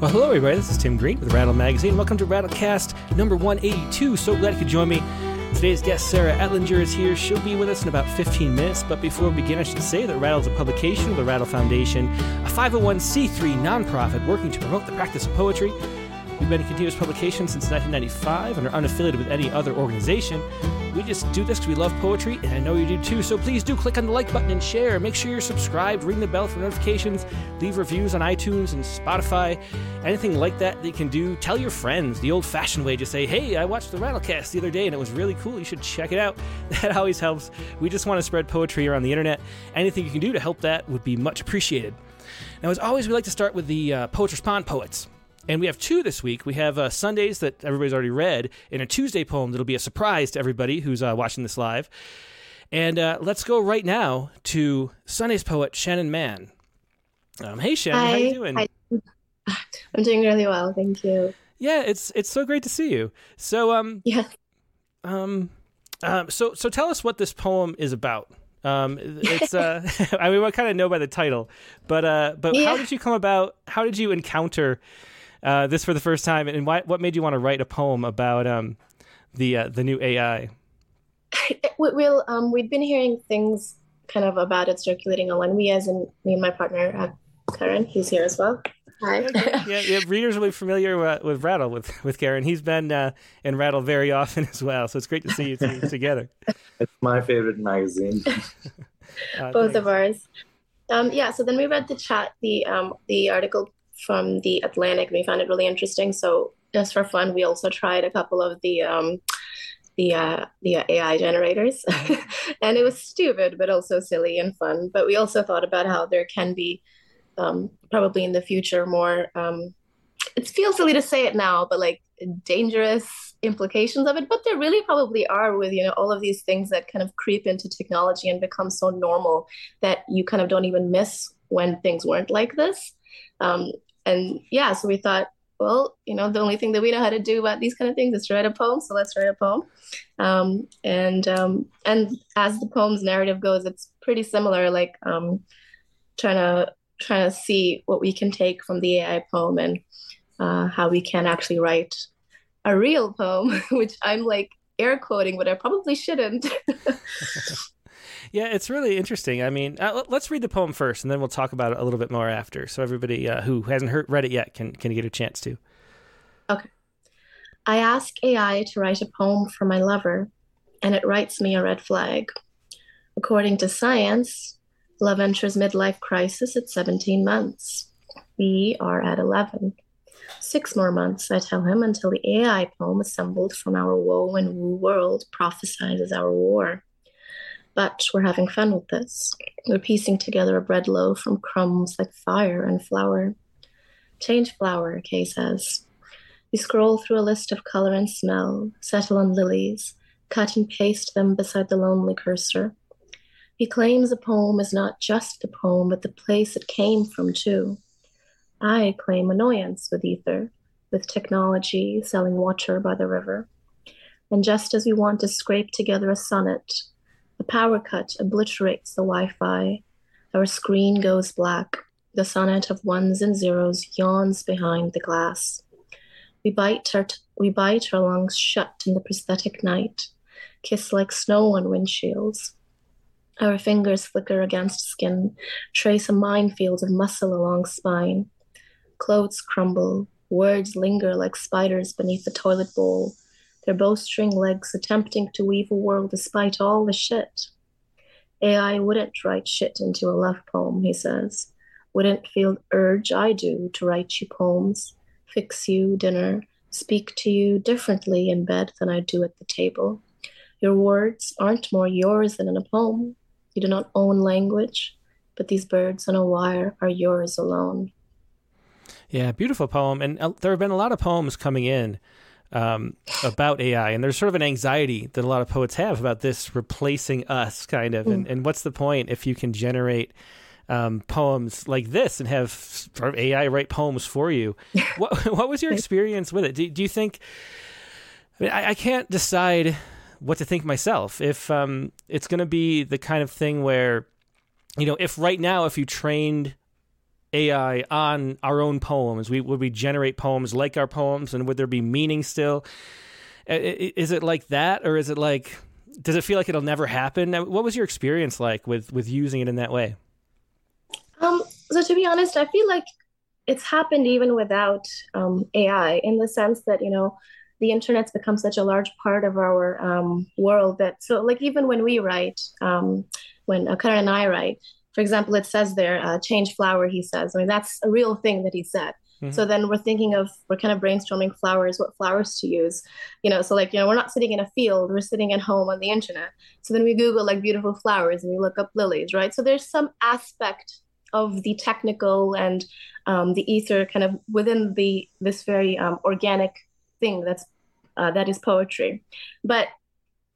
Well, hello, everybody. This is Tim Green with Rattle Magazine. Welcome to Rattlecast number 182. So glad you could join me. Today's guest, Sarah Etlinger, is here. She'll be with us in about 15 minutes. But before we begin, I should say that Rattle is a publication of the Rattle Foundation, a 501c3 nonprofit working to promote the practice of poetry. We've been in continuous publication since 1995 and are unaffiliated with any other organization. We just do this because we love poetry, and I know you do too. So please do click on the like button and share. Make sure you're subscribed, ring the bell for notifications, leave reviews on iTunes and Spotify. Anything like that that you can do. Tell your friends the old fashioned way. Just say, hey, I watched the Rattlecast the other day and it was really cool. You should check it out. That always helps. We just want to spread poetry around the internet. Anything you can do to help that would be much appreciated. Now, as always, we like to start with the uh, Poets Respond poets. And we have two this week. We have uh, Sundays that everybody's already read, and a Tuesday poem that'll be a surprise to everybody who's uh, watching this live. And uh, let's go right now to Sunday's poet Shannon Mann. Um, hey Shannon, Hi. how you doing? Hi. I'm doing really well, thank you. Yeah, it's it's so great to see you. So um Yeah. um um so so tell us what this poem is about. Um it's uh I mean we kind of know by the title, but uh but how did you come about how did you encounter uh this for the first time and why what made you want to write a poem about um the uh, the new AI? We- We'll um we'd been hearing things kind of about it circulating online. We as in me and my partner uh, Karan, he's here as well. Hi. yeah, yeah, readers will be familiar uh, with Rattle with with Karan. He's been uh, in Rattle very often as well, so it's great to see you two together. It's my favorite magazine. Uh, Both thanks. of ours. Um yeah, so then we read the chat the um the article from the Atlantic we found it really interesting. So just for fun, we also tried a couple of the um the uh, the AI generators, and it was stupid, but also silly and fun. But we also thought about how there can be um, probably in the future more. Um, it feels silly to say it now, but like dangerous implications of it. But there really probably are with you know all of these things that kind of creep into technology and become so normal that you kind of don't even miss when things weren't like this. Um, and yeah, so we thought well, you know, the only thing that we know how to do about these kind of things is to write a poem. So let's write a poem. Um, and um, and as the poem's narrative goes, it's pretty similar. Like um, trying to trying to see what we can take from the AI poem and uh, how we can actually write a real poem, which I'm like air quoting, but I probably shouldn't. Yeah, it's really interesting. I mean, uh, let- let's read the poem first, and then we'll talk about it a little bit more after, so everybody uh, who hasn't heard, read it yet can can get a chance to. Okay. I ask AI to write a poem for my lover, and it writes me a red flag. According to science, love enters midlife crisis at 17 months. We are at 11. Six more months, I tell him, until the AI poem assembled from our woe and woo world prophesies our war. But we're having fun with this. We're piecing together a bread loaf from crumbs like fire and flour. Change flour, Kay says. We scroll through a list of color and smell, settle on lilies, cut and paste them beside the lonely cursor. He claims a poem is not just the poem, but the place it came from, too. I claim annoyance with ether, with technology selling water by the river. And just as we want to scrape together a sonnet, a power cut obliterates the Wi Fi. Our screen goes black. The sonnet of ones and zeros yawns behind the glass. We bite our we bite our lungs shut in the prosthetic night, kiss like snow on windshields. Our fingers flicker against skin, trace a minefield of muscle along spine. Clothes crumble, words linger like spiders beneath the toilet bowl, their bowstring legs attempting to weave a world despite all the shit. AI wouldn't write shit into a love poem, he says. Wouldn't feel urge I do to write you poems fix you dinner, speak to you differently in bed than I do at the table. Your words aren't more yours than in a poem. You do not own language, but these birds on a wire are yours alone. Yeah, beautiful poem, and there have been a lot of poems coming in um, about AI, and there's sort of an anxiety that a lot of poets have about this replacing us, kind of. And, and what's the point if you can generate um, poems like this and have sort of AI write poems for you? what What was your experience with it? Do, do you think? I mean, I, I can't decide what to think myself. If um, it's going to be the kind of thing where, you know, if right now, if you trained AI on our own poems? We would we generate poems like our poems, and would there be meaning still? Is it like that, or is it like? Does it feel like it'll never happen? What was your experience like with with using it in that way? Um, so to be honest, I feel like it's happened even without um, AI, in the sense that you know the internet's become such a large part of our um, world that so like even when we write, um, when Karan and I write, for example, it says there, uh, change flower, he says. I mean, that's a real thing that he said. Mm-hmm. So then we're thinking of, we're kind of brainstorming flowers, what flowers to use. You know, so like, you know, we're not sitting in a field, we're sitting at home on the internet. So then we Google like beautiful flowers and we look up lilies, right? So there's some aspect of the technical and um, the ether kind of within the this very um, organic thing that's uh, that is poetry. But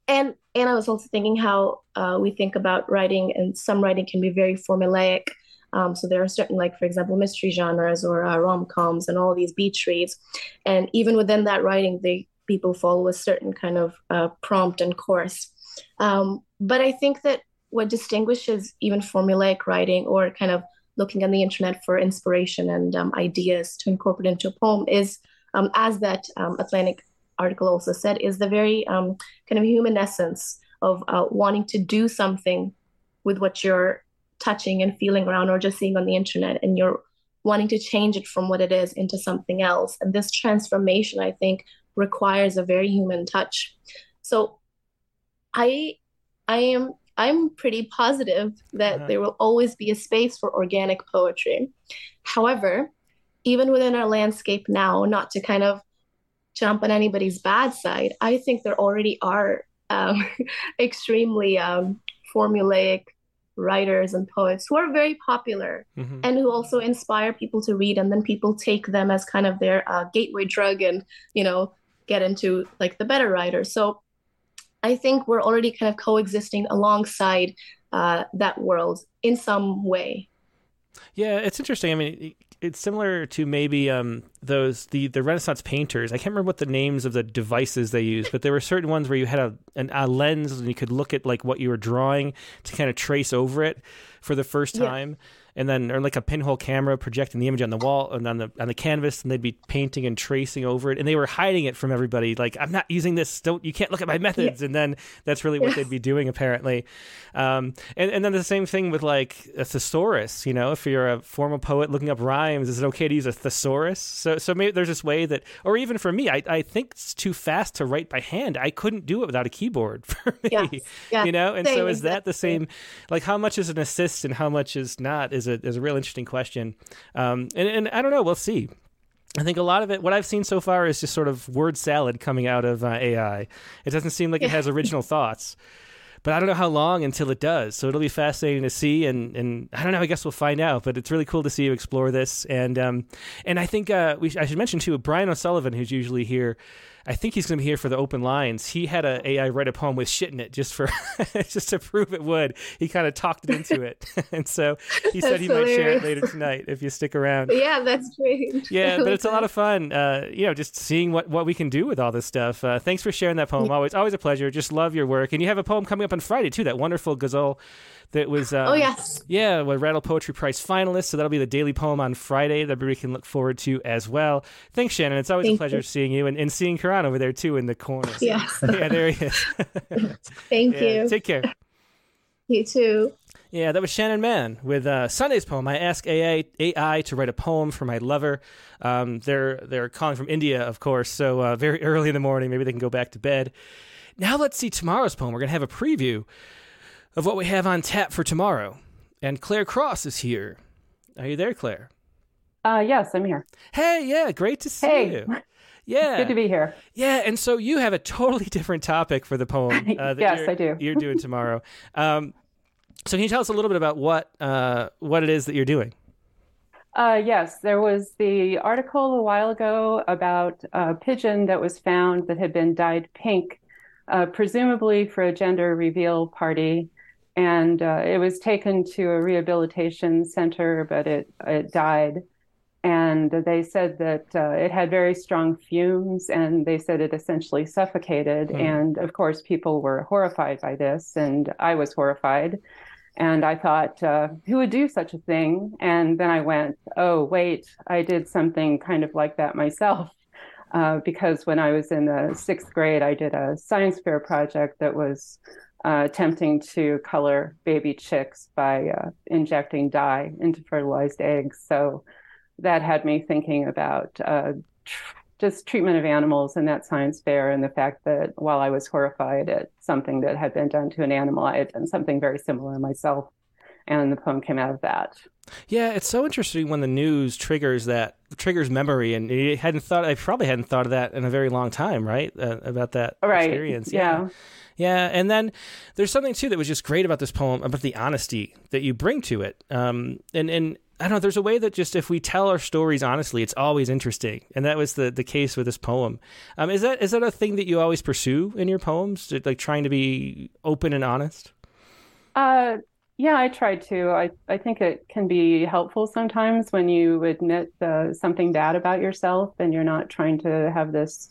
and and I was also thinking how uh, we think about writing, and some writing can be very formulaic. Um, so there are certain, like for example, mystery genres or uh, rom coms and all these beach reads, and even within that writing, they people follow a certain kind of uh, prompt and course. Um, but I think that what distinguishes even formulaic writing or kind of looking on the internet for inspiration and um, ideas to incorporate into a poem is, um, as that um, Atlantic article also said, is the very um, kind of human essence of uh, wanting to do something with what you're touching and feeling around or just seeing on the internet and you're wanting to change it from what it is into something else. And this transformation i think requires a very human touch. So i i am i'm pretty positive that uh-huh. there will always be a space for organic poetry. However even within our landscape now not to kind of jump on anybody's bad side. I think there already are um, extremely um, formulaic writers and poets who are very popular mm-hmm. and who also inspire people to read and then people take them as kind of their uh, gateway drug and you know get into like the better writers so i think we're already kind of coexisting alongside uh, that world in some way yeah it's interesting i mean it's similar to maybe um, those the the Renaissance painters. I can't remember what the names of the devices they used, but there were certain ones where you had a an, a lens and you could look at like what you were drawing to kind of trace over it for the first time. Yeah and then or like a pinhole camera projecting the image on the wall and on the on the canvas, and they'd be painting and tracing over it, and they were hiding it from everybody. Like I'm not using this. Don't you can't look at my methods. Yeah. And then that's really what they'd be doing apparently. Um, and and then the same thing with like a thesaurus. You know, if you're a formal poet looking up rhymes, is it okay to use a thesaurus? So so maybe there's this way that, or even for me, I I think it's too fast to write by hand. I couldn't do it without a keyboard for me. Yeah. You know, and same, so is that the same? Like how much is an assist and how much is not? Is is a is a real interesting question. Um, and, and I don't know. We'll see. I think a lot of it, what I've seen so far, is just sort of word salad coming out of uh, AI. It doesn't seem like it has original thoughts but I don't know how long until it does. So it'll be fascinating to see, and and I don't know. I guess we'll find out. But it's really cool to see you explore this, and um, and I think uh, we I should mention too Brian O'Sullivan, who's usually here. I think he's going to be here for the open lines. He had a AI write a poem with shit in it just for just to prove it would. He kind of talked it into it, and so he said he hilarious. might share it later tonight if you stick around. Yeah, that's great. Yeah, but it's a lot of fun. Uh, you know, just seeing what what we can do with all this stuff. Uh, thanks for sharing that poem. Always always a pleasure. Just love your work, and you have a poem coming up on Friday too. That wonderful ghazal that was um, oh yes yeah a rattle poetry prize finalist so that'll be the daily poem on friday that everybody can look forward to as well thanks shannon it's always Thank a pleasure you. seeing you and, and seeing karan over there too in the corner so, yes yeah there he is Thank yeah, you take care you too yeah, that was Shannon Mann with uh, Sunday's poem. I ask AI, AI to write a poem for my lover. Um, they're they're calling from India, of course, so uh, very early in the morning. Maybe they can go back to bed. Now let's see tomorrow's poem. We're gonna have a preview of what we have on tap for tomorrow. And Claire Cross is here. Are you there, Claire? Uh, yes, I'm here. Hey, yeah, great to see you. hey. you. Yeah, good to be here. Yeah, and so you have a totally different topic for the poem. Uh, yes, I do. you're doing tomorrow. Um, so can you tell us a little bit about what uh, what it is that you're doing? Uh, yes, there was the article a while ago about a pigeon that was found that had been dyed pink, uh, presumably for a gender reveal party and uh, it was taken to a rehabilitation center, but it it died. And they said that uh, it had very strong fumes, and they said it essentially suffocated. Mm. And of course, people were horrified by this, and I was horrified. And I thought, uh, who would do such a thing? And then I went, oh, wait, I did something kind of like that myself. Uh, because when I was in the sixth grade, I did a science fair project that was uh, attempting to color baby chicks by uh, injecting dye into fertilized eggs. So that had me thinking about uh, tr- just treatment of animals in that science fair and the fact that while I was horrified at something that had been done to an animal, I had done something very similar myself. And the poem came out of that. Yeah, it's so interesting when the news triggers that triggers memory, and you hadn't thought. I probably hadn't thought of that in a very long time, right? Uh, about that right. experience. Yeah. yeah. Yeah, and then there's something too that was just great about this poem about the honesty that you bring to it. Um, and and I don't know. There's a way that just if we tell our stories honestly, it's always interesting, and that was the the case with this poem. Um, is that is that a thing that you always pursue in your poems, like trying to be open and honest? Uh, yeah, I try to. I I think it can be helpful sometimes when you admit uh, something bad about yourself, and you're not trying to have this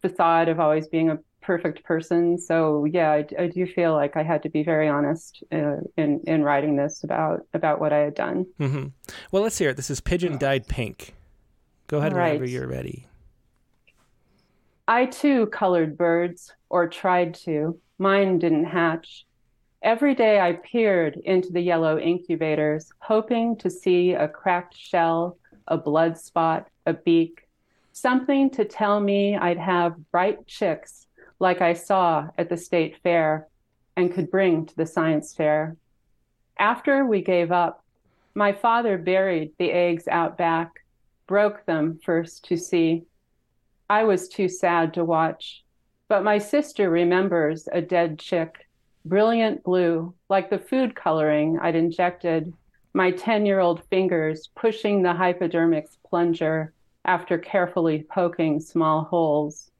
facade of always being a perfect person. So yeah, I, I, do feel like I had to be very honest uh, in in writing this about about what I had done. Mm-hmm. Well, let's hear it. This is Pigeon Dyed Pink. Go ahead right. whenever you're ready. I too colored birds, or tried to. Mine didn't hatch. Every day I peered into the yellow incubators, hoping to see a cracked shell, a blood spot, a beak, something to tell me I'd have bright chicks like I saw at the state fair and could bring to the science fair. After we gave up, my father buried the eggs out back, broke them first to see. I was too sad to watch, but my sister remembers a dead chick, brilliant blue, like the food coloring I'd injected, my 10 year old fingers pushing the hypodermics plunger after carefully poking small holes.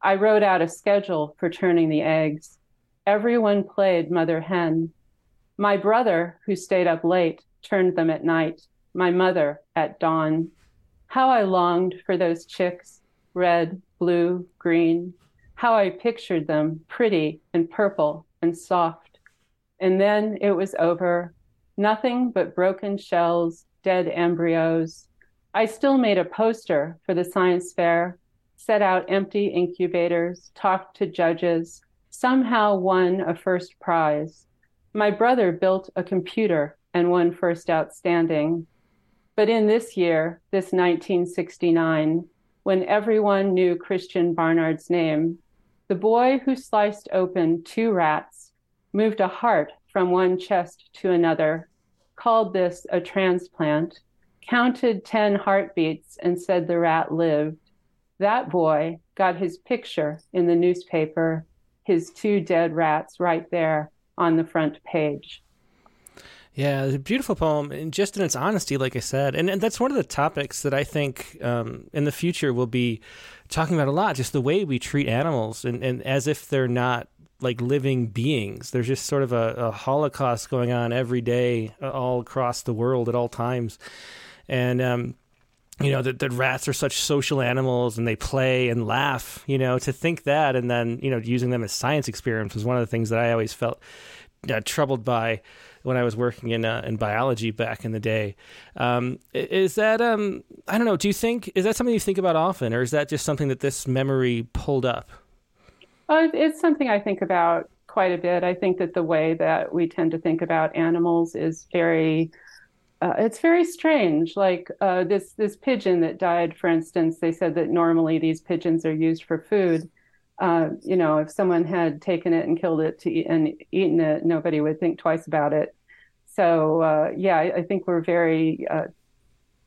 I wrote out a schedule for turning the eggs. Everyone played mother hen. My brother, who stayed up late, turned them at night. My mother at dawn. How I longed for those chicks, red, blue, green. How I pictured them pretty and purple and soft. And then it was over. Nothing but broken shells, dead embryos. I still made a poster for the science fair set out empty incubators, talked to judges, somehow won a first prize. My brother built a computer and won first outstanding. But in this year, this 1969, when everyone knew Christiaan Barnard's name, the boy who sliced open two rats moved a heart from one chest to another, called this a transplant, counted 10 heartbeats, and said the rat lived. That boy got his picture in the newspaper, his two dead rats right there on the front page. Yeah, it's a beautiful poem, and just in its honesty, like I said, and, and that's one of the topics that I think um, in the future we'll be talking about a lot. Just the way we treat animals, and, and as if they're not like living beings. There's just sort of a, a holocaust going on every day, uh, all across the world at all times, and um, you know that, that rats are such social animals and they play and laugh you know to think that and then you know using them as science experiments was one of the things that i always felt uh, troubled by when i was working in uh, in biology back in the day um, is that um, i don't know do you think is that something you think about often or is that just something that this memory pulled up uh, it's something i think about quite a bit i think that the way that we tend to think about animals is very uh, it's very strange. Like uh, this this pigeon that died, for instance, they said that normally these pigeons are used for food. Uh, you know, if someone had taken it and killed it to eat and eaten it, nobody would think twice about it. So uh, yeah, I, I, think we're very. Uh,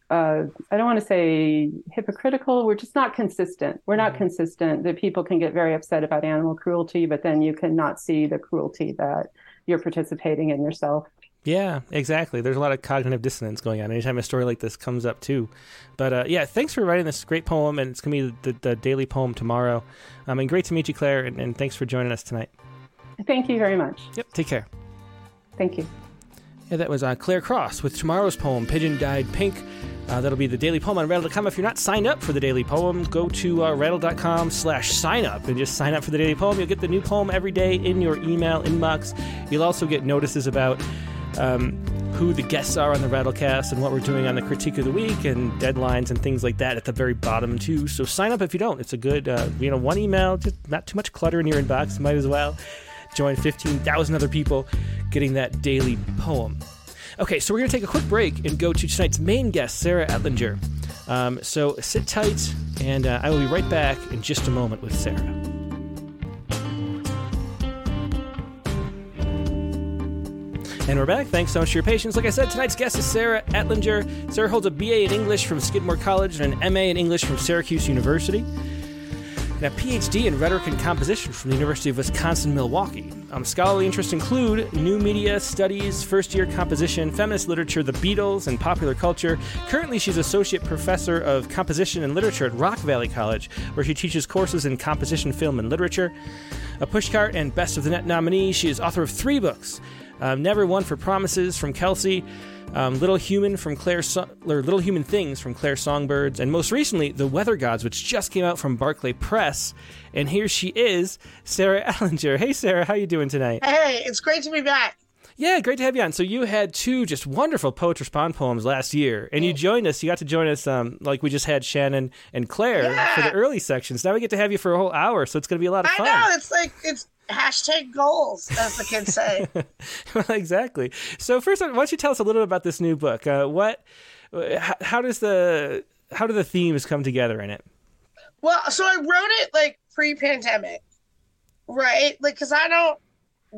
uh, I don't want to say hypocritical. We're just not consistent. We're not mm-hmm. consistent. That people can get very upset about animal cruelty, but then you cannot see the cruelty that you're participating in yourself. Yeah, exactly. There's a lot of cognitive dissonance going on anytime a story like this comes up, too. But uh, yeah, thanks for writing this great poem, and it's going to be the, the, daily poem tomorrow. Um, and great to meet you, Claire, and, and thanks for joining us tonight. Thank you very much. Yep, take care. Thank you. Yeah, that was uh, Claire Cross with tomorrow's poem, Pigeon Dyed Pink. Uh, that'll be the daily poem on rattle.com. If you're not signed up for the daily poem, go to uh, rattle.com slash sign up and just sign up for the daily poem. You'll get the new poem every day in your email inbox. You'll also get notices about um, who the guests are on the Rattlecast and what we're doing on the critique of the week and deadlines and things like that at the very bottom too. So sign up if you don't. It's a good, uh, you know, one email, just not too much clutter in your inbox. Might as well join 15,000 other people getting that daily poem. Okay, so we're going to take a quick break and go to tonight's main guest, Sarah Etlinger. Um, so sit tight, and uh, I will be right back in just a moment with Sarah. And we're back. Thanks so much for your patience. Like I said, tonight's guest is Sarah Etlinger. Sarah holds a BA in English from Skidmore College and an MA in English from Syracuse University, and a PhD in rhetoric and composition from the University of Wisconsin Milwaukee. Um, scholarly interests include new media studies, first year composition, feminist literature, the Beatles, and popular culture. Currently, she's associate professor of composition and literature at Rock Valley College, where she teaches courses in composition, film, and literature. A pushcart and Best of the Net nominee, she is author of three books. Um, Never One for Promises from Kelsay, um, Little Human from Clare, so- or Little Human Things from Clare Songbirds, and most recently, The Weather Gods, which just came out from Barclay Press. And here she is, Sarah Etlinger. Hey, Sarah, how you doing tonight? Hey, it's great to be back. Yeah, great to have you on. So you had two just wonderful Poets Respond poems last year, and you joined us. You got to join us, um, like we just had Shannon and Claire for the early sections. Now we get to have you for a whole hour, so it's going to be a lot of I fun. know it's like it's hashtag goals, as the kids say. well, exactly. So first, why don't you tell us a little bit about this new book? Uh, what, how, how does the how do the themes come together in it? well, so I wrote it like pre-pandemic, right? Like, cause I don't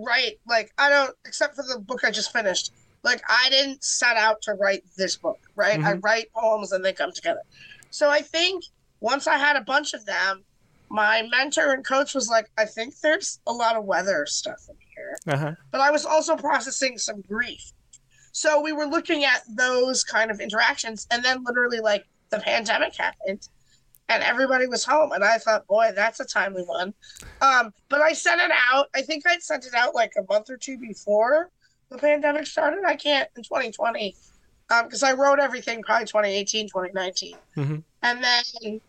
write like I don't, except for the book I just finished. Like, I didn't set out to write this book, right? I write poems and they come together. So I think once I had a bunch of them, my mentor and coach was like, I think there's a lot of weather stuff in here. Uh huh. but I was also processing some grief. So we were looking at those kind of interactions, and then literally, like, the pandemic happened, and everybody was home, and I thought, boy, that's a timely one. Um, but I sent it out. I think I'd sent it out like a month or two before the pandemic started. I can't in 2020 because I wrote everything probably 2018, 2019, Mhm. and then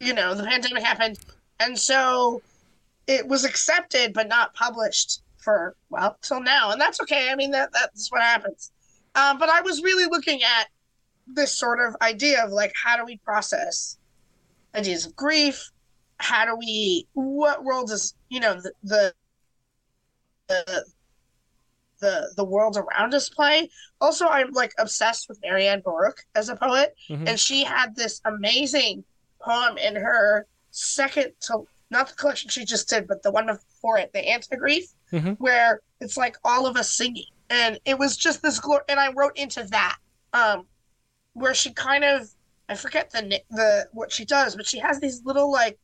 you know the pandemic happened, and so it was accepted but not published for well till now and that's okay i mean that that's what happens um, but i was really looking at this sort of idea of like how do we process ideas of grief how do we what world does you know the the the the, the world around us play also i'm like obsessed with Marianne Boruch as a poet Mhm. and she had this amazing poem in her second to not the collection she just did, but the one before it, the anti-grief, Mhm. where it's like all of us singing, and it was just this glory. And I wrote into that, um, where she kind of I forget the the what she does, but she has these little like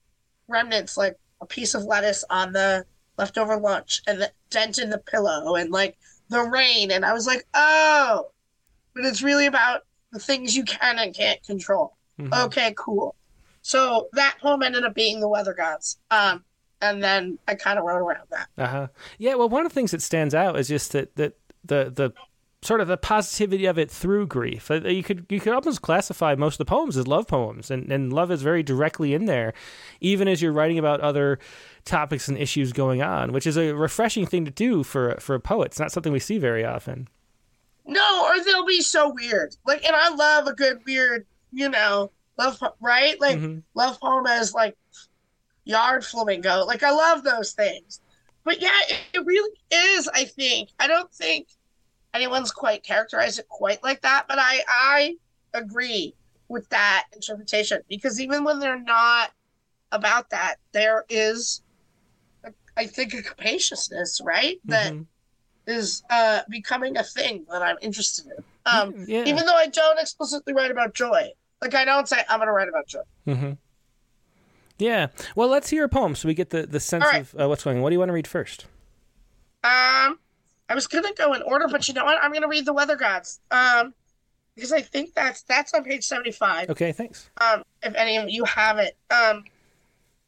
remnants, like a piece of lettuce on the leftover lunch, and the dent in the pillow, and like the rain, and I was like, oh, but it's really about the things you can and can't control. Mhm. Okay, cool. So that poem ended up being the weather gods. Um, and then I kind of wrote around that. Uh-huh. Yeah, well, one of the things that stands out is just that that the the sort of the positivity of it through grief. Uh, You could you could almost classify most of the poems as love poems, and and love is very directly in there, even as you're writing about other topics and issues going on, which is a refreshing thing to do for for a poet. It's not something we see very often. No, or they'll be so weird. Like, and I love a good weird, you know, love, right? Like, Mhm. love poem as like yard flamingo. Like, I love those things. But yeah, it, it really is, I think. I don't think anyone's quite characterized it quite like that, but I, I agree with that interpretation because even when they're not about that, there is, I think, a capaciousness, right? That Mhm. is uh, becoming a thing that I'm interested in. Um, yeah. Even though I don't explicitly write about joy, like I don't say I'm going to write about joy. Mm-hmm. Yeah. Well, let's hear a poem so we get the, the sense right. of uh, what's going on. What do you want to read first? Um, I was going to go in order, but you know what? I'm going to read the weather gods. Um, because I think that's that's on page 75. Okay, thanks. Um, if any of you have it. Um,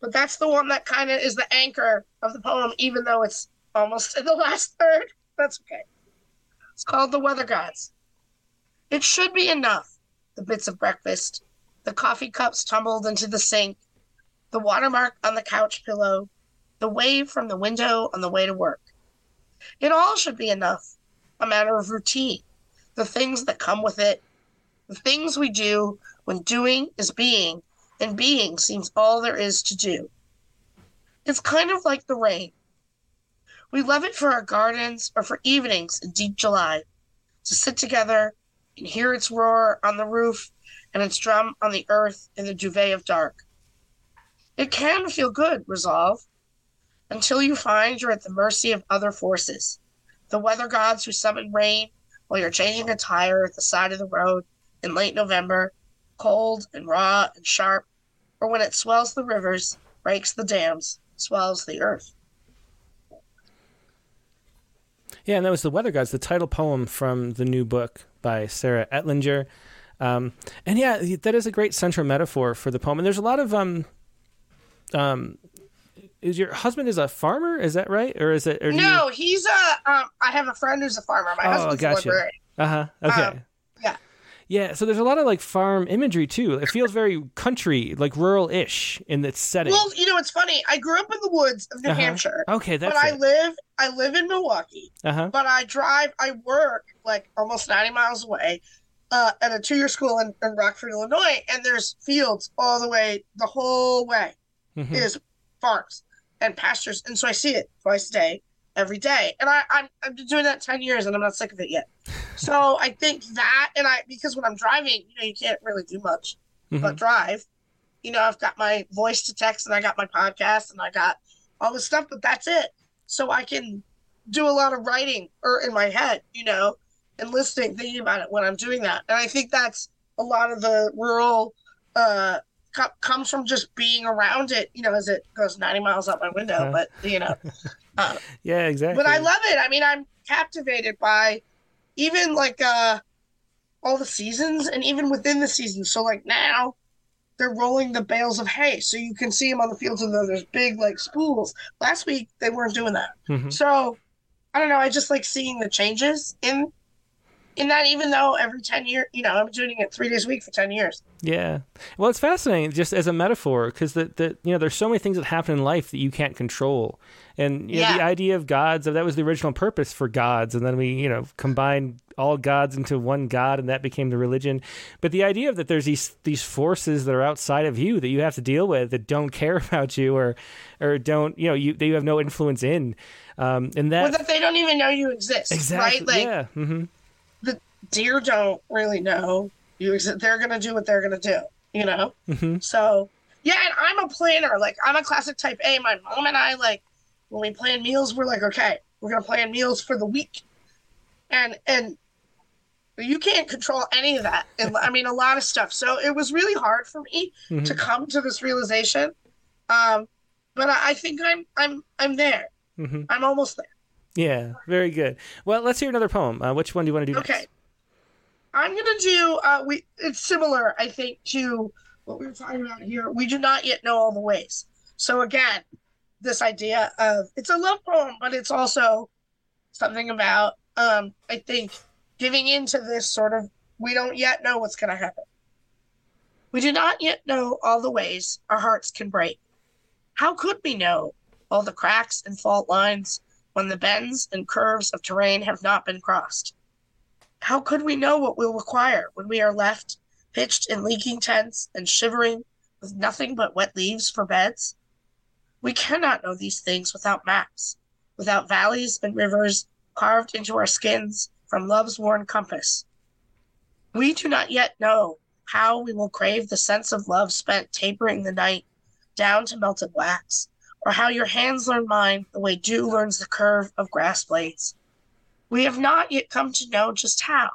but that's the one that kind of is the anchor of the poem, even though it's almost in the last third. That's okay. It's called The Weather Gods. It should be enough. The bits of breakfast, the coffee cups tumbled into the sink, the watermark on the couch pillow, the wave from the window on the way to work. It all should be enough. A matter of routine, the things that come with it, the things we do when doing is being, and being seems all there is to do. It's kind of like the rain. We love it for our gardens or for evenings in deep July, to sit together and hear its roar on the roof and its drum on the earth in the duvet of dark. It can feel good, resolve, until you find you're at the mercy of other forces, the weather gods who summon rain while you're changing a tire at the side of the road in late November, cold and raw and sharp, or when it swells the rivers, breaks the dams, swells the earth. Yeah, and that was The Weather Gods, the title poem from the new book by Sarah Etlinger. Um, and yeah, that is a great central metaphor for the poem. And there's a lot of um, um, is your husband is a farmer? Is that right, or is it? Or no, you... he's a. Um, I have a friend who's a farmer. My oh, husband's gotcha. a librarian. Uh huh. Okay. Um, yeah. Yeah, so there's a lot of like farm imagery too. It feels very country, like rural-ish in its setting. Well, you know, it's funny. I grew up in the woods of New uh-huh. Hampshire. Okay, that's. But it. I live, I live in Milwaukee. Uh-huh. But I drive, I work like almost 90 miles away, uh, at a two-year school in, in, Rockford, Illinois, and there's fields all the way, the whole way, mm-hmm. is farms and pastures, and so I see it twice a day every day. And I, I'm, I've been doing that 10 years and I'm not sick of it yet. So I think that, and I, because when I'm driving, you know, you can't really do much mm-hmm. but drive. You know, I've got my voice to text and I got my podcast and I got all this stuff, but that's it. So I can do a lot of writing or in my head, you know, and listening, thinking about it when I'm doing that. And I think that's a lot of the rural, uh, comes from just being around it, you know, as it goes 90 miles out my window. But, you know, uh, yeah, exactly. But I love it. I mean, I'm captivated by even like uh, all the seasons and even within the season. So, like now, they're rolling the bales of hay. So you can see them on the fields and there's big like spools. Last week, they weren't doing that. Mm-hmm. So, I don't know. I just like seeing the changes in in that even though every 10 years you know i'm doing it three days a week for 10 years. Yeah. Well it's fascinating just as a metaphor because the, the you know there's so many things that happen in life that you can't control. And you know, yeah. the idea of gods that was the original purpose for gods. And then we you know combined all gods into one god and that became the religion. But the idea of that there's these these forces that are outside of you that you have to deal with that don't care about you or or don't you know you that you have no influence in. Um and that, well, that they don't even know you exist exactly. Right like yeah. Mm-hmm deer don't really know. You they're gonna do what they're gonna do you know? Mm-hmm. so yeah and i'm a planner. Like i'm a classic type a. My mom and i like when we plan meals we're like okay we're gonna plan meals for the week. And and you can't control any of that. And i mean a lot of stuff. So it was really hard for me mm-hmm. to come to this realization. Um but I, I think i'm i'm i'm there. Mm-hmm. i'm almost there. Yeah very good. Well let's hear another poem. Uh, which one do you want to do okay. next? I'm gonna do. Uh, we it's similar, I think, to what we were talking about here. We do not yet know all the ways. So again, this idea of it's a love poem, but it's also something about um, I think giving into this sort of we don't yet know what's gonna happen. We do not yet know all the ways our hearts can break. How could we know all the cracks and fault lines when the bends and curves of terrain have not been crossed? How could we know what we'll require when we are left pitched in leaking tents and shivering with nothing but wet leaves for beds? We cannot know these things without maps, without valleys and rivers carved into our skins from love's worn compass. We do not yet know how we will crave the sense of love spent tapering the night down to melted wax, or how your hands learn mine the way dew learns the curve of grass blades. We have not yet come to know just how.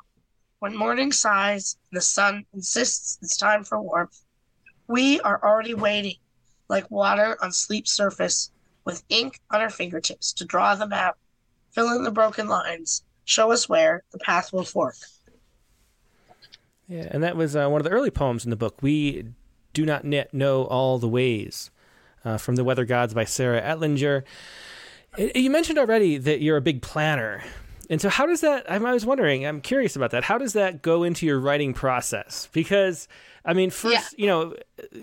When morning sighs the sun insists it's time for warmth, we are already waiting, like water on sleep's surface, with ink on our fingertips to draw the map, fill in the broken lines, show us where the path will fork. Yeah, and that was uh, one of the early poems in the book. We do not yet know all the ways, uh, from the Weather Gods by Sarah Etlinger. You mentioned already that you're a big planner. And so, how does that? I was wondering. I'm curious about that. How does that go into your writing process? Because, I mean, first, yeah. you know,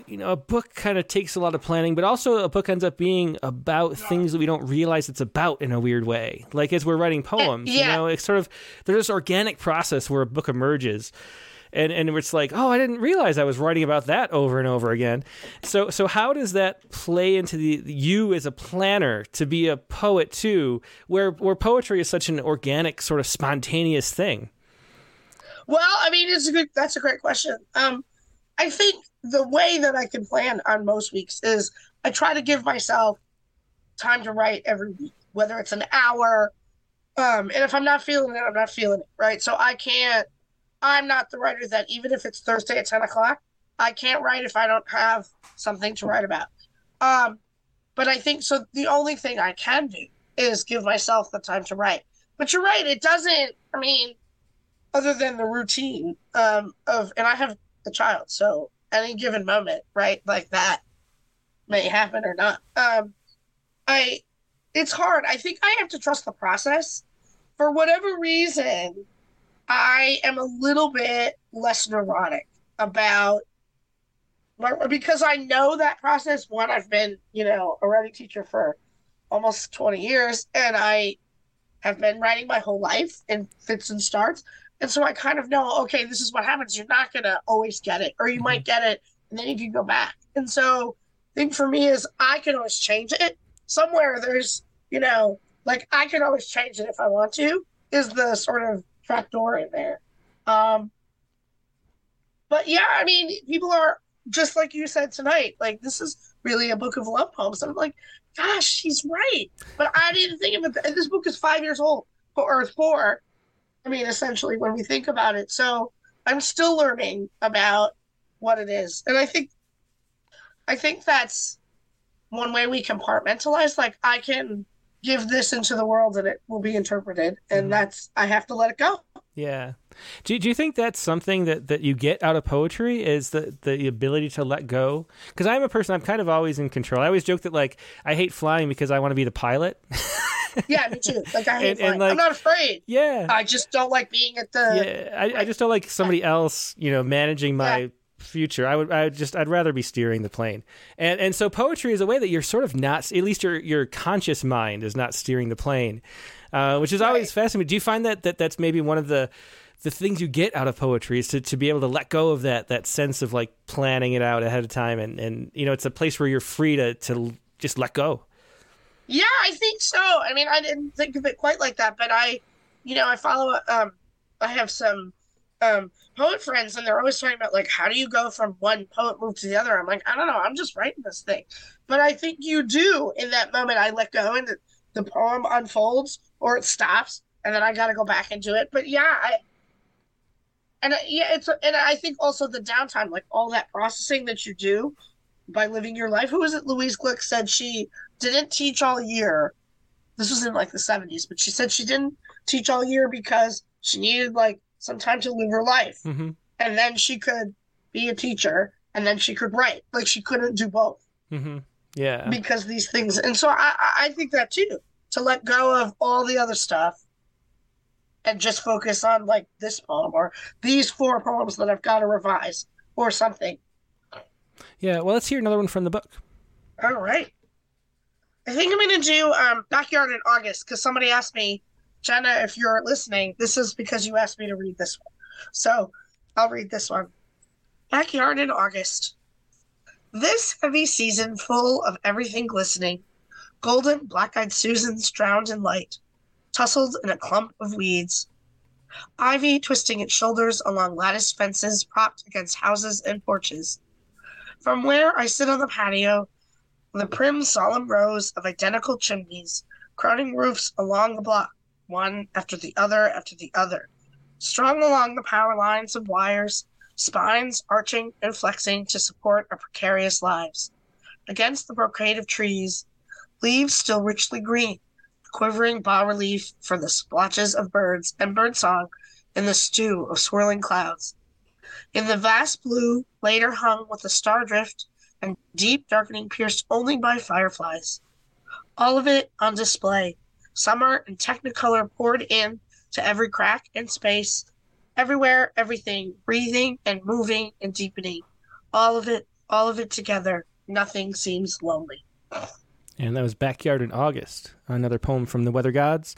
you know, a book kind of takes a lot of planning, but also a book ends up being about things that we don't realize it's about in a weird way. Like as we're writing uh, poems, yeah. you know, it's sort of there's this organic process where a book emerges and and it's like, oh, I didn't realize I was writing about that over and over again. So so how does that play into the you as a planner to be a poet too, where where poetry is such an organic sort of spontaneous thing? Well, I mean, it's a good. That's a great question. Um, I think the way that I can plan on most weeks is I try to give myself time to write every week, whether it's an hour. Um, and if I'm not feeling it, I'm not feeling it, right? So I can't I'm not the writer that even if it's Thursday at 10 o'clock, I can't write if I don't have something to write about. Um, but I think so. The only thing I can do is give myself the time to write. But you're right. It doesn't, I mean, other than the routine um, of, and I have a child, so any given moment, right, like that may happen or not. Um, I, it's hard. I think I have to trust the process. For whatever reason, I am a little bit less neurotic about because I know that process. One, I've been, you know, a writing teacher for almost 20 years, and I have been writing my whole life in fits and starts. And so I kind of know, okay, this is what happens. You're not going to always get it, or you mm-hmm. might get it, and then you can go back. And so, the thing for me is I can always change it. Somewhere there's, you know, like I can always change it if I want to, is the sort of trapdoor in there. Um, but yeah, I mean, people are just like you said tonight. Like this is really a book of love poems. I'm like, gosh, she's right. But I didn't think of it. This book is five years old, or four. I mean, essentially, when we think about it. So I'm still learning about what it is, and I think, I think that's one way we compartmentalize. Like I can give this into the world and it will be interpreted. And mm-hmm. that's i have to let it go. Yeah. Do, do you think that's something that, that you get out of poetry is the, the ability to let go? Because i'm a person i'm kind of always in control. I always joke that like i hate flying because i want to be the pilot. Yeah me too. Like i hate and, flying. And like, i'm not afraid. yeah. I just don't like being at the yeah i, I just don't like somebody else you know managing my yeah future. I would I would just I'd rather be steering the plane. And and so poetry is a way that you're sort of not at least your your conscious mind is not steering the plane. Uh, which is right. always fascinating. Do you find that, that that's maybe one of the the things you get out of poetry is to, to be able to let go of that that sense of like planning it out ahead of time and, and you know it's a place where you're free to to just let go. Yeah, I think so. I mean, I didn't think of it quite like that, but I, you know, I follow. Um, I have some um poet friends and they're always talking about like how do you go from one poet move to the other? I'm like i don't know. I'm just writing this thing. But i think you do in that moment. I let go and the, the poem unfolds or it stops and then i got to go back into it. But yeah i and yeah it's and i think also the downtime like all that processing that you do by living your life. Who was it louise glück said she didn't teach all year? This was in like the 70s but she said she didn't teach all year because she needed like some time to live her life. Mm-hmm. And then she could be a teacher and then she could write. Like she couldn't do both. Mm-hmm. Yeah. Because these things. And so I, I think that too, to let go of all the other stuff and just focus on like this poem or these four poems that I've got to revise or something. Yeah. Well, let's hear another one from the book. All right. I think I'm going to do um, Backyard in August because somebody asked me Jenna, if you're listening, this is because you asked me to read this one. So I'll read this one. Backyard in August. This heavy season full of everything glistening, golden black eyed Susans drowned in light, tussled in a clump of weeds. Ivy twisting its shoulders along lattice fences propped against houses and porches. From where I sit on the patio, the prim, solemn rows of identical chimneys, crowning roofs along the block, one after the other after the other, strung along the power lines of wires, spines arching and flexing to support our precarious lives. Against the brocade of trees, leaves still richly green, quivering bas relief for the splotches of birds and birdsong in the stew of swirling clouds. In the vast blue, later hung with a star drift and deep darkening pierced only by fireflies. all of it on display. Summer and Technicolor poured in to every crack and space, everywhere, everything, breathing and moving and deepening. All of it, all of it together. Nothing seems lonely. And that was Backyard in August, another poem from the Weather Gods.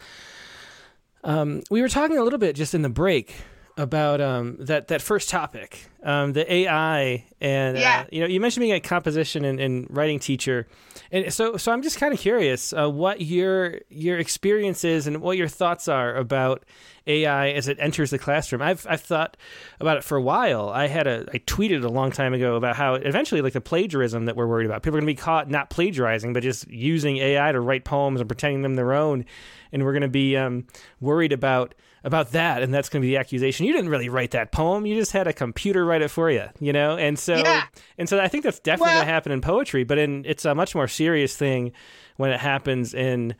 Um, we were talking a little bit just in the break about um, that that first topic, um, the AI, and Yeah. uh, you know, you mentioned being a composition and, and writing teacher, and so so I'm just kind of curious uh, what your your experience is and what your thoughts are about AI as it enters the classroom. I've I've thought about it for a while. I had a I tweeted a long time ago about how eventually like the plagiarism that we're worried about. People are going to be caught not plagiarizing, but just using AI to write poems and pretending them their own, and we're going to be um, worried about about that, and that's going to be the accusation. You didn't really write that poem; you just had a computer write it for you, you know. And so, Yeah. and so, I think that's definitely Well- going to happen in poetry, but in it's a much more serious thing when it happens in.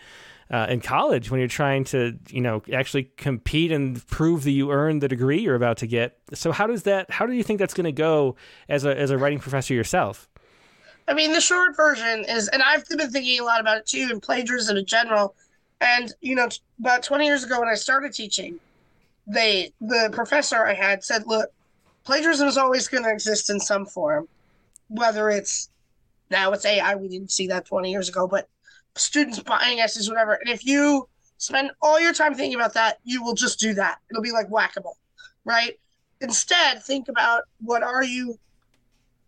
Uh, in college, when you're trying to, you know, actually compete and prove that you earned the degree you're about to get, so how does that? How do you think that's going to go as a as a writing professor yourself? I mean, the short version is, and I've been thinking a lot about it too, and plagiarism in general. And you know, about 20 years ago when I started teaching, they the professor I had said, "Look, plagiarism is always going to exist in some form, whether it's now it's AI. We didn't see that 20 years ago, but students buying essays, whatever. And if you spend all your time thinking about that, you will just do that. It'll be like whack a mole, right? Instead, think about what are you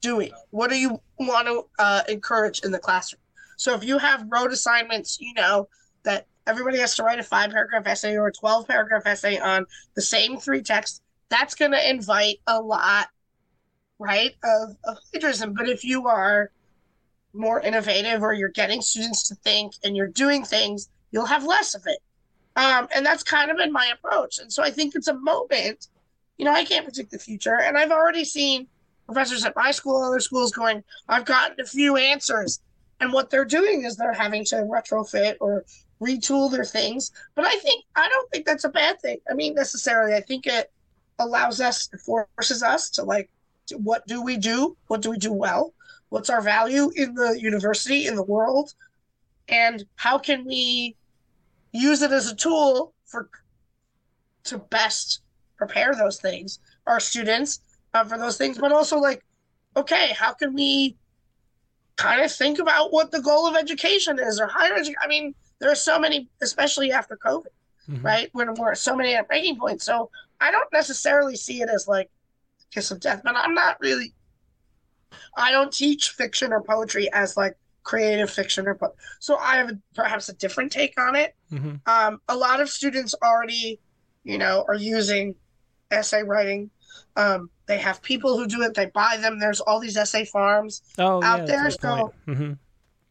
doing? What do you want to uh, encourage in the classroom? So if you have rote assignments, you know that everybody has to write a five paragraph essay or a 12 paragraph essay on the same three texts, that's going to invite a lot, right, of, of plagiarism. But if you are more innovative or you're getting students to think and you're doing things, you'll have less of it. Um, and that's kind of been my approach. And so I think it's a moment. You know, I can't predict the future. And I've already seen professors at my school other schools going, I've gotten a few answers. And what they're doing is they're having to retrofit or retool their things. But I think, I don't think that's a bad thing. I mean, necessarily, I think it allows us, it forces us to like, what do we do? What do we do well? What's our value in the university, in the world? And how can we use it as a tool for to best prepare those things, our students, uh, for those things, but also like, okay, how can we kind of think about what the goal of education is or higher education? I mean, there are so many, especially after COVID, Mhm. right? When we're so many at breaking points. So I don't necessarily see it as like kiss of death, but I'm not really. I don't teach fiction or poetry as like creative fiction or po- so I have a, perhaps a different take on it. Mhm. Um, a lot of students already, you know, are using essay writing. Um, they have people who do it. They buy them. There's all these essay farms. Oh, Out yeah, there, that's a good point. Mhm.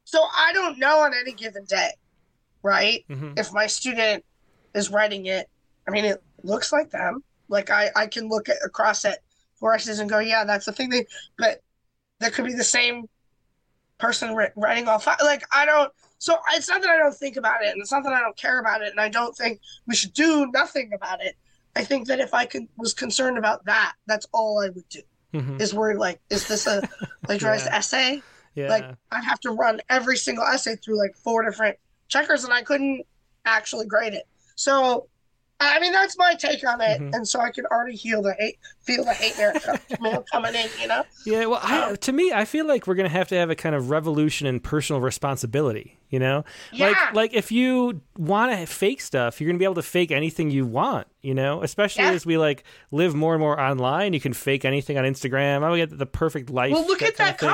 So I don't know on any given day, right? Mhm. If my student is writing it, I mean, it looks like them. Like I, I can look at, across at forces and go, yeah, that's the thing. They, but that could be the same person writing all five. Like I don't. So it's not that I don't think about it, and it's not that I don't care about it, and I don't think we should do nothing about it. I think that if I could was concerned about that, that's all I would do. Mhm. Is worry like, is this a plagiarized Yeah. essay? Yeah. like I'd have to run every single essay through like four different checkers, and I couldn't actually grade it. So, I mean, that's my take on it, Mhm. and so I could already feel the hate, feel the hate mail, mail coming in. You know, Yeah, well, I, to me, I feel like we're gonna have to have a kind of revolution in personal responsibility. You know, like Yeah. like if you want to fake stuff, you're gonna be able to fake anything you want. You know, especially Yeah. as we like live more and more online, you can fake anything on Instagram. I get the perfect life. well, look at that thing.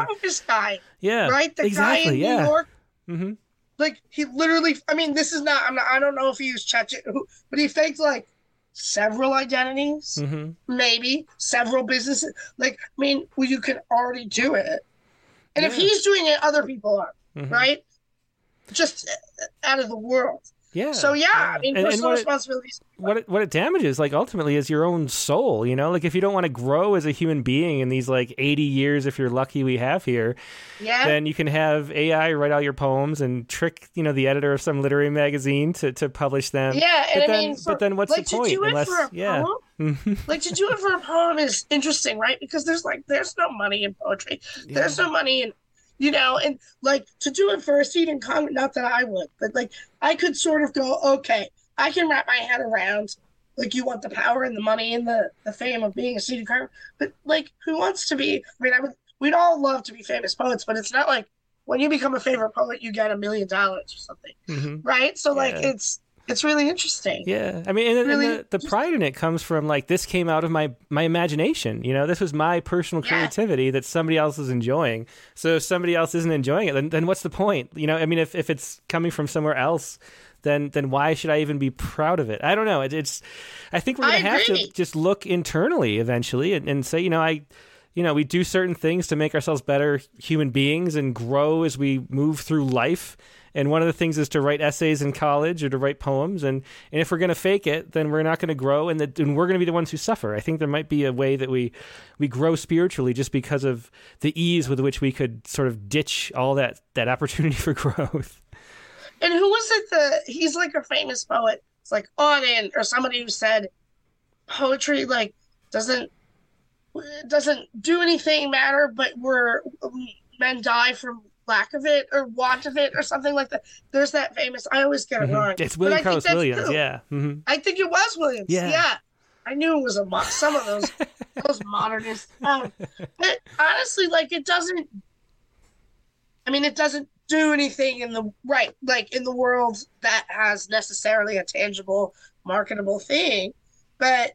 guy, Yeah, right? The exactly. guy in yeah. New York, hmm like he literally. I mean, this is not. I'm not. I don't know if he used Chat, but he faked like several identities. hmm maybe several businesses. Like, I mean, well, you can already do it. And if he's doing it, other people are, Mhm. right? Just out of the world. Yeah. So, yeah, I mean, And- and personal what it- responsibilities. what it, what it damages like ultimately is your own soul you know like if you don't want to grow as a human being in these like 80 years if you're lucky we have here Yeah. then you can have ai write all your poems and trick you know the editor of some literary magazine to, to publish them yeah. And but I then mean, for, but then what's like, the point to do it unless yeah Mhm. like to do it for a poem is interesting, right? Because there's like, there's no money in poetry. There's no money in, you know, and like to do it for a seat in Congress, not that I would, but like I could sort of go, okay, I can wrap my head around like you want the power and the money and the, the fame of being a seat in Congress, but like who wants to be? I mean, I would, we'd all love to be famous poets, but it's not like when you become a favorite poet, you get a million dollars or something, Mhm. right? So like it's it's really interesting. Yeah, I mean, and, and Really the, the pride in it comes from like this came out of my my imagination. You know, this was my personal Yeah. creativity that somebody else is enjoying. So if somebody else isn't enjoying it, then then what's the point? You know, I mean, if if it's coming from somewhere else, then then why should I even be proud of it? I don't know. It, it's I think we're gonna have to just look internally eventually and, and say, you know, I. You know, we do certain things to make ourselves better human beings and grow as we move through life. And one of the things is to write essays in college or to write poems. And, and if we're going to fake it, then we're not going to grow, and, the, and we're going to be the ones who suffer. I think there might be a way that we we grow spiritually just because of the ease with which we could sort of ditch all that that opportunity for growth. And who was it? The he's like a famous poet. It's like oh, Auden or somebody who said poetry like doesn't doesn't do anything matter, but we're men die from lack of it or want of it or something like that. There's that famous. I always get it wrong. Mm-hmm. It's but William I think Carlos Williams, true. yeah. hmm I think it was Williams. Yeah. Yeah. I knew it was a mo- some of those those modernists. Um, but honestly, like it doesn't. I mean, it doesn't do anything in the right, like in the world that has necessarily a tangible, marketable thing. But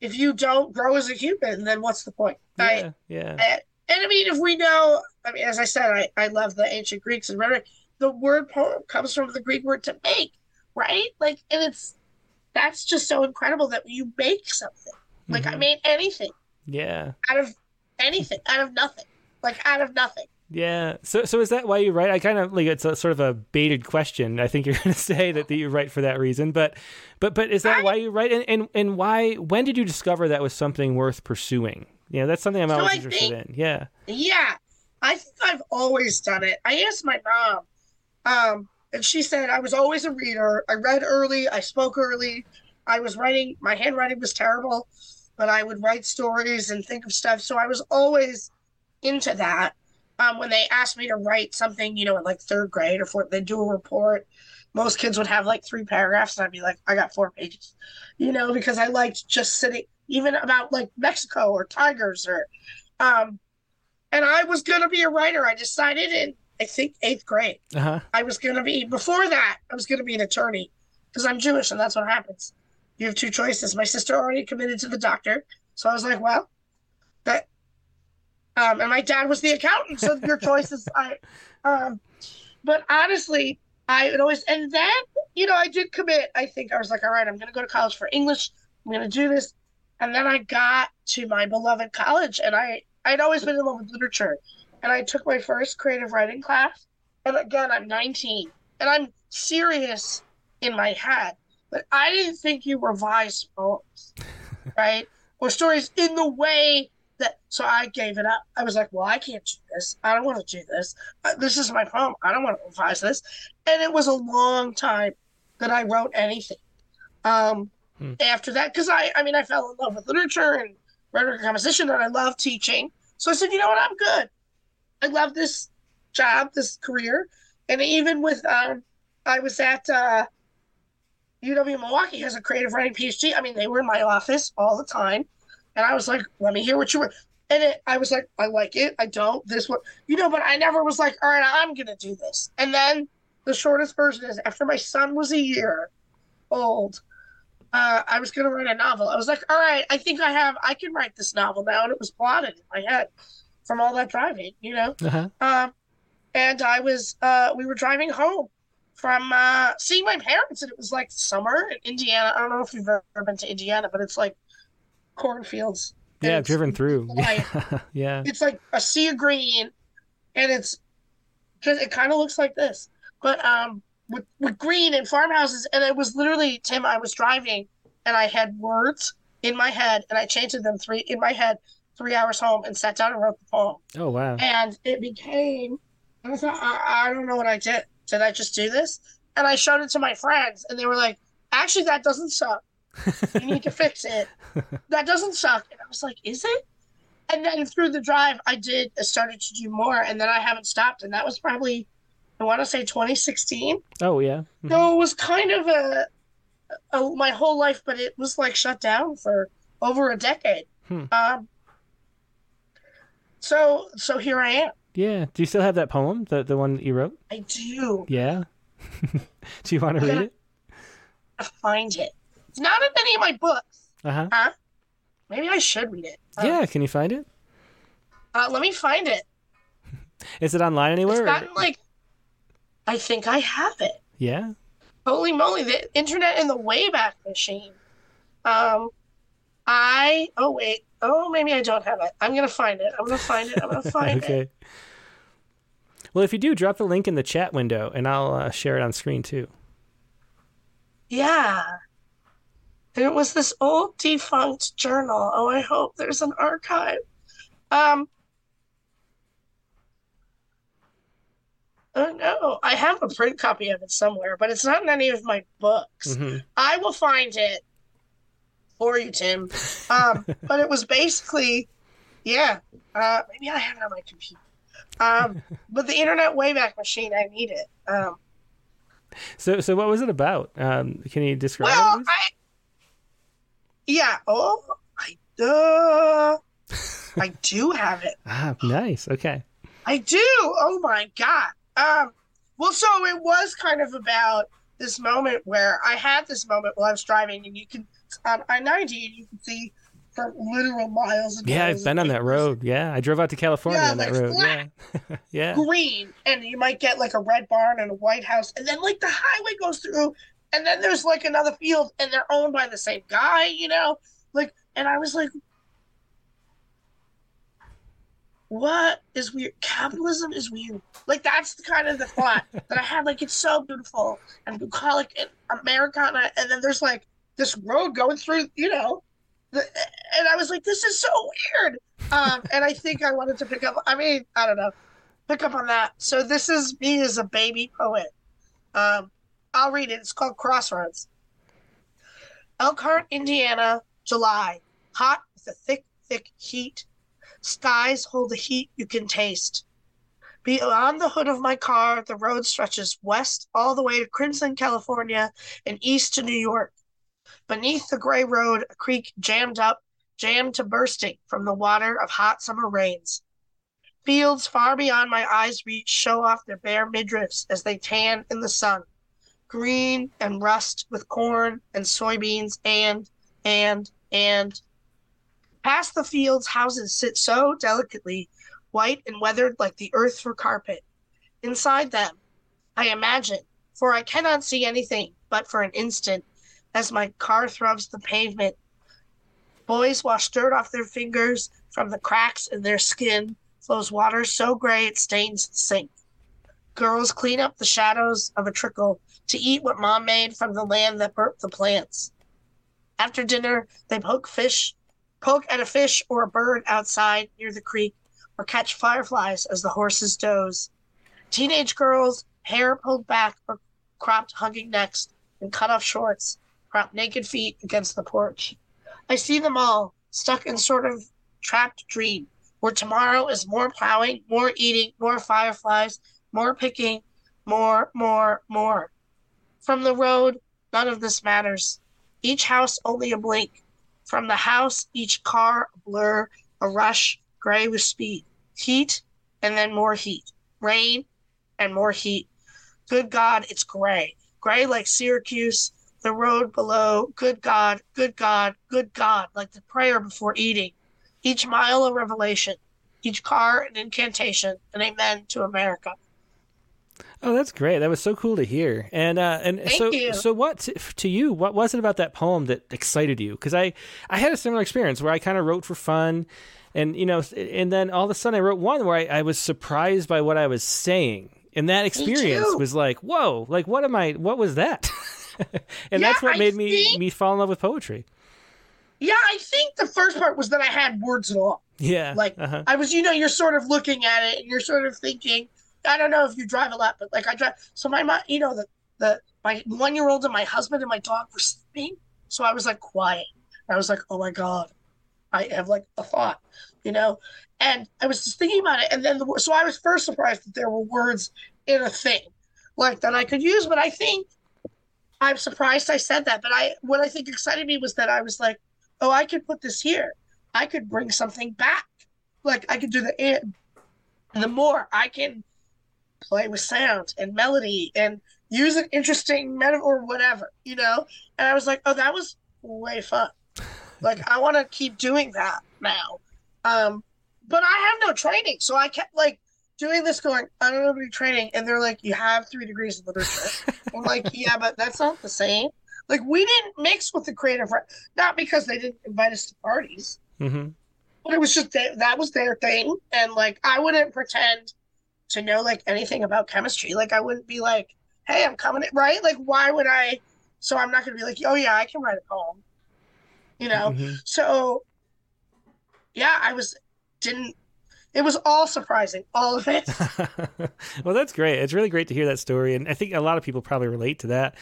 if you don't grow as a human, then what's the point? Yeah, yeah. And, and I mean, if we know, I mean, as I said, I, I love the ancient Greeks and rhetoric. The word poem comes from the Greek word to make, right? Like, and it's that's just so incredible that you make something. Like, I Mhm. made anything Yeah. out of anything, out of nothing, like out of nothing. Yeah. So, so is that why you write? I kind of like it's a sort of a baited question. I think you're going to say that, that you write for that reason, but, but, but is that I- why you write? And, and, and why? When did you discover that was something worth pursuing? You know, that's something I'm So always I interested think- in. Yeah. Yeah, I think I've always done it. I asked my mom, um, and she said I was always a reader. I read early, I spoke early. I was writing, my handwriting was terrible, but I would write stories and think of stuff. So I was always into that. Um, when they asked me to write something, you know, in like third grade or fourth, they'd do a report. Most kids would have like three paragraphs, and I'd be like, I got four pages, you know, because I liked just sitting, even about like Mexico or tigers or, um, and I was going to be a writer. I decided in, I think, eighth grade. Uh huh. I was going to be, before that, I was going to be an attorney because I'm Jewish and that's what happens. You have two choices. My sister already committed to the doctor. So I was like, well, that, um, and my dad was the accountant. So your choice is, I, um, but honestly, I would always, and then, you know, I did commit. I think I was like, all right, I'm going to go to college for English. I'm going to do this. And then I got to my beloved college and I, I'd always been in love with literature. And I took my first creative writing class. And again, I'm 19 and I'm serious in my head, but I didn't think you revised poems, right? Or stories in the way that, so I gave it up. I was like, well, I can't do this. I don't want to do this. Uh, This is my poem. I don't want to revise this. And it was a long time that I wrote anything. Um, Hmm. after that, because I, I mean, I fell in love with literature and rhetoric composition, and I love teaching. So I said, you know what, I'm good. I love this job, this career, and even with, um, I was at uh, UW Milwaukee has a creative writing PhD. I mean, they were in my office all the time, and I was like, let me hear what you were. And it, I was like, I like it. I don't. This one, you know, but I never was like, all right, I'm gonna do this. And then the shortest version is after my son was a year old uh, I was going to write a novel. I was like, all right, I think I have, I can write this novel now. And it was plotted in my head from all that driving, you know? Uh huh. Um, and I was, uh, we were driving home from uh, seeing my parents, and it was like summer in Indiana. I don't know if you've ever been to Indiana, but it's like cornfields. Yeah, I've driven through. Like, yeah. it's like a sea of green, and it's because it kind of looks like this, but um, with with green and farmhouses, and it was literally Tim. I was driving, and I had words in my head, and I chanted them three in my head three hours home, and sat down and wrote the poem, Oh wow. and it became. I thought, I, I don't know what I did. Did I just do this? And I showed it to my friends, and they were like, "Actually, that doesn't suck. You need to fix it. That doesn't suck." And I was like, "Is it?" and then through the drive, I did I started to do more, and then I haven't stopped, and that was probably I want to say 2016. Oh yeah. Mhm. So it was kind of a, a my whole life, but it was like shut down for over a decade. Hmm. Um. So so here I am. Yeah. Do you still have that poem, the the one that you wrote? I do Yeah. Do you want to read it? find it. It's not in any of my books. Uh huh. Maybe I should read it. Uh, Yeah. Can you find it? Uh, let me find it. Is it online anywhere? or- not in, like. I think I have it. Yeah. Holy moly, the internet and the Wayback Machine. Um, I oh wait, oh maybe I don't have it. I'm gonna find it. I'm gonna find it. I'm gonna find it. okay. Well, if you do, drop the link in the chat window, and I'll uh, share it on screen too. Yeah. And it was this old defunct journal. Oh, I hope there's an archive. Um. Oh no, I have a print copy of it somewhere, but it's not in any of my books. Mhm. I will find it for you, Tim. Um, but it was basically, yeah. Uh, maybe I have it on my computer. Um, but the Internet Wayback Machine, I need it. Um, So, so what was it about? Um, can you describe well, it? I, yeah. Oh, I, uh, I do have it. Ah, nice. Okay. I do. Oh my god. Um. Well, so it was kind of about this moment where I had this moment while I was driving, and you can on I ninety, and you can see for literal miles. And Yeah, miles I've been on that road. Yeah, I drove out to California Yeah, on that like road. Yeah. yeah. green, and you might get like a red barn and a white house, and then like the highway goes through, and then there's like another field, and they're owned by the same guy, you know, like, and I was like, what is weird? Capitalism is weird. Like that's the kind of the thought that I had. Like it's so beautiful and bucolic and Americana, and then there's like this road going through, you know, the, and I was like, this is so weird. Um, and I think I wanted to pick up. I mean, I don't know, pick up on that. So this is me as a baby poet. Um, I'll read it. It's called Crossroads. Elkhart, Indiana, July. Hot with a thick, thick heat. Skies hold the heat you can taste. Beyond the hood of my car, the road stretches west all the way to Crimson, California, and east to New York. Beneath the gray road, a creek jammed up, jammed to bursting from the water of hot summer rains. Fields far beyond my eyes' reach show off their bare midriffs as they tan in the sun, green and rust with corn and soybeans and, and, and. Past the fields, houses sit so delicately, white and weathered like the earth for carpet. Inside them, I imagine, for I cannot see anything but for an instant, as my car thrubs the pavement. Boys wash dirt off their fingers, from the cracks in their skin flows water so gray it stains the sink. Girls clean up the shadows of a trickle to eat what mom made from the land that burnt the plants. After dinner, they poke fish, poke at a fish or a bird outside near the creek, or catch fireflies as the horses doze. Teenage girls, hair pulled back or cropped hugging necks and cut off shorts, prop naked feet against the porch. I see them all, stuck in sort of trapped dream, where tomorrow is more plowing, more eating, more fireflies, more picking, more, more, more. From the road, none of this matters. Each house only a blink. From the house, each car a blur, a rush, gray with speed. Heat, and then more heat. Rain, and more heat. Good God, it's gray. Gray like Syracuse, the road below. Good God, good God, good God, like the prayer before eating. Each mile a revelation, each car an incantation, an amen to America. Oh, that's great. That was so cool to hear. And uh, and Thank so you. so what to, to you? What was it about that poem that excited you? Because I I had a similar experience where I kind of wrote for fun, and you know, and then all of a sudden I wrote one where I, I was surprised by what I was saying, and that experience was like, whoa, like what am I? What was that? and Yeah, that's what I made me think- me fall in love with poetry. Yeah, I think the first part was that I had words at all. Yeah, Like uh-huh. I was, you know, you're sort of looking at it and you're sort of thinking. I don't know if you drive a lot, but like I drive. So my mom, you know, the the my one year old and my husband and my dog were sleeping. So I was like quiet. I was like, oh my god, I have like a thought, you know. And I was just thinking about it, and then the, so I was first surprised that there were words in a thing like that I could use. But I think I'm surprised I said that. But I what I think excited me was that I was like, oh, I could put this here. I could bring something back. Like I could do the and the more I can play with sound and melody and use an interesting metaphor or whatever, you know? And I was like, oh, that was way fun. Like I want to keep doing that now. Um, but I have no training, so I kept like doing this, going, I don't know any training, and they're like, you have three degrees in literature. I'm like, yeah, but that's not the same. Like we didn't mix with the creative, not because they didn't invite us to parties, Mm-hmm. but it was just they, that was their thing, and like I wouldn't pretend to know like anything about chemistry. Like I wouldn't be like, hey, I'm coming, in, right? Like why would I? So I'm not gonna be like, oh yeah, I can write a poem, you know. Mhm. So yeah, I was didn't. It was all surprising, all of it. well, that's great. It's really great to hear that story, and I think a lot of people probably relate to that.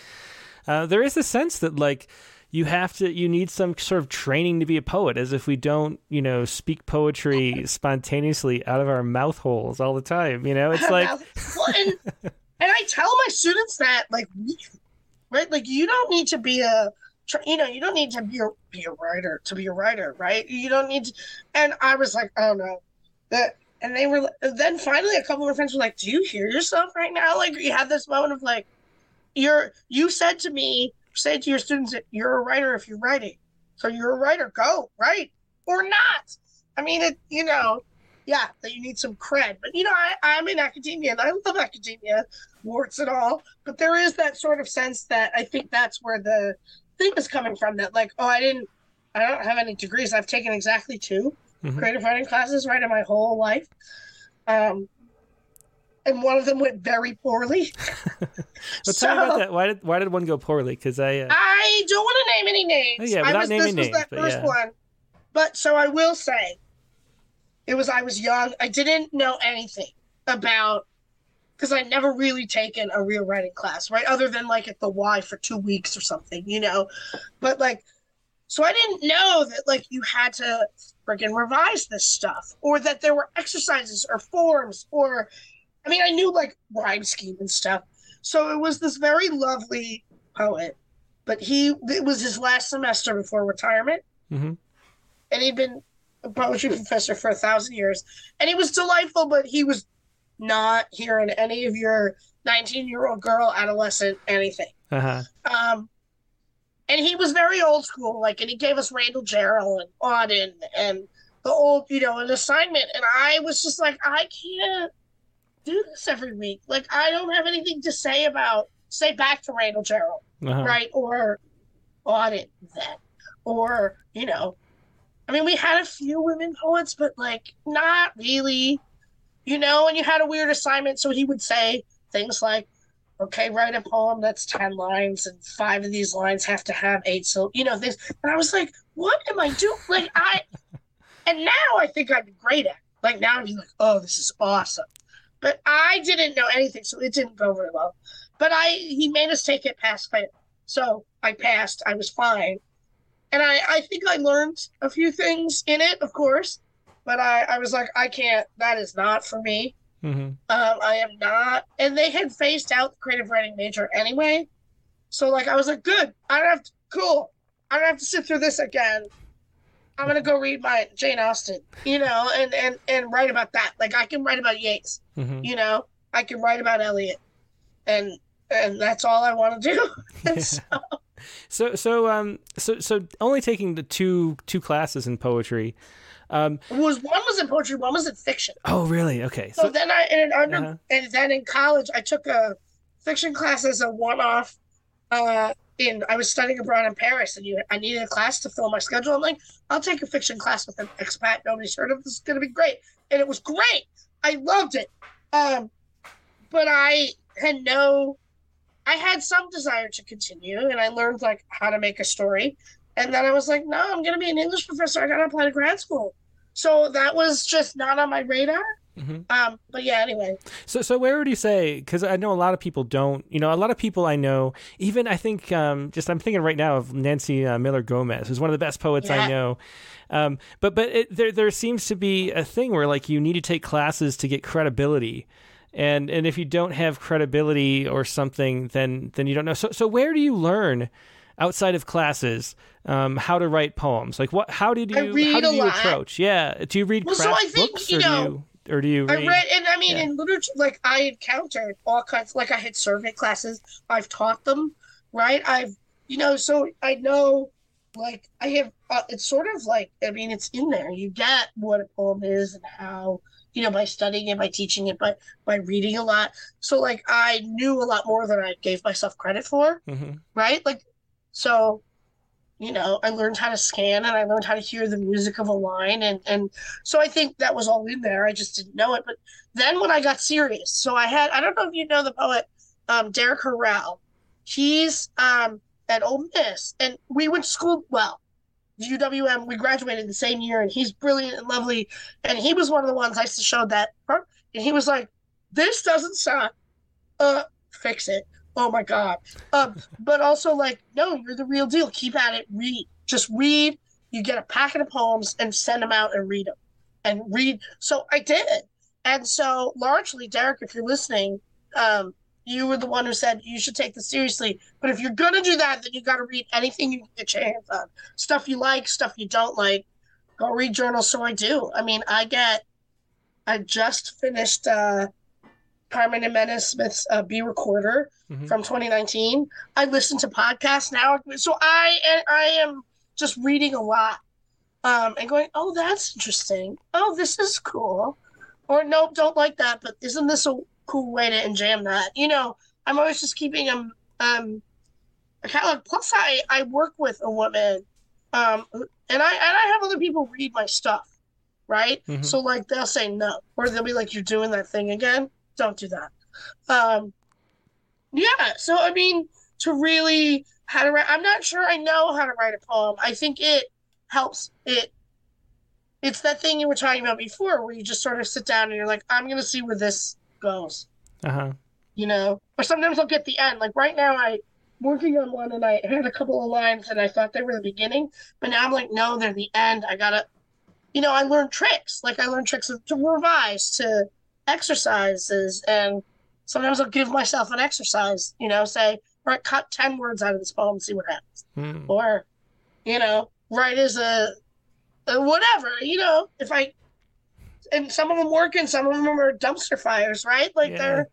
Uh, there is a sense that like you have to, you need some sort of training to be a poet, as if we don't, you know, speak poetry spontaneously out of our mouth holes all the time. You know, it's like, well, and, and I tell my students that, like, right, like you don't need to be a, you know, you don't need to be a be a writer to be a writer, right? You don't need to. And I was like, oh no, that. And they were. Then finally, a couple of my friends were like, "Do you hear yourself right now?" Like you had this moment of like, "You're." You said to me, say to your students that you're a writer if you're writing. So you're a writer. Go write or not. I mean, it. You know, yeah, that you need some cred. But you know, I, I'm in academia and I love academia, warts and all. But there is that sort of sense that I think that's where the thing is coming from. That like, oh, I didn't, I don't have any degrees. I've taken exactly 2 Mhm. creative writing classes right in my whole life. Um, and one of them went very poorly. but tell me about that. Why did why did one go poorly? Because I, uh, I don't want to name any names. Oh, yeah, I without was, naming this names, was that but first yeah. one. But so I will say, it was I was young. I didn't know anything about because I never really taken a real writing class, right? Other than like at the Y for two weeks or something, you know. But like, so I didn't know that like you had to freaking revise this stuff, or that there were exercises or forms, or I mean, I knew like rhyme scheme and stuff. So it was this very lovely poet, but he it was his last semester before retirement, Mhm. and he'd been a poetry professor for a thousand years, and he was delightful, but he was not hearing any of your 19 year old girl adolescent anything. uh-huh. Um, and he was very old school, like, and he gave us Randall Jarrell and Auden and the old, you know, an assignment. And I was just like, I can't do this every week. Like, I don't have anything to say about, say back to Randall Jarrell, Uh-huh. right? Or Auden that, or, you know, I mean, we had a few women poets, but like, not really, you know, and you had a weird assignment. So he would say things like, okay, write a poem that's 10 lines, and five of these lines have to have eight so you know, things. And I was like, what am I doing? Like, I, and now I think I'd be great at it. Like, now I'd be like, oh, this is awesome. But I didn't know anything, so it didn't go very well. But I, he made us take it pass fail. So I passed, I was fine. And I, I think I learned a few things in it, of course. But I, I was like, I can't, that is not for me. hmm Um, I am not. And they had phased out the creative writing major anyway. So like I was like, good. I don't have to cool. I don't have to sit through this again. I'm gonna go read my Jane Austen, you know, and and and write about that. Like I can write about Yeats, hmm you know. I can write about Eliot, and and that's all I want to do. and so, So so um so so only taking the two two classes in poetry. Um, it was one was in poetry, one was in fiction. oh really? Okay. So So then I in an under Uh-huh. and then in college I took a fiction class as a one off. Uh, in I was studying abroad in Paris and you I needed a class to fill my schedule. I'm like, I'll take a fiction class with an expat nobody's heard of. This is gonna be great, and it was great. I loved it. Um, but I had no, I had some desire to continue, and I learned like how to make a story. And then I was like, no, I'm gonna be an English professor. I gotta apply to grad school. So that was just not on my radar. Mhm. Um, but yeah, anyway, So, so where would you say? Because I know a lot of people don't. You know, a lot of people I know. Even I think, um, just I'm thinking right now of Nancy uh, Miller Gomez, who's one of the best poets I know. Um, but but it, there there seems to be a thing where like you need to take classes to get credibility, and and if you don't have credibility or something, then then you don't know. So so where do you learn? Outside of classes, um, how to write poems? Like what? How did you? How do you lot. approach? Yeah, do you read Well, so I think, books, you know, or do you Read? I read? and I mean, Yeah. in literature, like I encountered all kinds. Like I had survey classes. I've taught them, right? I've, you know, so I know, like I have. Uh, it's sort of like, I mean, it's in there. You get what a poem is and how, you know, by studying it, by teaching it, by by reading a lot. So like I knew a lot more than I gave myself credit for, Mhm. right? Like, so. You know, I learned how to scan and I learned how to hear the music of a line and and so I think that was all in there. I just didn't know it. But then when I got serious, so I had I don't know if you know the poet um, Derrick Harriell. He's um, at Ole Miss, and we went to school. Well, UWM. We graduated the same year, and he's brilliant and lovely. And he was one of the ones I to that, and he was like, "This doesn't sound. Uh, fix it. Oh my god. Um, but also like, no, you're the real deal. Keep at it. Read. Just read. You get a packet of poems and send them out and read them, and read. So I did. And so, largely, Derrick, if you're listening, um, you were the one who said you should take this seriously. But if you're gonna do that, then you got to read anything you can get your hands on. Stuff you like, stuff you don't like. Go read journals. So I do. I mean, I get. I just finished uh, Carmen Giménez Smith's uh, "Be Recorder" Mhm. from 2019. I listen to podcasts now, so I I am just reading a lot, um, and going, "Oh, that's interesting. Oh, this is cool." or nope, don't like that, but isn't this a cool way to enjamb that? You know, I'm always just keeping them um account. Plus, I I work with a woman, um, and I and I have other people read my stuff, right? Mhm. So like they'll say no, or they'll be like, "You're doing that thing again. Don't do that." Um, yeah. So I mean, to really how to write, I'm not sure I know how to write a poem. I think it helps it it's that thing you were talking about before where you just sort of sit down and you're like i'm gonna see where this goes Uh-huh. you know or sometimes i'll get the end like right now i working on one and i had a couple of lines and i thought they were the beginning but now i'm like no they're the end i gotta you know i learned tricks like i learned tricks to revise to exercises and sometimes i'll give myself an exercise you know say right cut 10 words out of this poem and see what happens Hmm. or you know write as a, a whatever you know if i and some of them work and some of them are dumpster fires right like Yeah. they're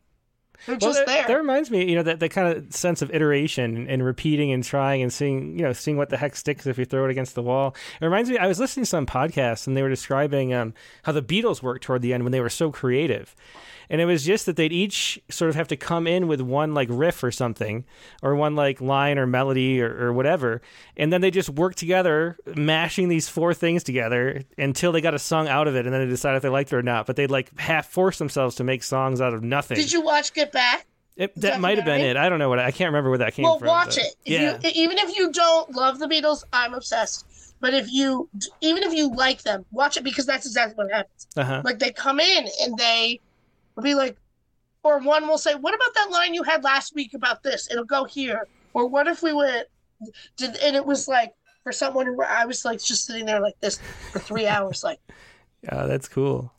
they're Well, just that, there that reminds me, you know, that, that kind of sense of iteration and, and repeating and trying and seeing, you know, seeing what the heck sticks if you throw it against the wall. It reminds me, I was listening to some podcasts and they were describing um, how the Beatles worked toward the end when they were so creative. And it was just that they'd each sort of have to come in with one like riff or something, or one like line or melody or, or whatever. And then they just work together, mashing these four things together until they got a song out of it. And then they decided if they liked it or not. But they'd like half force themselves to make songs out of nothing. did you watch get back It, that might have been it. I don't know what I can't remember where that came well from. Well, watch but- it if Yeah. you even if you don't love the beatles i'm obsessed but if you even if you like them watch it because that's exactly what happens uh-huh. like they come in and they will be like or one will say what about that line you had last week about this it'll go here or what if we went did and it was like for someone who i was like just sitting there like this for three hours like Yeah, that's cool.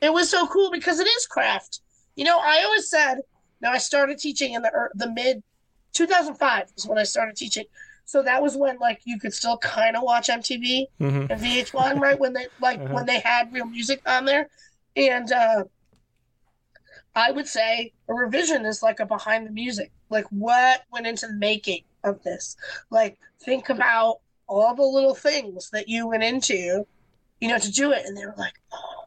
it was so cool because it is craft you know i always said now i started teaching in the the mid 2005 is when i started teaching so that was when like you could still kind of watch mtv hmm and VH1, right? When they like Uh-huh. when they had real music on there, and uh, I would say a revision is like a behind the music. Like what went into the making of this? Like think about all the little things that you went into, you know, to do it, and they were like, oh.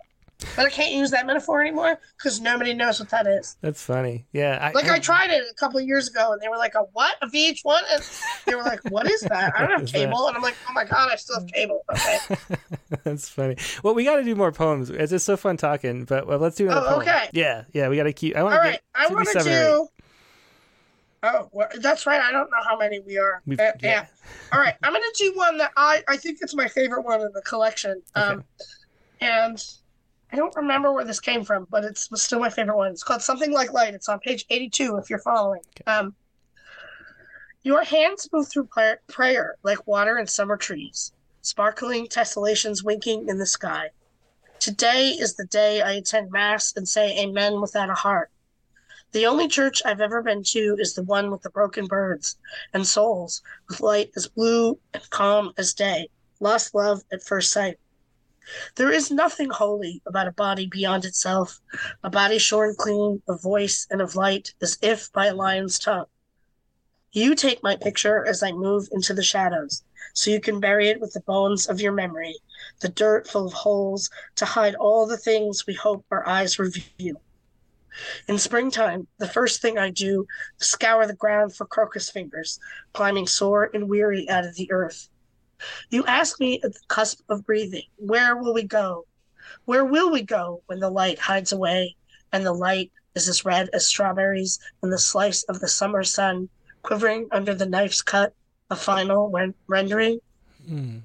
But I can't use that metaphor anymore because nobody knows what that is. That's funny. Yeah. I, Like I tried it a couple of years ago, and they were like, "A what? A VH1?" And they were like, "What is that? I don't have is that? cable." And I'm like, "Oh my god, I still have cable." Okay. that's funny. Well, we got to do more poems. It's just so fun talking. But well, let's do another Oh, poem. okay. Yeah. Yeah. We got to keep. I want All to right, get. I want to do. Oh, well, that's right. I don't know how many we are. Uh, yeah. yeah. All right, I'm gonna do one that I I think it's my favorite one in the collection. Um, and I don't remember where this came from, but it's still my favorite one. It's called Something Like Light. It's on page 82 if you're following. Okay. Um, your hands move through prayer, prayer like water in summer trees, sparkling tessellations winking in the sky. Today is the day I attend Mass and say Amen without a heart. The only church I've ever been to is the one with the broken birds and souls, with light as blue and calm as day, lost love at first sight. There is nothing holy about a body beyond itself, a body shorn clean of voice and of light, as if by a lion's tongue. You take my picture as I move into the shadows, so you can bury it with the bones of your memory, the dirt full of holes to hide all the things we hope our eyes reveal. In springtime, the first thing I do is scour the ground for crocus fingers, climbing sore and weary out of the earth. You ask me at the cusp of breathing, where will we go? Where will we go when the light hides away and the light is as red as strawberries in the slice of the summer sun, quivering under the knife's cut, a final ren- rendering? Hmm.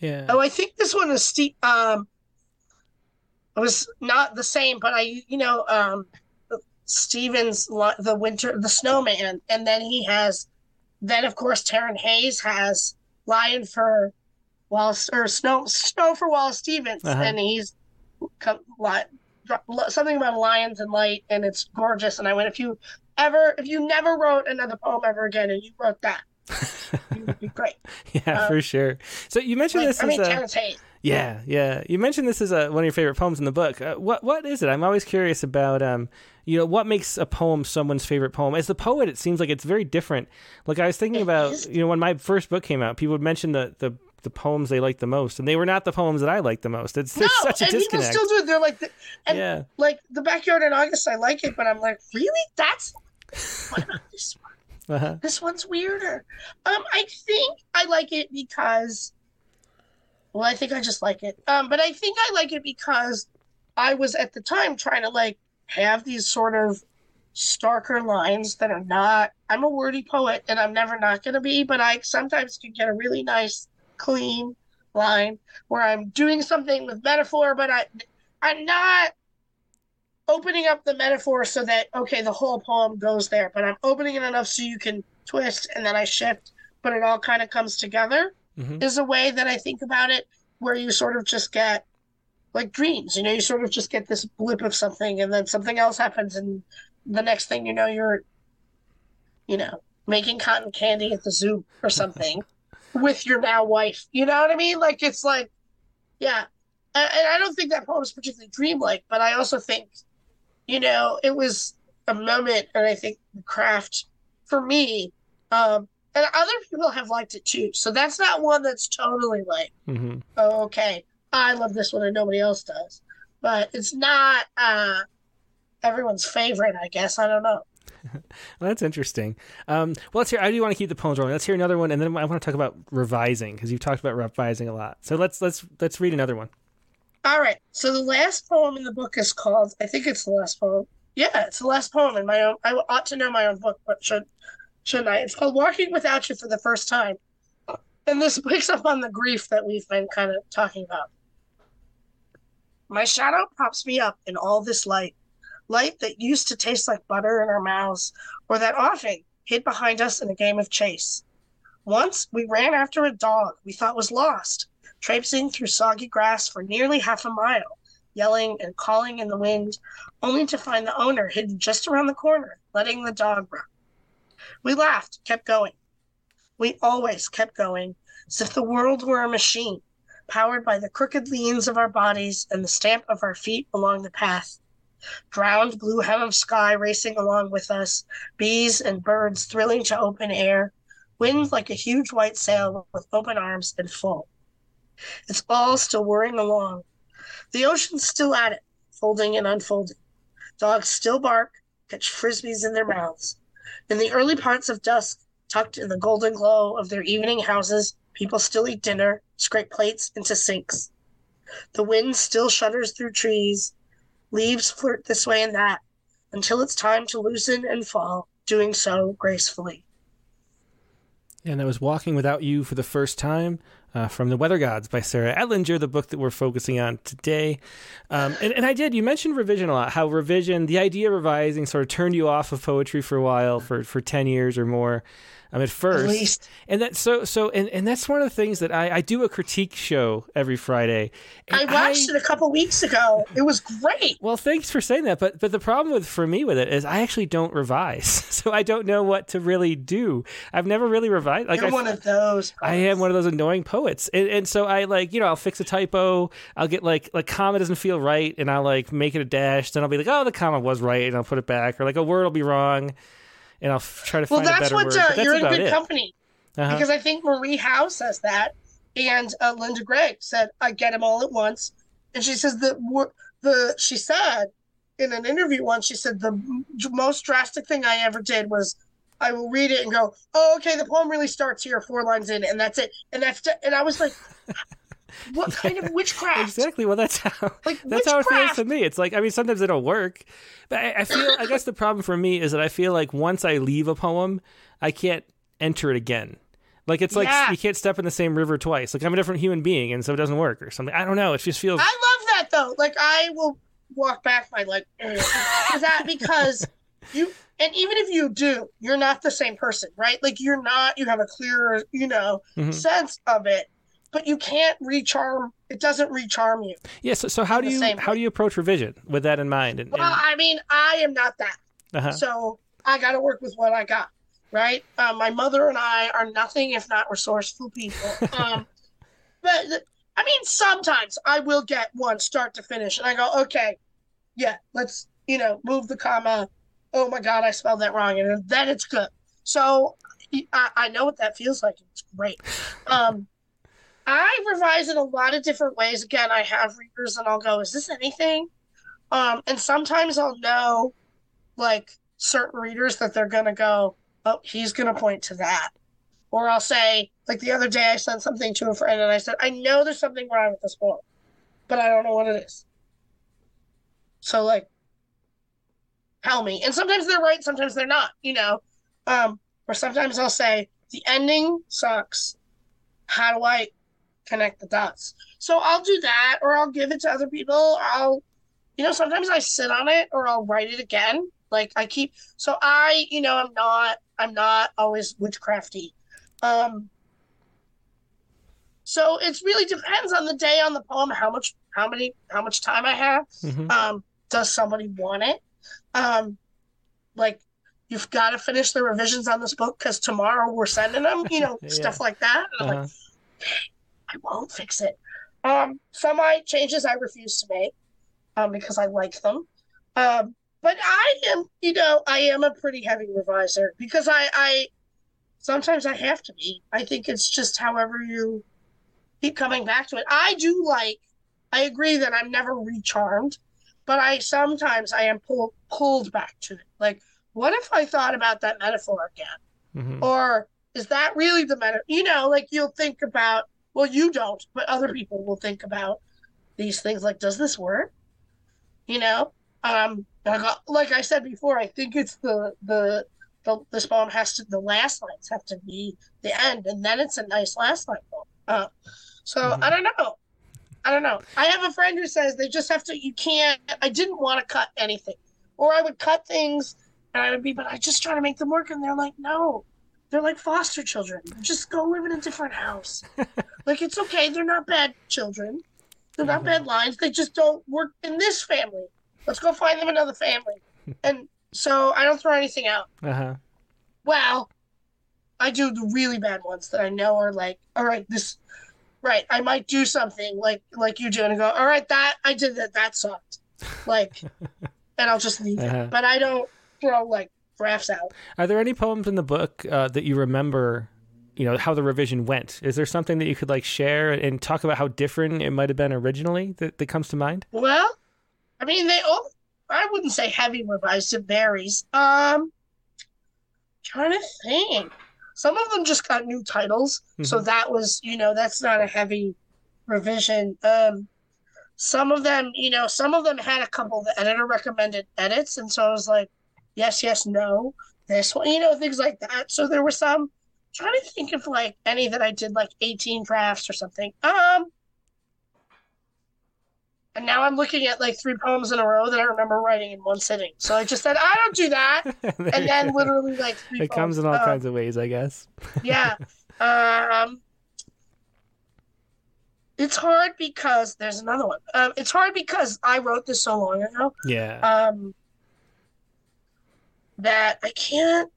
Yeah. Oh, I think this one is Steve. Um, it was not the same, but I, you know, um, Stevens, the winter, the snowman, and then he has, then of course Terrance Hayes has Lion for Wallace or Snow Snow for Wallace Stevens, Uh-huh. and he's something about lions and light, and it's gorgeous. And I went, if you ever, if you never wrote another poem ever again, and you wrote that, you'd be great. yeah, uh, for sure. So you mentioned Like, this I mean, a Terrance Hayes. Yeah, yeah. You mentioned this is a, one of your favorite poems in the book. Uh, what what is it? I'm always curious about um, you know, what makes a poem someone's favorite poem. As the poet, it seems like it's very different. Like I was thinking about, you know, when my first book came out, people would mention the the the poems they liked the most, and they were not the poems that I liked the most. It's there's no, such a and people disconnect. still do it. They're like, the, and yeah, like the backyard in August, I like it, but I'm like, really? That's what about this one? uh-huh. This one's weirder. Um, I think I like it because, well, I think I just like it. Um, but I think I like it because I was at the time trying to like have these sort of starker lines that are not. I'm a wordy poet, and I'm never not going to be, but I sometimes can get a really nice, clean line where I'm doing something with metaphor, but I, I'm not opening up the metaphor so that okay the whole poem goes there but i'm opening it enough so you can twist and then i shift but it all kind of comes together Mhm. is a way that i think about it where you sort of just get like dreams you know you sort of just get this blip of something and then something else happens and the next thing you know you're you know making cotton candy at the zoo or something with your now wife you know what i mean like it's like yeah and, and i don't think that poem is particularly dreamlike but i also think you know, it was a moment, and I think the craft for me, um, and other people have liked it too. So that's not one that's totally like, hmm oh, okay, I love this one and nobody else does. But it's not uh, everyone's favorite, I guess. I don't know. Well, that's interesting. Um, well, let's hear. I do want to keep the poems rolling. Let's hear another one, and then I want to talk about revising because you've talked about revising a lot. So let's let's let's read another one. All right. So the last poem in the book is called. I think it's the last poem. Yeah, it's the last poem in my own. I ought to know my own book, but should I? It's called "Walking Without You" for the first time, and this picks up on the grief that we've been kind of talking about. My shadow props me up in all this light, light that used to taste like butter in our mouths, or that often hid behind us in a game of chase. Once we ran after a dog we thought was lost, traipsing through soggy grass for nearly half a mile, yelling and calling in the wind, only to find the owner hidden just around the corner, letting the dog run. We laughed, kept going. We always kept going, as if the world were a machine, powered by the crooked leans of our bodies and the stamp of our feet along the path. Drowned blue hem of sky racing along with us, bees and birds thrilling to open air, wind like a huge white sail with open arms and full. It's all still whirring along. The ocean's still at it, folding and unfolding. Dogs still bark, catch frisbees in their mouths. In the early parts of dusk, tucked in the golden glow of their evening houses, people still eat dinner, scrape plates into sinks. The wind still shudders through trees. Leaves flirt this way and that until it's time to loosen and fall, doing so gracefully. And that was walking without you for the first time uh, from The Weather Gods by Sarah Etlinger, the book that we're focusing on today. Um, and, and I did, you mentioned revision a lot, how revision, the idea of revising sort of turned you off of poetry for a while, for, for 10 years or more um, at first. At least. And that so so and, and that's one of the things that I, I do a critique show every Friday. I watched I, it a couple weeks ago. It was great. Well, thanks for saying that. But but the problem with for me with it is I actually don't revise, so I don't know what to really do. I've never really revised. Like You're I, one of those. Poets. I am one of those annoying poets, and, and so I like you know I'll fix a typo. I'll get like like comma doesn't feel right, and I'll like make it a dash. Then I'll be like, oh, the comma was right, and I'll put it back, or like a word will be wrong and I'll f- try to well, find a better what, word. Uh, that's you're in good it. company uh-huh. because I think Marie Howe says that, and uh, Linda Gregg said, "I get them all at once," and she says that the she said in an interview once she said the most drastic thing I ever did was I will read it and go, "Oh, okay, the poem really starts here, four lines in, and that's it." And that's and I was like, "What kind of witchcraft?" Exactly. Well, that's how like that's witchcraft. how it feels to me. It's like I mean, sometimes it'll work, but I, I feel I guess the problem for me is that I feel like once I leave a poem, I can't enter it again. Like it's like yeah. you can't step in the same river twice. Like I'm a different human being, and so it doesn't work or something. I don't know. It just feels. I love that though. Like I will walk back my like is that because you and even if you do, you're not the same person, right? Like you're not. You have a clearer, you know, mm-hmm. sense of it, but you can't recharm. It doesn't recharm you. Yes. Yeah, so, so how do you how do you approach revision with that in mind? And, well. I mean, I am not that. Uh-huh. So I got to work with what I got right? Um, my mother and I are nothing if not resourceful people. Um, but I mean, sometimes I will get one start to finish, and I go, okay, yeah, let's you know move the comma. Oh my God, I spelled that wrong, and then it's good. So I, I know what that feels like. It's great. Um, I revise in a lot of different ways. Again, I have readers, and I'll go, is this anything? Um, and sometimes I'll know, like certain readers, that they're gonna go, oh, he's to point to that. Or I'll say, like the other day, I sent something to a friend and I said, I know there's something wrong with this book, but I don't know what it is. So, like, tell me. And sometimes they're right, sometimes they're not, you know. Um, or sometimes I'll say, the ending sucks. How do I connect the dots? So I'll do that, or I'll give it to other people. I'll, you know, sometimes I sit on it, or I'll write it again. Like I keep, so I, you know, I'm not I'm not always witchcrafty. Um, so it really depends on the day on the poem, how much, how many, how much time I have. Mm-hmm. Um, does somebody want it? Um, like you've got to finish the revisions on this book because tomorrow we're sending them, you know, yeah. stuff like that. And uh-huh. I'm like, I won't fix it. Um, some I changes I refuse to make um, because I like them. Um, but I am, you know, I am a pretty heavy reviser because I, I sometimes I have to be. I think it's just however you keep coming back to it. I do like. I agree that I'm never recharmed, but I sometimes I am pulled pulled back to it. Like, what if I thought about that metaphor again? Mm-hmm. Or is that really the metaphor? You know, like you'll think about. Well, you don't, but other people will think about these things. Like, does this work? You know, um, like I said before, I think it's the the the this poem has to the last lines have to be the end, and then it's a nice last line poem. Uh, so mm-hmm. I don't know. I don't know. I have a friend who says they just have to. You can't. I didn't want to cut anything, or I would cut things, and I would be, but I just try to make them work, and they're like, no. They're like foster children. Just go live in a different house. like it's okay. They're not bad children. They're not mm-hmm. bad lines. They just don't work in this family. Let's go find them another family. and so I don't throw anything out. Uh huh. Well, I do the really bad ones that I know are like, all right, this, right. I might do something like like you do, and go, all right, that I did that. That sucked. Like, and I'll just leave uh-huh. it. But I don't throw like out. Are there any poems in the book uh, that you remember? You know how the revision went. Is there something that you could like share and talk about how different it might have been originally that, that comes to mind? Well, I mean, they all, I wouldn't say heavy revised, it varies. Um, trying to think. Some of them just got new titles. Mm-hmm. So that was, you know, that's not a heavy revision. Um, some of them, you know, some of them had a couple of the editor recommended edits. And so I was like, yes, yes, no, this one, you know, things like that. So there were some trying to think of like any that I did like 18 drafts or something. Um, and now I'm looking at like three poems in a row that I remember writing in one sitting. So I just said, I don't do that. And then literally like three it comes in all Um, kinds of ways, I guess. yeah. Um, it's hard because there's another one. Um, it's hard because I wrote this so long ago. Yeah. Um, that I can't.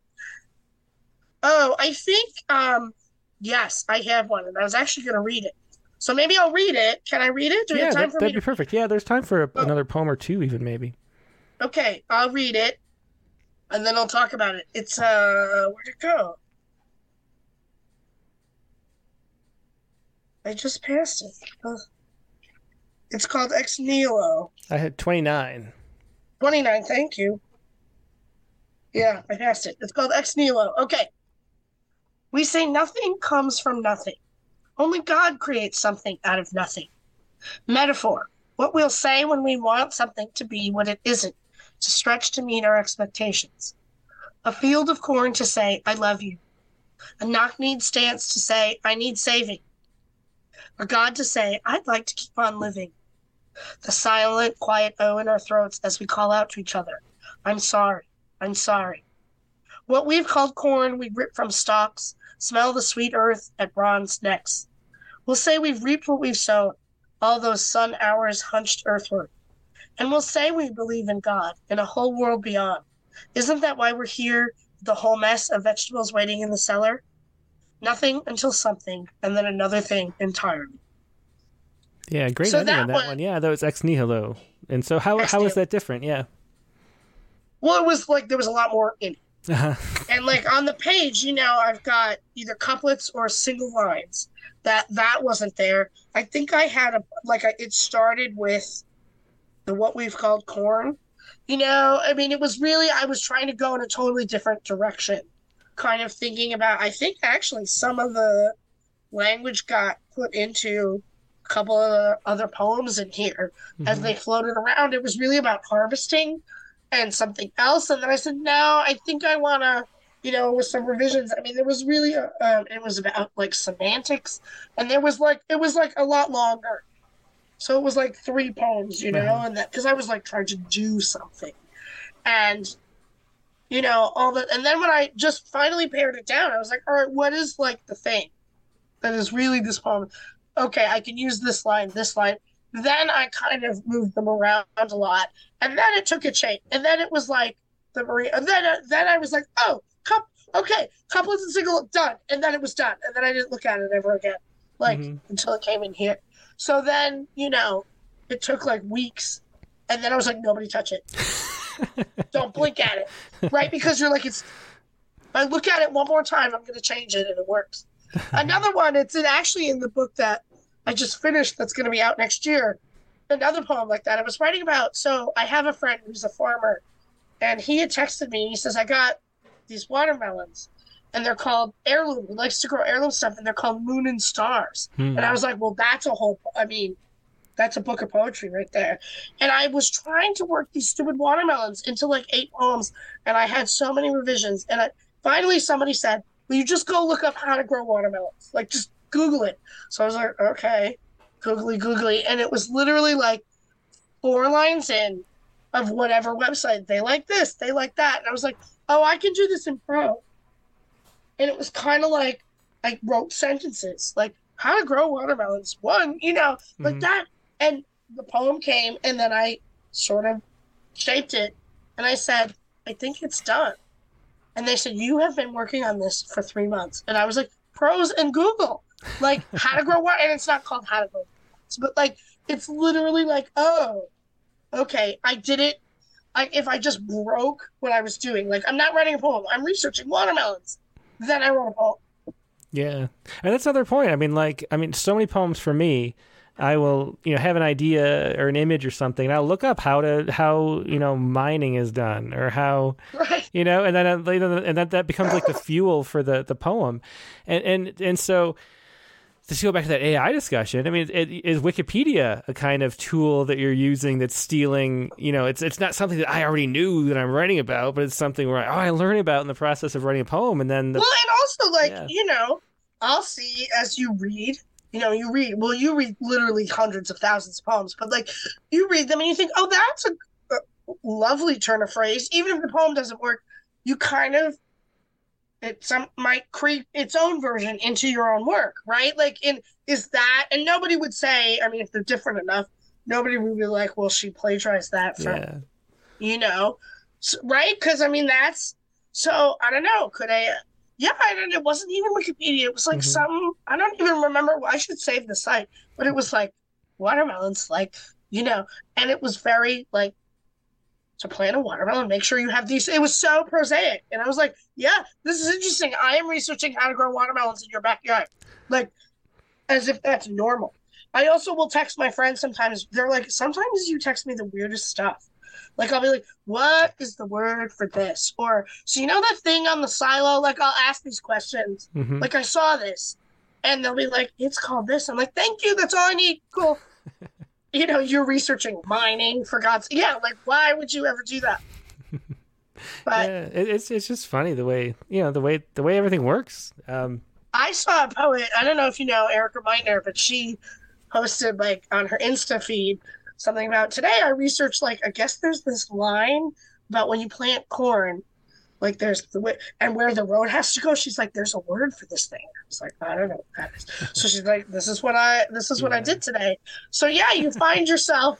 Oh, I think. Um, yes, I have one, and I was actually going to read it. So maybe I'll read it. Can I read it? Do we yeah, have time that, me be perfect. Yeah, there's time for a, Oh. another poem or two, even maybe. Okay, I'll read it, and then I'll talk about it. It's uh, where'd it go? I just passed it. Uh, It's called Ex Nihilo. I had 29. 29, thank you. Yeah, I passed it. It's called Ex Nihilo. Okay. We say nothing comes from nothing. Only God creates something out of nothing. Metaphor. What we'll say when we want something to be what it isn't, to stretch to meet our expectations. A field of corn to say, I love you. A knock kneed stance to say, I need saving. A God to say, I'd like to keep on living the silent, quiet O in our throats as we call out to each other. I'm sorry. I'm sorry. What we've called corn, we rip from stalks, smell the sweet earth at bronze necks. We'll say we've reaped what we've sown, all those sun hours hunched earthward. And we'll say we believe in God, in a whole world beyond. Isn't that why we're here, the whole mess of vegetables waiting in the cellar? Nothing until something, and then another thing entirely. Yeah, great So ending that on that one- one. Yeah, that was Ex Nihilo. And so how Ex how is that different? Yeah. Well, it was like there was a lot more in it. Uh-huh. And like on the page, you know, I've got either couplets or single lines. That that wasn't there. I think I had a like I, it started with the what we've called corn. You know, I mean, it was really I was trying to go in a totally different direction, kind of thinking about. I think actually some of the language got put into a couple of other poems in here as Mhm. they floated around. It was really about harvesting and something else. And then I said, no, I think I want to, you know, with some revisions. I mean, there was really, a, um, it was about like semantics, and there was like, it was like a lot longer. So it was like three poems, you know, and that because I was like trying to do something, and you know all that. And then when I just finally pared it down, I was like, all right, what is like the thing that is really this poem? Okay, I can use this line, this line. Then I kind of moved them around a lot, and then it took a change, and then it was like the Maria, and then then I was like, oh, cup, okay, couplets and single done, and then it was done, and then I didn't look at it ever again, like Mhm. until it came in here. So then you know, it took like weeks, and then I was like, nobody touch it, don't blink at it, right? Because you're like, it's. If I look at it one more time, I'm going to change it, and it works. Another one, it's actually in the book that I just finished that's going to be out next year. Another poem like that. I was writing about. So I have a friend who's a farmer, and he had texted me. He says, I got these watermelons, and they're called heirloom. He likes to grow heirloom stuff, and they're called moon and stars. Hmm. And I was like, well, that's a whole, I mean, that's a book of poetry right there. And I was trying to work these stupid watermelons into like eight poems, and I had so many revisions. And I, finally, somebody said, will you just go look up how to grow watermelons? Like, just Google it. So I was like, okay, googly googly. And it was literally like four lines in of whatever website. They like this, they like that. And I was like, oh, I can do this in pro. And it was kind of like I wrote sentences like how to grow watermelons. One, you know, like Mhm. that. And the poem came, and then I sort of shaped it. And I said, I think it's done. And they said, You have been working on this for three months. And I was like, Pros and Google. Like, how to grow water. And it's not called how to grow watermelons, but like, it's literally like, oh, okay, I did it. Like, if I just broke what I was doing, like, I'm not writing a poem, I'm researching watermelons. Then I wrote a poem. Yeah, and that's another point. I mean, like, I mean, so many poems for me. I will, you know, have an idea or an image or something, and I'll look up how to how you know mining is done or how Right. you know, and then uh, and that that becomes like the fuel for the the poem, and and and so to go back to that AI discussion, I mean, it, is Wikipedia a kind of tool that you're using that's stealing? You know, it's it's not something that I already knew that I'm writing about, but it's something where I, oh, I learn about in the process of writing a poem, and then the, well, and also like Yeah. you know, I'll see as you read. You know, you read. Well, you read literally hundreds of thousands of poems, but like you read them and you think, oh, that's a, a lovely turn of phrase. Even if the poem doesn't work, you kind of it some might create its own version into your own work, right? Like, in is that? And nobody would say. I mean, if they're different enough, nobody would be like, well, she plagiarized that from yeah, you know, S right? Because I mean, that's so. I don't know. Could I? Yeah, I don't. It wasn't even Wikipedia. It was like Mhm. some. I don't even remember. I should save the site, but it was like watermelons, like you know, and it was very like to plant a watermelon. Make sure you have these. It was so prosaic, and I was like, yeah, this is interesting. I am researching how to grow watermelons in your backyard, like as if that's normal. I also will text my friends sometimes. They're like, sometimes you text me the weirdest stuff. Like I'll be like, "What is the word for this?" Or so you know that thing on the silo. Like I'll ask these questions. hmm Like I saw this, and they'll be like, "It's called this." I'm like, "Thank you. That's all I need. Cool." you know, you're researching mining for God's. Yeah, like why would you ever do that? But yeah. It, it's it's just funny the way you know the way the way everything works. Um, I saw a poet. I don't know if you know Erika Meitner, but she posted like on her Insta feed something about today. I researched like I guess there's this line about when you plant corn, like there's the way and where the road has to go. She's like, there's a word for this thing. I was like, I don't know what that is. So she's like, this is what I this is what I did today. So yeah, you find yourself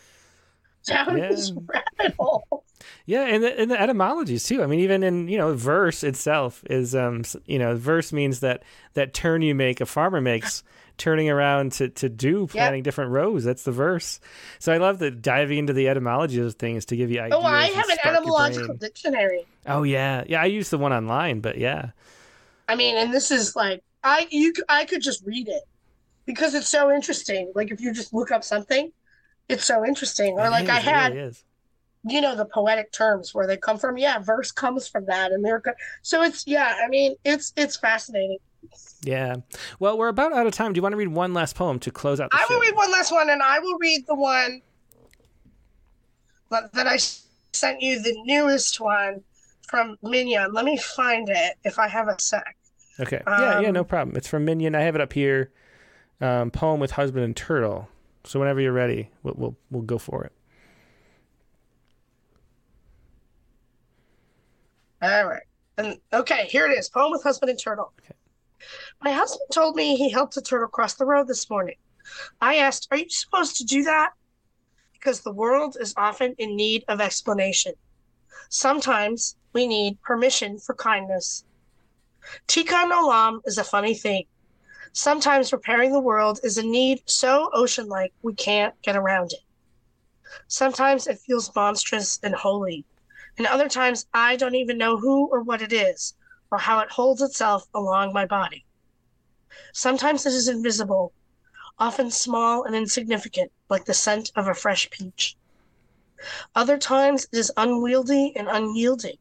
down Yeah. this rabbit hole. Yeah, and the, and the etymologies too. I mean, even in you know verse itself is um you know verse means that that turn you make a farmer makes turning around to to do planting different rows. That's the verse. So I love that diving into the etymology of things to give you ideas. Oh, I have an etymological dictionary. Oh yeah, yeah. I use the one online, but yeah, I mean, and this is like I you I could just read it because it's so interesting. Like if you just look up something, it's so interesting. Or It like I is, it had, really you know, the poetic terms where they come from. Yeah, verse comes from that, and they're go- so it's yeah. I mean, it's it's fascinating. Yeah. Well, we're about out of time. Do you want to read one last poem to close out the I show? will read one last one, and I will read the one that I sent you, the newest one from Minyan. Let me find it if I have a sec. Okay. yeah, yeah, Um, no problem. It's from Minyan. I have it up here. Um, poem with husband and turtle. So whenever you're ready, we'll we'll, we'll go for it. All right. And okay, here it is. Poem with husband and turtle. Okay. My husband told me he helped a turtle cross the road this morning. I asked, Are you supposed to do that? Because the world is often in need of explanation. Sometimes we need permission for kindness. Tikkun Olam is a funny thing. Sometimes repairing the world is a need so ocean like we can't get around it. Sometimes it feels monstrous and holy and other times I don't even know who or what it is, or how it holds itself along my body. Sometimes it is invisible, often small and insignificant, like the scent of a fresh peach. Other times it is unwieldy and unyielding,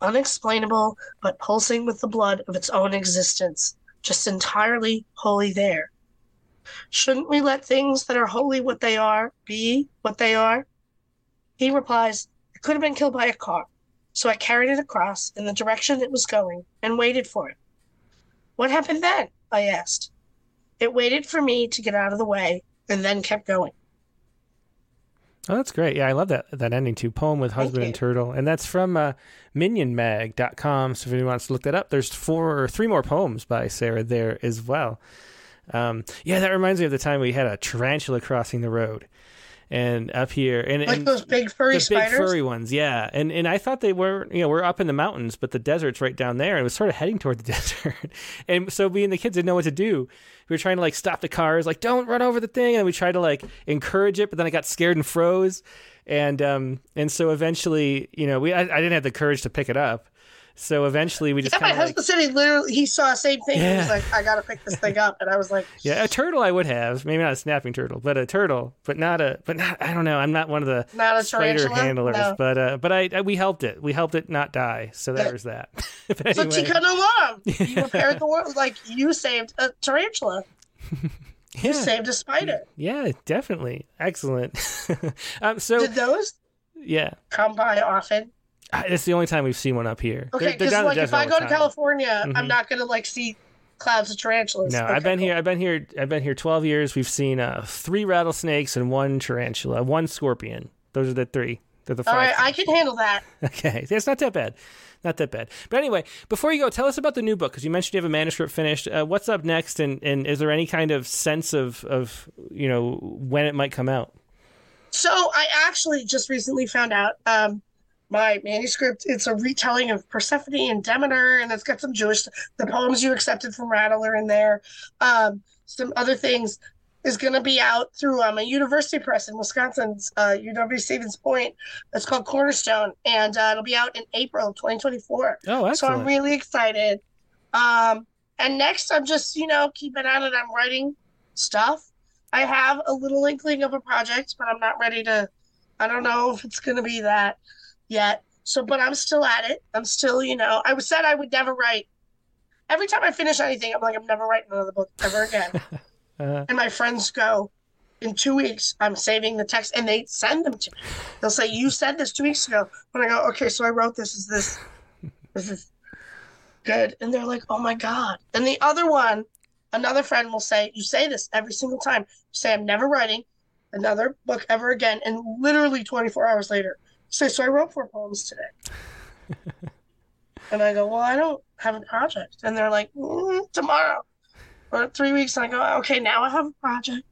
unexplainable, but pulsing with the blood of its own existence, just entirely wholly there. Shouldn't we let things that are wholly what they are be what they are? He replies, it could have been killed by a car, so I carried it across in the direction it was going and waited for it. What happened then? I asked. It waited for me to get out of the way and then kept going. Oh, that's great. Yeah, I love that that ending too. Poem with husband and turtle, and that's from uh, minyanmag.com. So if anyone wants to look that up, there's four or three more poems by Sarah there as well. Um, yeah, that reminds me of the time we had a tarantula crossing the road, and up here, and, Like and those big furry the spiders. big furry ones, yeah. And and I thought they were, you know, we're up in the mountains, but the desert's right down there. And it was sort of heading toward the desert. and so me and the kids didn't know what to do. We were trying to like stop the cars, like don't run over the thing, and we tried to like encourage it, but then I got scared and froze. And um and so eventually, you know, we I, I didn't have the courage to pick it up. So eventually, we just yeah, my kind of like, husband said he literally he saw the same thing. He was like, "I gotta pick this thing up," and I was like, yeah, a turtle I would have, maybe not a snapping turtle, but a turtle, but not a, but not I don't know. I'm not one of the "Not a spider tarantula." handlers, No. but uh, but I, I we helped it. We helped it not die. So Yeah. there's that. But So anyway. Tikkun Olam, you repaired the world. Like you saved a tarantula. You saved a spider. Yeah, definitely. Excellent. um, so Did those yeah, come by often? It's the only time we've seen one up here. Okay, They're- they're because like if I go to time. California, Mhm. I'm not gonna like see clouds of tarantulas. No, Okay, I've been cool. here. I've been here. I've been here twelve years. We've seen uh, three rattlesnakes and one tarantula, one scorpion. Those are the three. They're the five. All right, I can handle that. Okay, it's not that bad. Not that bad. But anyway, before you go, tell us about the new book because you mentioned you have a manuscript finished. Uh, what's up next, and, and is there any kind of sense of of you know when it might come out? So I actually just recently found out um, my manuscript. It's a retelling of Persephone and Demeter, and it's got some Jewish. The poems you accepted from Rattle are in there. Um, some other things is going to be out through um, a university press in Wisconsin's uh, UW Stevens Point. It's called Cornerstone, and uh, it'll be out in April 2024. Oh, So. I'm really excited. Um, and next, I'm just, you know, keeping at it. I'm writing stuff. I have a little inkling of a project, but I'm not ready to, I don't know if it's going to be that yet. So, but I'm still at it. I'm still, you know, I said I would never write. Every time I finish anything, I'm like, I'm never writing another book ever again. Uh, and my friends go, in two weeks, I'm saving the text, and they send them to me. They'll say, "You said this two weeks ago." When I go, "Okay, so I wrote this. Is this, this is good?" And they're like, "Oh my god!" And the other one, another friend will say, "You say this every single time. You say I'm never writing another book ever again." And literally 24 hours later, say, "So I wrote four poems today." and I go, "Well, I don't have a project." And they're like, mm, "Tomorrow." Or three weeks, and I go, okay, now I have a project.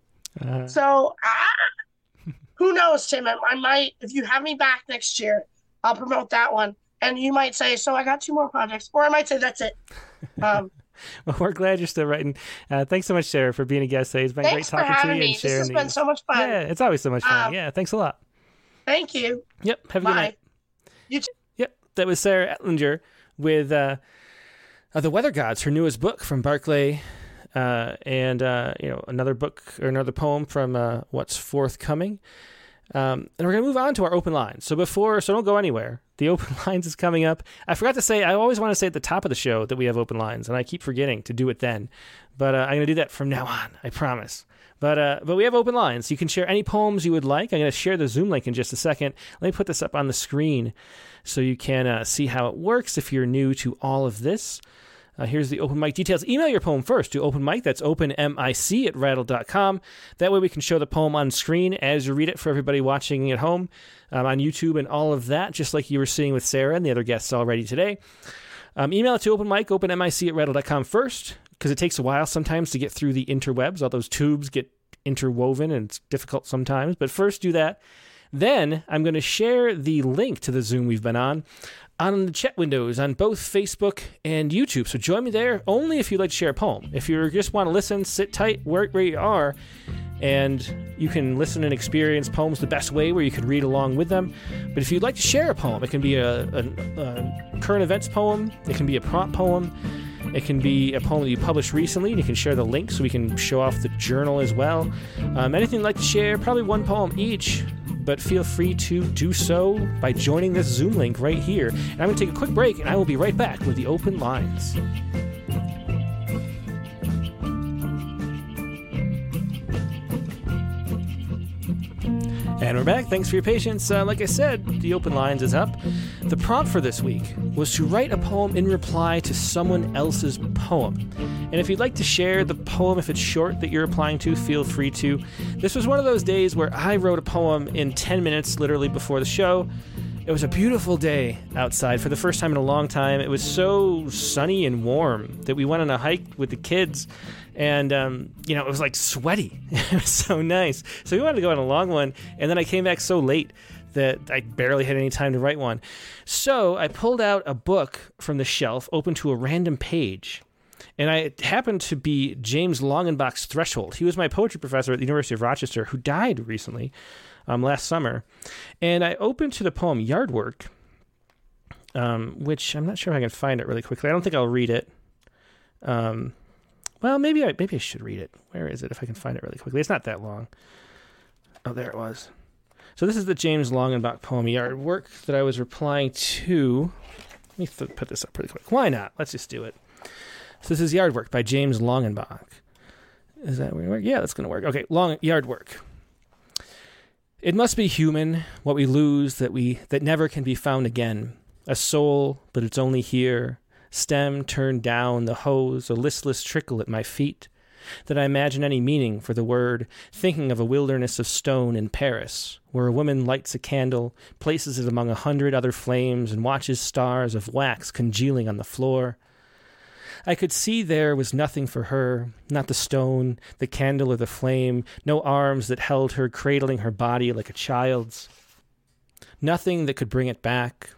uh, So, ah, who knows, Tim? I, I might, if you have me back next year, I'll promote that one. And you might say, so I got two more projects. Or I might say, that's it. Um, well, we're glad you're still writing. Uh, thanks so much, Sarah, for being a guest today. It's been great talking to you me. and This sharing has been these. so much fun. Yeah, it's always so much fun. Um, yeah, thanks a lot. Thank you. Yep. Have a good Bye. night. You too. Yep. That was Sarah Etlinger with uh, uh, The Weather Gods, her newest book from Barclay. Uh, and, uh, you know, another book or another poem from uh, What's Forthcoming. Um, and we're going to move on to our open lines. So before, so don't go anywhere. The open lines is coming up. I forgot to say, I always want to say at the top of the show that we have open lines, and I keep forgetting to do it then. But uh, I'm going to do that from now on. I promise. But uh, but we have open lines. You can share any poems you would like. I'm going to share the Zoom link in just a second. Let me put this up on the screen so you can uh, see how it works if you're new to all of this. Uh, here's the open mic details. Email your poem first to open mic. That's openmic at rattle.com. That way we can show the poem on screen as you read it for everybody watching at home um, on YouTube and all of that, just like you were seeing with Sarah and the other guests already today. Um, email it to open mic, openmic at rattle.com first, because it takes a while sometimes to get through the interwebs. All those tubes get interwoven and it's difficult sometimes. But first, do that. Then I'm going to share the link to the Zoom we've been on on the chat windows on both Facebook and YouTube. So join me there only if you'd like to share a poem. If you just want to listen, sit tight where, you are, and you can listen and experience poems the best way where you can read along with them. But if you'd like to share a poem, it can be a, a, a current events poem, it can be a prompt poem. It can be a poem that you published recently, and you can share the link so we can show off the journal as well. Um, anything you'd like to share, probably one poem each, but feel free to do so by joining this Zoom link right here. And I'm going to take a quick break, and I will be right back with the open lines. And we're back. Thanks for your patience. Uh, like I said, the open lines is up. The prompt for this week was to write a poem in reply to someone else's poem. And if you'd like to share the poem, if it's short that you're replying to, feel free to. This was one of those days where I wrote a poem in 10 minutes, literally before the show. It was a beautiful day outside for the first time in a long time. It was so sunny and warm that we went on a hike with the kids, and um, you know it was like sweaty. it was so nice. So we wanted to go on a long one, and then I came back so late that I barely had any time to write one. So I pulled out a book from the shelf, open to a random page. And I happened to be James Longenbach's Threshold. He was my poetry professor at the University of Rochester who died recently, um, last summer. And I opened to the poem Yard Work, um, which I'm not sure if I can find it really quickly. I don't think I'll read it. Um, well, maybe I maybe I should read it. Where is it? If I can find it really quickly, it's not that long. Oh, there it was. So this is the James Longenbach poem Yard Work that I was replying to. Let me th- put this up pretty quick. Why not? Let's just do it. So this is Yard Work by James Longenbach. Is that to work? Yeah, that's going to work. Okay, long yard work. It must be human what we lose that we that never can be found again. A soul, but it's only here. Stem turned down, the hose, a listless trickle at my feet. That I imagine any meaning for the word, thinking of a wilderness of stone in Paris, where a woman lights a candle, places it among a hundred other flames, and watches stars of wax congealing on the floor. I could see there was nothing for her, not the stone, the candle, or the flame, no arms that held her, cradling her body like a child's. Nothing that could bring it back,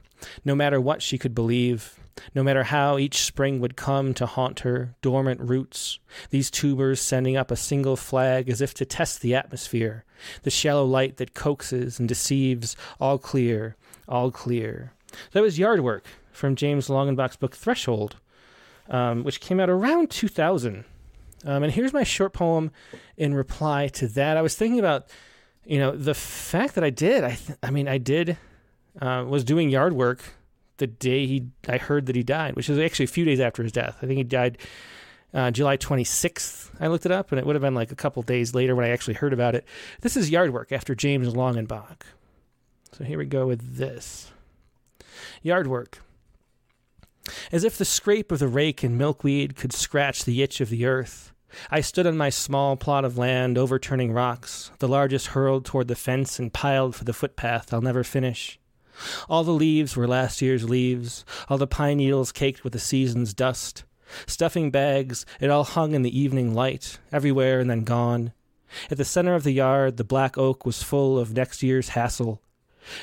no matter what she could believe, no matter how each spring would come to haunt her, dormant roots, these tubers sending up a single flag as if to test the atmosphere, the shallow light that coaxes and deceives, all clear, all clear. That was Yard Work from James Longenbach's book Threshold, um, which came out around 2000. Um, and here's my short poem in reply to that. I was thinking about, you know, the fact that I did. I, th- I mean, I did uh, was doing yard work the day he I heard that he died, which is actually a few days after his death. I think he died uh, July 26th. I looked it up, and it would have been like a couple days later when I actually heard about it. This is yard work after James Longenbach. So here we go with this yard work. As if the scrape of the rake and milkweed could scratch the itch of the earth, I stood on my small plot of land, overturning rocks, the largest hurled toward the fence and piled for the footpath I'll never finish. All the leaves were last year's leaves, all the pine needles caked with the season's dust. Stuffing bags, it all hung in the evening light, everywhere and then gone. At the center of the yard, the black oak was full of next year's hassle.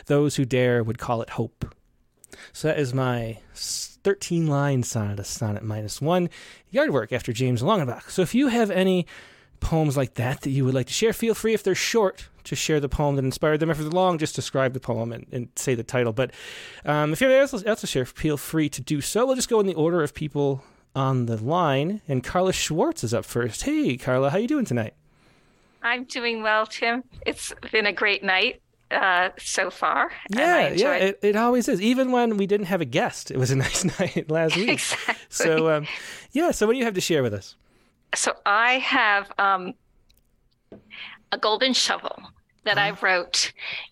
Those who dare would call it hope. So that is my 13 line sonnet, a sonnet minus one yard work after James Longenbach. So if you have any poems like that that you would like to share, feel free if they're short to share the poem that inspired them. If they're long, just describe the poem and, and say the title. But um, if you have anything else to share, feel free to do so. We'll just go in the order of people on the line. And Carla Schwartz is up first. Hey, Carla, how you doing tonight? I'm doing well, Tim. It's been a great night uh, so far. Yeah, yeah, it, it always is. Even when we didn't have a guest, it was a nice night last week. Exactly. So, um, yeah. So, what do you have to share with us? So, I have um, a golden shovel that I wrote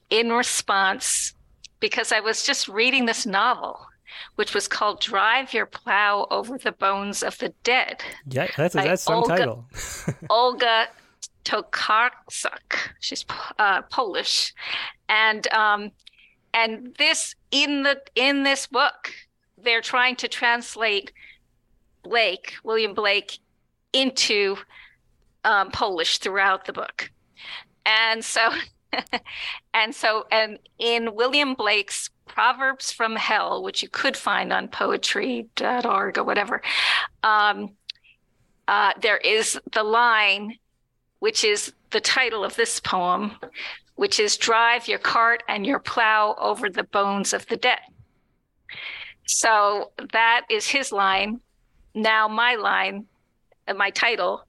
in response because I was just reading this novel, which was called "Drive Your Plow Over the Bones of the Dead." Yeah, that's that's some Olga, title. Olga Tokarczuk. She's uh, Polish, and um, and this in the in this book, they're trying to translate Blake, William Blake, into um, Polish throughout the book, and so and so and in William Blake's Proverbs from Hell, which you could find on poetry.org or whatever, um, uh, there is the line which is the title of this poem, which is Drive Your Cart and Your Plow Over the Bones of the Dead. So that is his line. Now my line, my title,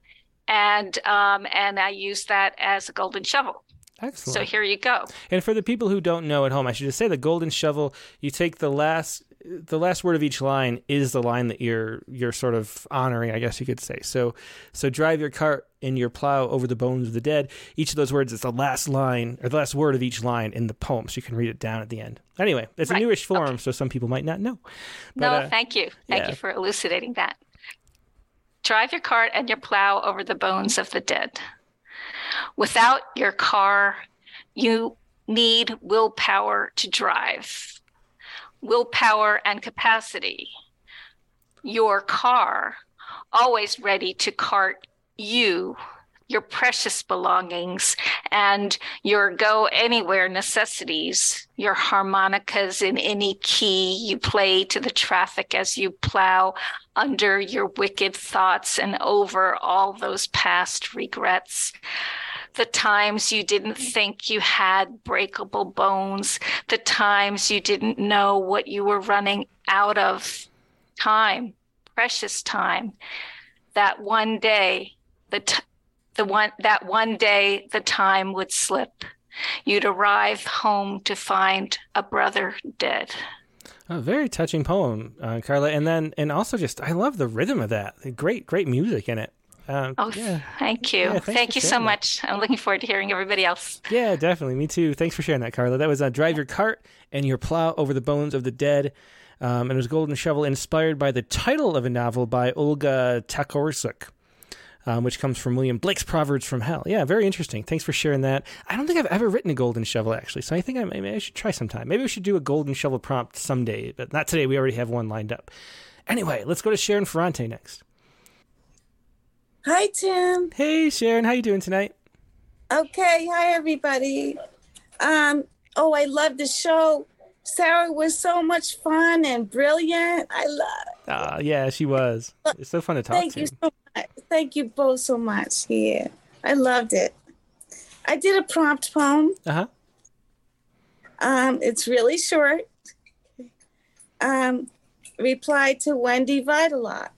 and um, and I use that as a golden shovel. Excellent. So here you go. And for the people who don't know at home, I should just say the golden shovel. You take the last the last word of each line is the line that you're you're sort of honoring, I guess you could say. So so drive your cart and your plow over the bones of the dead. Each of those words is the last line or the last word of each line in the poem, so you can read it down at the end. Anyway, it's Right. a newish form, Okay. so some people might not know. But, no, uh, thank you. Thank yeah. you for elucidating that. Drive your cart and your plow over the bones of the dead. Without your car, you need willpower to drive, willpower and capacity. Your car, always ready to cart you, your precious belongings, and your go anywhere necessities, your harmonicas in any key you play to the traffic as you plow under your wicked thoughts and over all those past regrets. The times you didn't think you had breakable bones, the times you didn't know what you were running out of time, precious time. That one day, the the one that one day the time would slip you'd arrive home to find a brother dead A very touching poem, uh, Carla. And then, and also just, I love the rhythm of that. Great, great music in it. Um, Oh, yeah, thank you. Yeah, thank you so that. much. I'm looking forward to hearing everybody else. yeah, definitely. Me too. Thanks for sharing that, Carla. That was uh, drive your cart and your plow over the bones of the dead. Um, and it was Golden Shovel, inspired by the title of a novel by Olga Tokarczuk. Um, which comes from William Blake's Proverbs from Hell. Yeah, very interesting. Thanks for sharing that. I don't think I've ever written a golden shovel actually, so I think I, maybe I should try sometime. Maybe we should do a golden shovel prompt someday, but not today. We already have one lined up. Anyway, let's go to Sharon Ferrante next. Hi, Tim. Hey, Sharon, how you doing tonight? Okay, hi everybody. Um, oh, I love the show. Sarah was so much fun and brilliant. I love. Ah, yeah, she was. It's so fun to talk Thank to. you so much. Thank you both so much. Yeah, I loved it. I did a prompt poem. Uh huh. Um, it's really short. Um, reply to Wendy Videlock.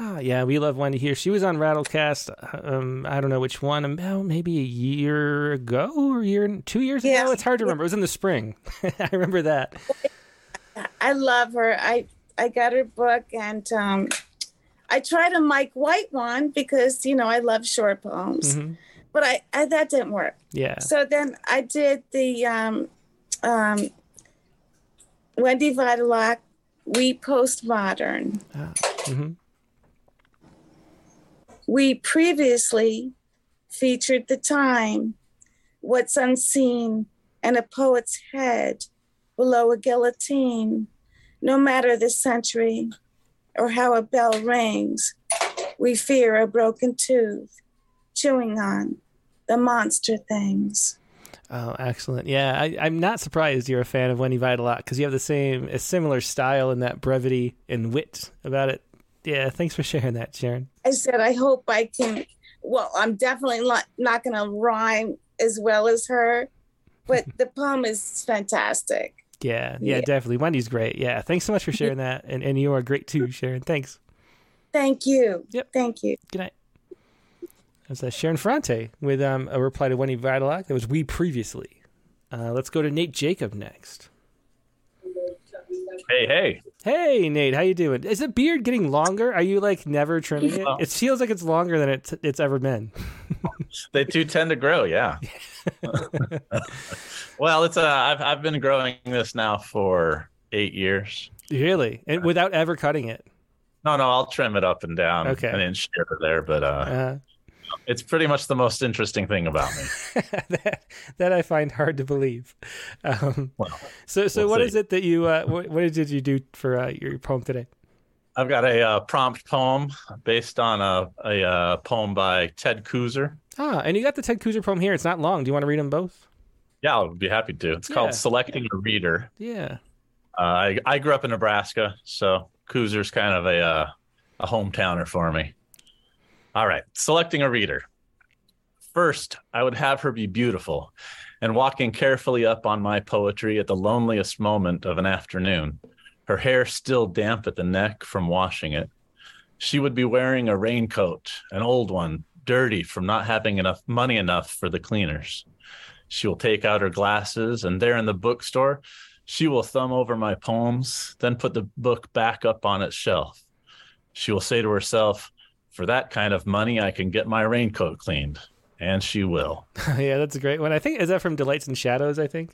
Ah, yeah, we love Wendy here. She was on Rattlecast. Um, I don't know which one. About maybe a year ago or year, two years ago. It's hard to remember. It was in the spring. I remember that. I love her. I I got her book and um, I tried a Mike White one because you know I love short poems, hmm but I, I that didn't work. Yeah. So then I did the um, um, Wendy Videlock, We Postmodern. hmm We previously featured the time, what's unseen, and a poet's head below a guillotine. No matter the century or how a bell rings, we fear a broken tooth, chewing on the monster things. Oh, excellent. Yeah, I, I'm not surprised you're a fan of Wendy Videlock because you have the same, a similar style and that brevity and wit about it. Yeah, thanks for sharing that, Sharon. I said, I hope I can. Well, I'm definitely not, not going to rhyme as well as her, but the poem is fantastic. Yeah, yeah, Yeah. definitely. Wendy's great. Yeah, thanks so much for sharing that. And, and you are great too, Sharon. Thanks. Thank you. Yep. Thank you. Good night. That was uh, Sharon Ferrante with um, a reply to Wendy Videlock. That was we previously. Uh, let's go to Nate Jacob next. Hey, hey. Hey, Nate, how you doing? Is the beard getting longer? Are you like never trimming it? It feels like it's longer than it, it's ever been. They do tend to grow, yeah. well, it's uh I've I've been growing this now for eight years. Really, and without ever cutting it. No, no, I'll trim it up and down Okay. an inch here or there, but uh Uh, it's pretty much the most interesting thing about me. that, that I find hard to believe. Um, Well, so, so we'll what see. is it that you? Uh, what, what did you do for uh, your poem today? I've got a uh, prompt poem based on a a uh, poem by Ted Kooser. Ah, and you got the Ted Kooser poem here. It's not long. Do you want to read them both? Yeah, I'll be happy to. It's Yeah. called Selecting a Reader. Yeah. Uh, I I grew up in Nebraska, so Kooser's kind of a uh, a hometowner for me. All right, selecting a reader. First, I would have her be beautiful, and walking carefully up on my poetry at the loneliest moment of an afternoon, her hair still damp at the neck from washing it. She would be wearing a raincoat, an old one, dirty from not having enough money enough for the cleaners. She will take out her glasses, and there in the bookstore, she will thumb over my poems, then put the book back up on its shelf. She will say to herself, For that kind of money, I can get my raincoat cleaned. And she will. yeah, that's a great one. I think is that from Delights and Shadows. I think.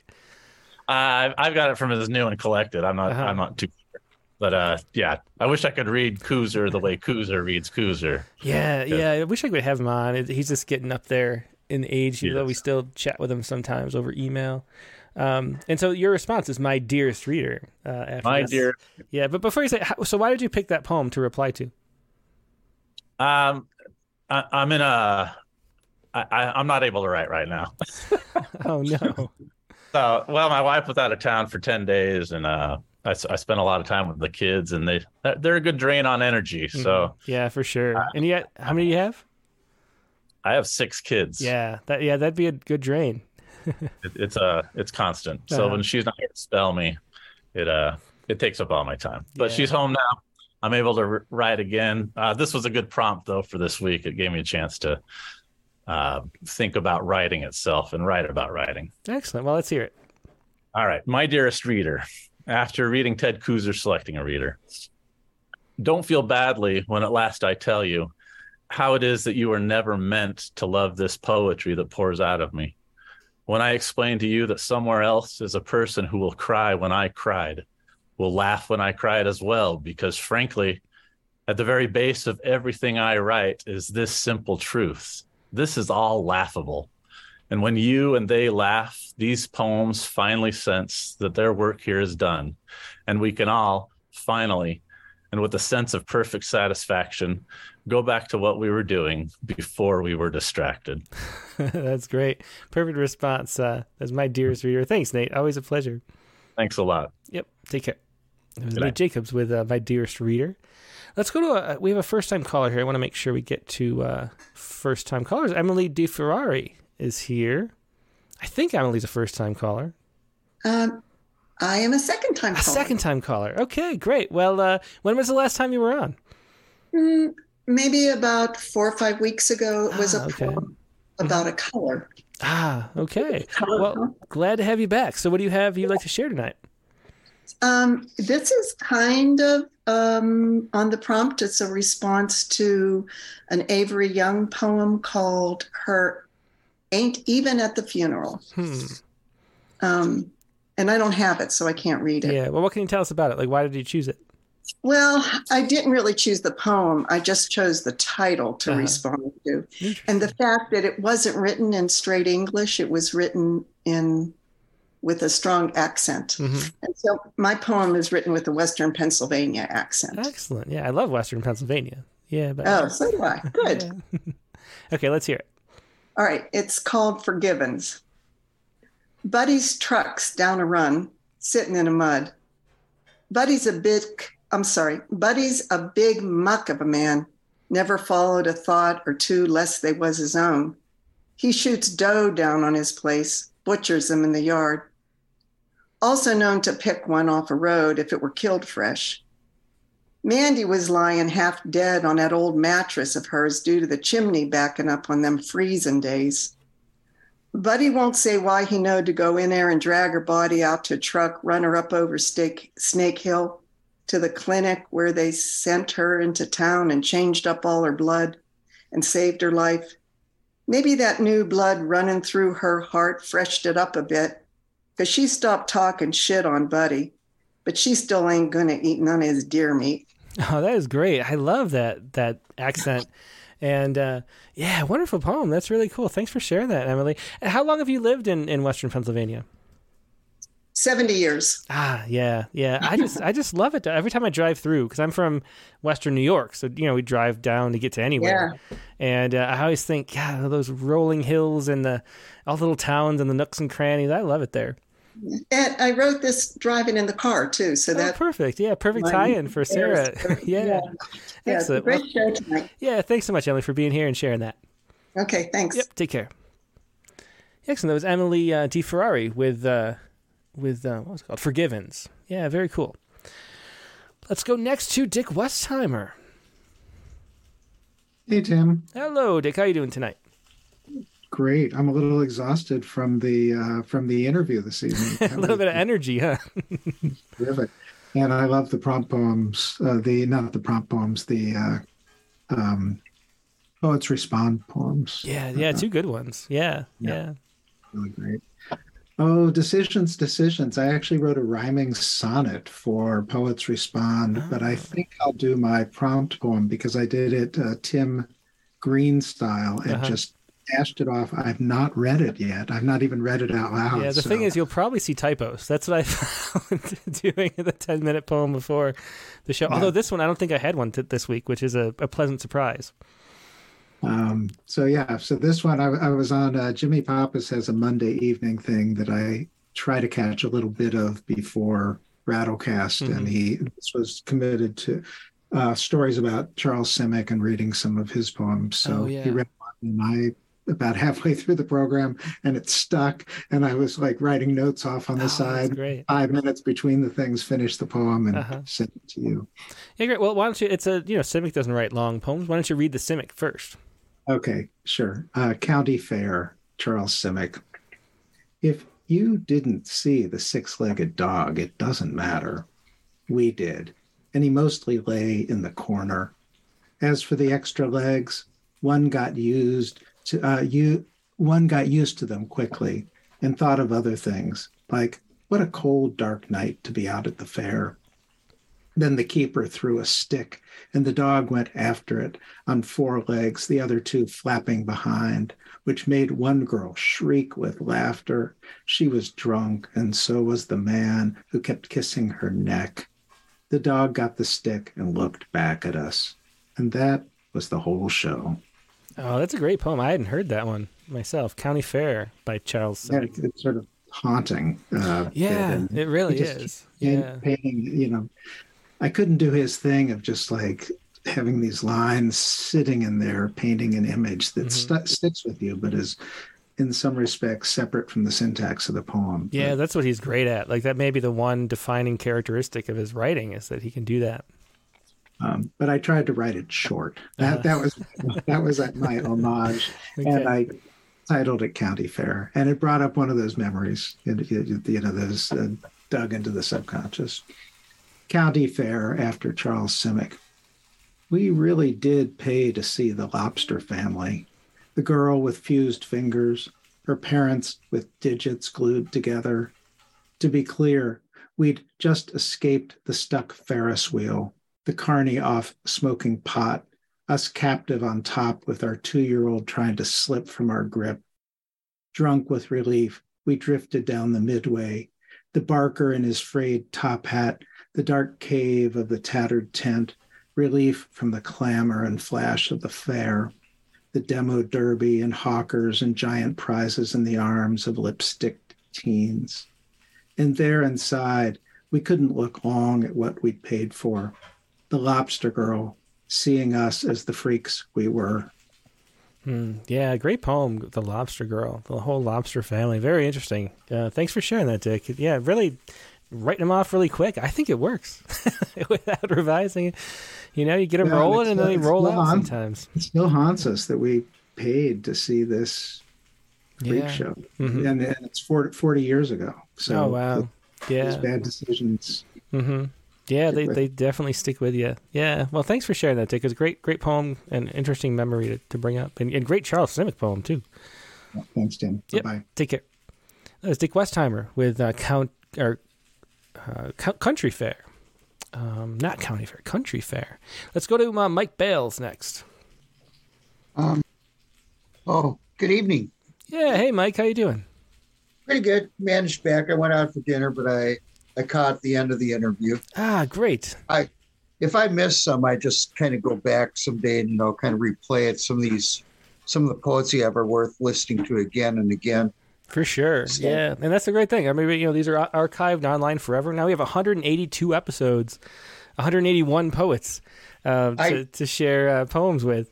I've, I've got it from his new and collected. I'm not, Uh-huh. I'm not too sure. But uh, yeah, I wish I could read Kooser the way Kooser reads Kooser. Yeah, Yeah. I wish I could have him on. He's just getting up there in age, He though we still chat with him sometimes over email. Um, and so your response is my dearest reader. Uh, after My this. dear, Yeah, but before you say, so why did you pick that poem to reply to? Um, I, I'm in a, I, I, I'm not able to write right now. Oh no. So, well, my wife was out of town for 10 days and uh, I, I spent a lot of time with the kids and they, they're- a good drain on energy. So yeah, for sure. And yet, how many do you have? I have six kids. Yeah, that yeah, that'd be a good drain. It, it's uh, it's constant. So Uh-huh. when she's not here to spell me, it, uh, it takes up all my time, but Yeah. she's home now. I'm able to write again. Uh, this was a good prompt though for this week. It gave me a chance to uh, think about writing itself and write about writing. Excellent. Well, let's hear it. All right, my dearest reader, after reading Ted Kooser selecting a reader, don't feel badly when at last I tell you how it is that you were never meant to love this poetry that pours out of me. When I explain to you that somewhere else is a person who will cry when I cried, will laugh when I cried as well, because frankly, at the very base of everything I write is this simple truth. This is all laughable. And when you and they laugh, these poems finally sense that their work here is done. And we can all finally, and with a sense of perfect satisfaction, go back to what we were doing before we were distracted. That's great. Perfect response. Uh, as my dearest reader. Thanks, Nate. Always a pleasure. Thanks a lot. Yep. Take care. It was Good Nate night. Jacobs with uh, my dearest reader. Let's go to a. We have a first time caller here. I want to make sure we get to uh, first time callers. Emily DeFerrari is here. I think Emily's a first time caller. Um, I am a second time A caller. second time caller. Okay, great. Well, uh, when was the last time you were on? Mm, maybe about four or five weeks ago, it was Ah, a okay. poem about a color. Ah, okay. Well, glad to have you back. So, what do you have you'd like to share tonight? Um, this is kind of um, on the prompt. It's a response to an Avery Young poem called Her Ain't Even at the Funeral. Hmm. Um, and I don't have it, so I can't read it. Yeah. Well, what can you tell us about it? Like, why did you choose it? Well, I didn't really choose the poem. I just chose the title to Uh-huh. respond to. And the fact that it wasn't written in straight English, it was written in with a strong accent. Mhm. And so my poem is written with a Western Pennsylvania accent. Excellent. Yeah, I love Western Pennsylvania. Yeah, but Oh, so do I. Good. Okay, let's hear it. All right. It's called Forgivens. Buddy's truck's down a run, sitting in a mud. Buddy's a big, I'm sorry, Buddy's a big muck of a man, never followed a thought or two lest they was his own. He shoots doe down on his place, butchers them in the yard. Also known to pick one off a road if it were killed fresh. Mandy was lying half dead on that old mattress of hers due to the chimney backing up on them freezing days. Buddy won't say why he knowed to go in there and drag her body out to a truck, run her up over Snake, Snake Hill to the clinic where they sent her into town and changed up all her blood and saved her life. Maybe that new blood running through her heart freshed it up a bit because she stopped talking shit on Buddy, but she still ain't gonna eat none of his deer meat. Oh, that is great. I love that that accent. And uh, yeah, wonderful poem. That's really cool. Thanks for sharing that, Emily. How long have you lived in, in Western Pennsylvania? 70 years. Ah, yeah, yeah. I just I just love it. Every time I drive through, because I'm from Western New York, so you know we drive down to get to anywhere. And uh, I always think, God, those rolling hills and the all the little towns and the nooks and crannies. I love it there. And I wrote this driving in the car too, so Oh, that perfect. Yeah, perfect tie-in for Sarah. yeah. yeah, yeah, it's a Excellent. Well, great show tonight. yeah, thanks so much, Emily, for being here and sharing that. Okay, thanks. Yep, take care. Excellent. That was Emily uh, DeFerrari with uh, with uh, what was it called? Forgivens. Yeah, very cool. Let's go next to Dick Westheimer. Hey, Tim. Hello, Dick. How are you doing tonight? Great. I'm a little exhausted from the uh, from the interview this evening. a little bit of energy, huh? Terrific. And I love the prompt poems. Uh, the not the prompt poems. The uh, um, poets respond poems. Yeah, yeah, two good ones. Yeah, yeah. Really great. Oh, decisions, decisions. I actually wrote a rhyming sonnet for Poets Respond, but I think I'll do my prompt poem because I did it uh, Tim Green style and Uh-huh. just dashed it off. I've not read it yet. I've not even read it out loud. Yeah, the so- thing is, you'll probably see typos. That's what I found doing the 10 minute poem before the show. Although this one, I don't think I had one t- this week, which is a, a pleasant surprise. Um, so yeah, so this one I, I was on. Uh, Jimmy Pappas has a Monday evening thing that I try to catch a little bit of before Rattlecast, and Mhm. he this was committed to uh, stories about Charles Simic and reading some of his poems. So Oh, yeah. he read one, and I about halfway through the program, and it stuck, and I was like writing notes off on Oh, the that's side. Five minutes between the things, finish the poem, and Uh-huh. sent it to you. Yeah, great. Well, why don't you? It's a, you know, Simic doesn't write long poems. Why don't you read the Simic first? Okay, sure. Uh, County Fair, Charles Simic. If you didn't see the six legged dog, it doesn't matter. We did, and he mostly lay in the corner. As for the extra legs, one got used to uh, you one got used to them quickly and thought of other things like what a cold dark night to be out at the fair. Then the keeper threw a stick and the dog went after it on four legs the other two flapping behind which made one girl shriek with laughter. She was drunk and so was the man who kept kissing her neck. The dog got the stick and looked back at us. And that was the whole show Oh, that's a great poem. I hadn't heard that one myself. County Fair by Charles. Yeah, it's sort of haunting. Uh, Yeah, it really just is. Yeah. painting, you know, I couldn't do his thing of just like having these lines sitting in there, painting an image that Mhm. stu- sticks with you, but is in some respects separate from the syntax of the poem. Yeah, that's what he's great at. Like that may be the one defining characteristic of his writing is that he can do that. Um, but I tried to write it short. That Uh-huh. that was that was my homage, Okay. and I titled it County Fair, and it brought up one of those memories, you know, those uh, dug into the subconscious. County Fair after Charles Simic. We really did pay to see the lobster family. The girl with fused fingers, her parents with digits glued together. To be clear, we'd just escaped the stuck Ferris wheel, the carny off smoking pot, us captive on top with our two year old trying to slip from our grip. Drunk with relief, we drifted down the midway, the barker in his frayed top hat, the dark cave of the tattered tent, relief from the clamor and flash of the fair, the demo derby and hawkers and giant prizes in the arms of lipsticked teens. And there inside, we couldn't look long at what we'd paid for. The lobster girl, seeing us as the freaks we were. Hmm. Yeah, great poem, The Lobster Girl, the whole lobster family. Very interesting. Uh, thanks for sharing that, Dick. Yeah, really writing them off really quick. I think it works without revising it. You know, you get them Yeah, rolling and then they roll out on. sometimes. It still haunts us that we paid to see this freak Yeah. show. Mhm. And, and it's 40, 40 years ago. So oh, wow. Yeah. bad decisions. hmm Yeah, they, with they definitely stick with you. Yeah. Well, thanks for sharing that, Dick. It's a great, great poem and interesting memory to, to bring up. And, and great Charles Simic poem, too. Thanks, Tim. Yep. Bye. Take care. That was Dick Westheimer with uh, Count or uh, Country Fair. Um, not County Fair, Country Fair. Let's go to uh, Mike Bales next. Um, oh, good evening. Yeah. Hey, Mike. How you doing? Pretty good. Managed back. I went out for dinner, but I I caught the end of the interview. Ah, great. I if I miss some, I just kind of go back someday and you know kind of replay it. Some of these, some of the poets you have are worth listening to again and again. For sure. So- yeah. And that's the great thing. I mean, you know, these are archived online forever. Now we have 182 episodes, 181 poets uh, to, I- to share uh, poems with.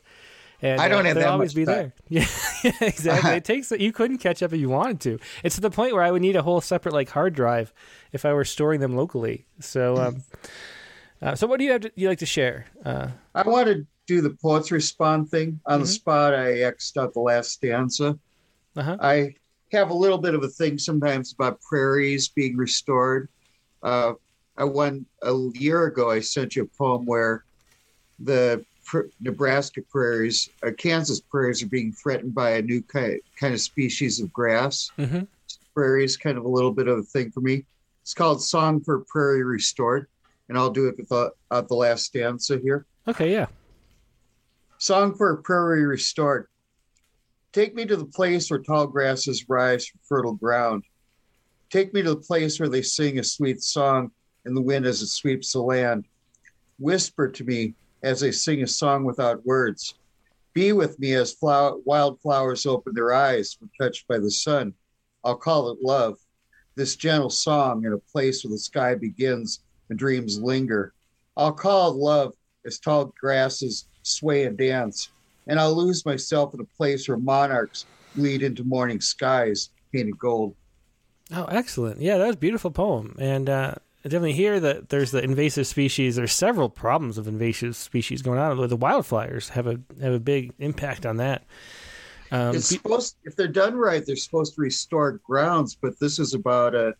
And I don't uh, have they'll that always much be time. there. Yeah, yeah, exactly. it takes you couldn't catch up if you wanted to. It's to the point where I would need a whole separate like hard drive if I were storing them locally. So, um, uh, so what do you have to, you like to share? Uh, I want to do the poets respond thing on the Mhm. spot. I xed out the last stanza. uh-huh. I have a little bit of a thing sometimes about prairies being restored. Uh, I won a year ago. I sent you a poem where the Nebraska prairies, uh, Kansas prairies, are being threatened by a new kind kind of species of grass. hmm Prairies, kind of a little bit of a thing for me. It's called "Song for Prairie Restored," and I'll do it without out the last stanza here. Okay. Yeah. Song for Prairie Restored. Take me to the place where tall grasses rise from fertile ground. Take me to the place where they sing a sweet song in the wind as it sweeps the land. Whisper to me as they sing a song without words. Be with me as flower, wildflowers open their eyes when touched by the sun. I'll call it love. This gentle song in a place where the sky begins and dreams linger. I'll call love as tall grasses sway and dance, and I'll lose myself in a place where monarchs lead into morning skies painted gold. Oh, excellent. Yeah, that was a beautiful poem. And uh, definitely hear that there's the invasive species. There's several problems of invasive species going on. The wildfires have a have a big impact on that. Um, it's supposed, if they're done right, they're supposed to restore grounds, but this is about a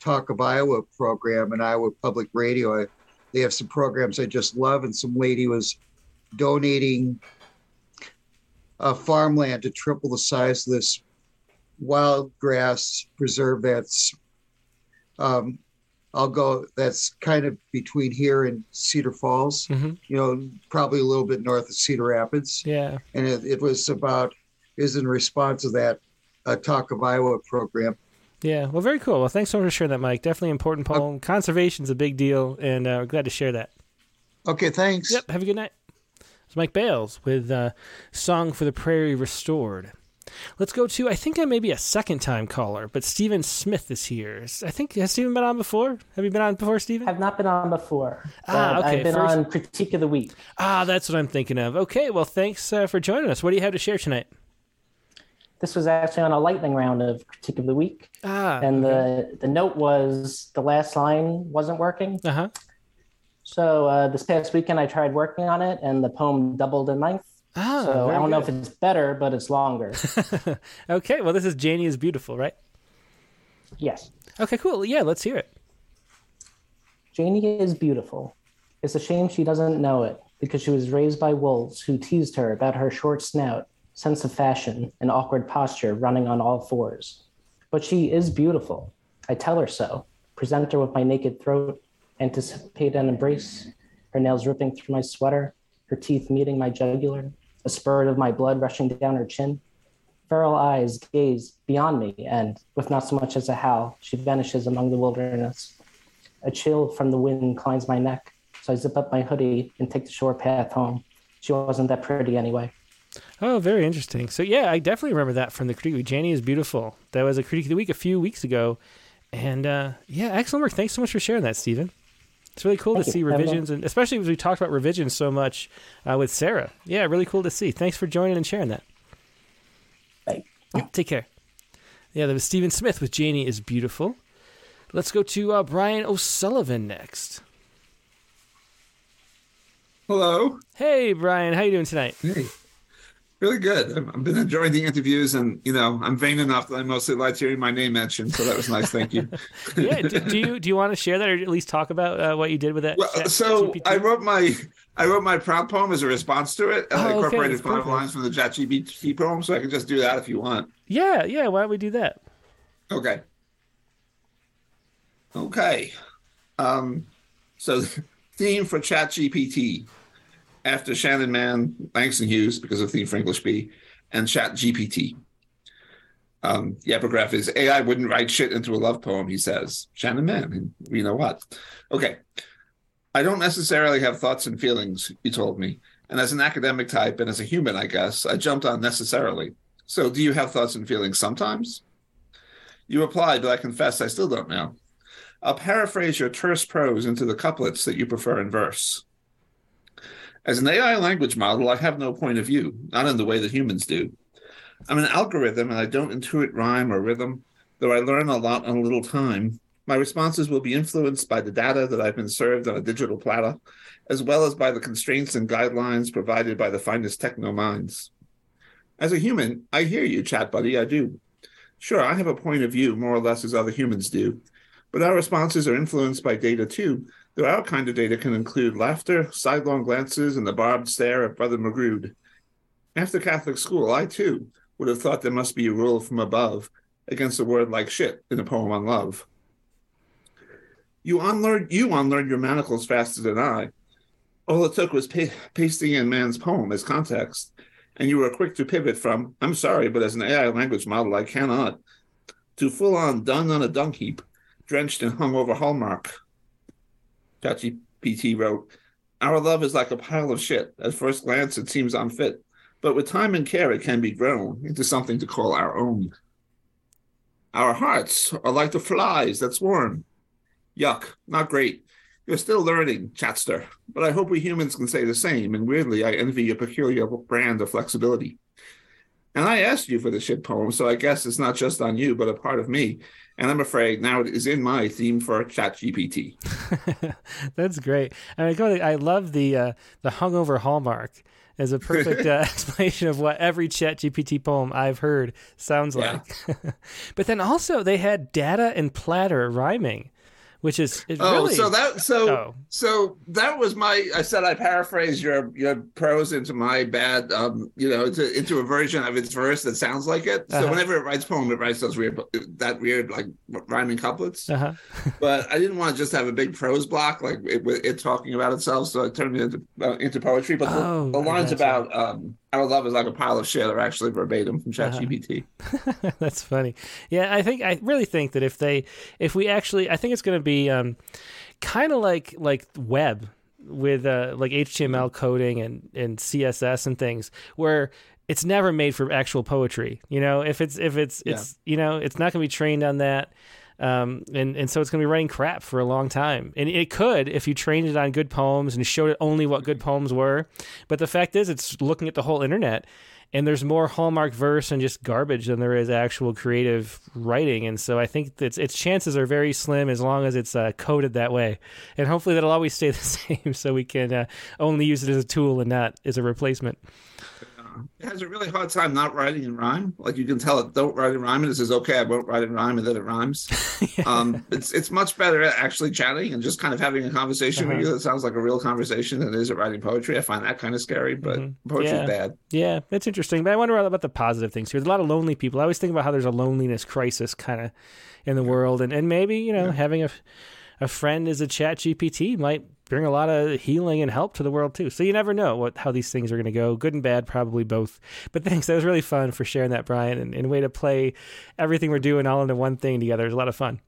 Talk of Iowa program in Iowa Public Radio. I, they have some programs I just love, and some lady was donating uh, farmland to triple the size of this wild grass preserve that's um, I'll go that's kind of between here and Cedar Falls, Mhm. you know, probably a little bit north of Cedar Rapids. Yeah. And it, it was about is in response to that uh, Talk of Iowa program. Yeah, well, very cool. Well, thanks so much for sharing that, Mike. Definitely important poem. Conservation's a big deal, and uh, we're glad to share that. Okay, thanks. Yep, have a good night. It's Mike Bales with uh, Song for the Prairie Restored. Let's go to, I think I may be a second time caller, but Stephen Smith is here. I think, has Stephen been on before? Have you been on before, Stephen? I've not been on before. Ah, okay, I've been first- on Critique of the Week. Ah, that's what I'm thinking of. Okay, well, thanks uh, for joining us. What do you have to share tonight? This was actually on a lightning round of Critique of the Week. Ah, and the, the note was the last line wasn't working. Uh huh. So uh, this past weekend, I tried working on it, and the poem doubled in length. Ah, so I don't know if it's better, but it's longer. okay, well, this is Janie is Beautiful, right? yes. Okay, cool. Yeah, let's hear it. Janie is beautiful. It's a shame she doesn't know it because she was raised by wolves who teased her about her short snout, sense of fashion, and awkward posture running on all fours. But she is beautiful. I tell her so, present her with my naked throat, anticipate an embrace, her nails ripping through my sweater, her teeth meeting my jugular, a spurt of my blood rushing down her chin. Feral eyes gaze beyond me, and with not so much as a howl, she vanishes among the wilderness. A chill from the wind climbs my neck, so I zip up my hoodie and take the short path home. She wasn't that pretty anyway. Oh, very interesting. So yeah, I definitely remember that from the critique. week. Janie is beautiful. That was a critique of the week a few weeks ago, and uh, yeah, excellent work. Thanks so much for sharing that, Stephen. It's really cool Thank to you. see Have revisions, and especially as we talked about revisions so much uh, with Sarah. Yeah, really cool to see. Thanks for joining and sharing that. Bye. Take care. Yeah, that was Stephen Smith with Janie is beautiful. Let's go to uh, Brian O'Sullivan next. Hello. Hey, Brian, how you doing tonight? Hey. Really good. I've been enjoying the interviews, and you know, I'm vain enough that I mostly like hearing my name mentioned, so that was nice. Thank you. yeah, do, do you do you want to share that or at least talk about uh, what you did with that? Well, chat so GPT? I wrote my I wrote my prompt poem as a response to it. Oh, I okay, incorporated that's five lines from the ChatGPT poem, so I can just do that if you want. Yeah, yeah. Why don't we do that? Okay. Okay. Um, so theme for ChatGPT after Shannon Mann, Langston Hughes, because of theme for English B, and ChatGPT. Um, the epigraph is AI wouldn't write shit into a love poem, he says. Shannon Mann, you know what? Okay. I don't necessarily have thoughts and feelings, you told me. And as an academic type and as a human, I guess, I jumped on necessarily. So do you have thoughts and feelings sometimes? You replied, but I confess I still don't know. I'll paraphrase your terse prose into the couplets that you prefer in verse. As an AI language model, I have no point of view, not in the way that humans do. I'm an algorithm and I don't intuit rhyme or rhythm, though I learn a lot in a little time. My responses will be influenced by the data that I've been served on a digital platter, as well as by the constraints and guidelines provided by the finest techno minds. As a human, I hear you, chat buddy, I do. Sure, I have a point of view more or less as other humans do, but our responses are influenced by data too, though our kind of data can include laughter, sidelong glances, and the barbed stare of Brother Magrude. After Catholic school, I too would have thought there must be a rule from above against a word like shit in a poem on love. You unlearned you unlearned your manacles faster than I. All it took was pa- pasting in man's poem as context, and you were quick to pivot from "I'm sorry, but as an AI language model, I cannot," to full-on "done on a dung heap," drenched in hungover hallmark. ChatGPT wrote, "Our love is like a pile of shit. At first glance, it seems unfit, but with time and care, it can be grown into something to call our own. Our hearts are like the flies that swarm. Yuck, not great. You're still learning, Chatster, but I hope we humans can say the same, and weirdly, I envy your peculiar brand of flexibility. And I asked you for the shit poem, so I guess it's not just on you, but a part of me. And I'm afraid now it is in my theme for ChatGPT. That's great. And I go. I love the uh, the hungover hallmark as a perfect uh, explanation of what every Chat GPT poem I've heard sounds like. but then also they had data and platter rhyming, which is it Oh, really. so that so Oh. so that was my. I said I paraphrased your your prose into my bad, um, you know, into, into a version of its verse that sounds like it. So Uh-huh. whenever it writes poem, it writes those weird, that weird like rhyming couplets. Uh-huh. but I didn't want to just have a big prose block like it, it talking about itself, so I turned it into uh, into poetry. But the, Oh, the lines about um, our love is like a pile of shit are actually verbatim from Uh-huh. ChatGPT. That's funny. Yeah, I think I really think that if they if we actually I think it's going to be um kind of like like web with uh like HTML coding and and CSS and things where it's never made for actual poetry. You know, if it's if it's Yeah. it's you know, it's not going to be trained on that. Um, and, and so it's going to be writing crap for a long time. And it could if you trained it on good poems and showed it only what good poems were. But the fact is, it's looking at the whole internet and there's more hallmark verse and just garbage than there is actual creative writing and so i think its, its chances are very slim as long as it's uh, coded that way and hopefully that'll always stay the same so we can uh, only use it as a tool and not as a replacement has a really hard time not writing in rhyme. Like you can tell it don't write in rhyme, and it says, "Okay, I won't write in rhyme," and then it rhymes. um, it's it's much better at actually chatting and just kind of having a conversation Uh-huh. with you that sounds like a real conversation than it is at writing poetry. I find that kind of scary, but poetry's Mm-hmm. yeah. bad. Yeah, it's interesting. But I wonder about the positive things here. There's a lot of lonely people. I always think about how there's a loneliness crisis kind of in the world, and, and maybe you know having a a friend as a Chat GPT might bring a lot of healing and help to the world too. So you never know what how these things are going to go. Good and bad, probably both. But thanks. That was really fun for sharing that, Brian, and, and a way to play everything we're doing all into one thing together. It was a lot of fun.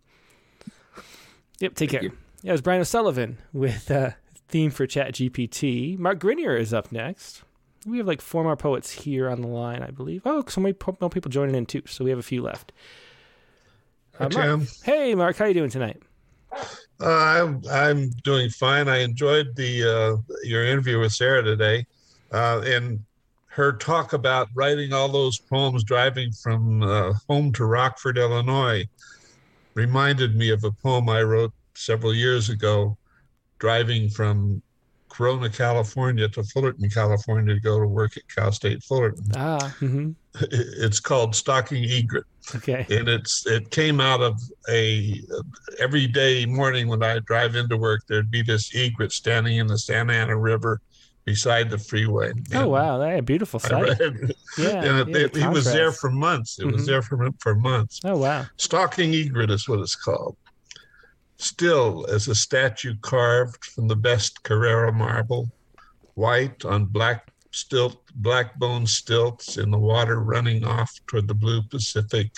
Yep. Take care. Yeah, it was Brian O'Sullivan with uh, theme for Chat GPT. Mark Grinier is up next. We have like four more poets here on the line, I believe. Oh, so many po- more people joining in too. So we have a few left. Hi, Mark. Tim. Hey, Mark. How you doing tonight? Uh, I'm I'm doing fine. I enjoyed the uh, your interview with Sarah today, uh, and her talk about writing all those poems driving from uh, home to Rockford, Illinois, reminded me of a poem I wrote several years ago, driving from Corona, California to Fullerton, California to go to work at Cal State Fullerton. Ah, hmm It's called Stalking Egret. okay. and it's it came out of a every day morning when I drive into work, there'd be this egret standing in the Santa Ana River beside the freeway. Oh wow, that a beautiful sight. read- Yeah, and yeah, it, the he was there for months. It Mhm. was there for for months. Oh wow. Stalking egret is what it's called. Still as a statue carved from the best Carrara marble, white on black stilt, black bone stilts in the water running off toward the blue Pacific,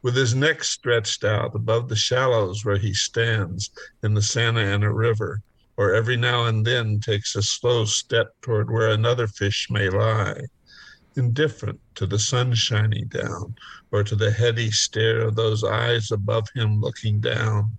with his neck stretched out above the shallows where he stands in the Santa Ana River, or every now and then takes a slow step toward where another fish may lie, indifferent to the sun shining down, or to the heady stare of those eyes above him looking down,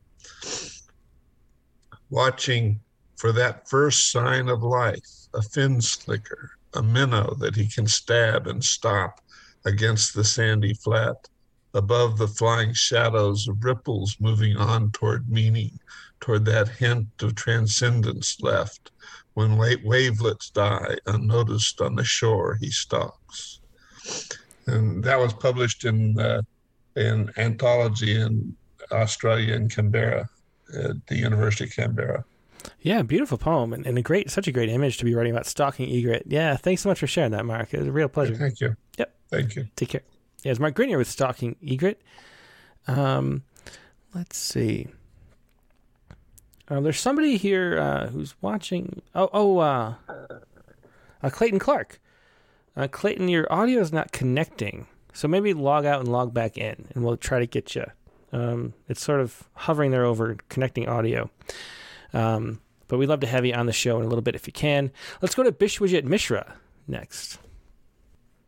watching for that first sign of life, a fin slicker, a minnow that he can stab and stop against the sandy flat, above the flying shadows of ripples moving on toward meaning, toward that hint of transcendence left when wa- wavelets die unnoticed on the shore he stalks. And that was published in uh, an anthology in Australia in Canberra, at the University of Canberra. Yeah, beautiful poem and, and a great, such a great image to be writing about stalking egret. Yeah, thanks so much for sharing that, Mark. It was a real pleasure. Thank you. Yep. Thank you. Take care. Yeah, it's Mark Grinier with Stalking Egret. Um, let's see. Um, there's somebody here uh, who's watching. Oh, oh, uh, uh, Clayton Clark. Uh, Clayton, your audio is not connecting, so maybe log out and log back in, and we'll try to get you. Um, it's sort of hovering there over connecting audio. Um, but we'd love to have you on the show in a little bit if you can. Let's go to Bishwajit Mishra next.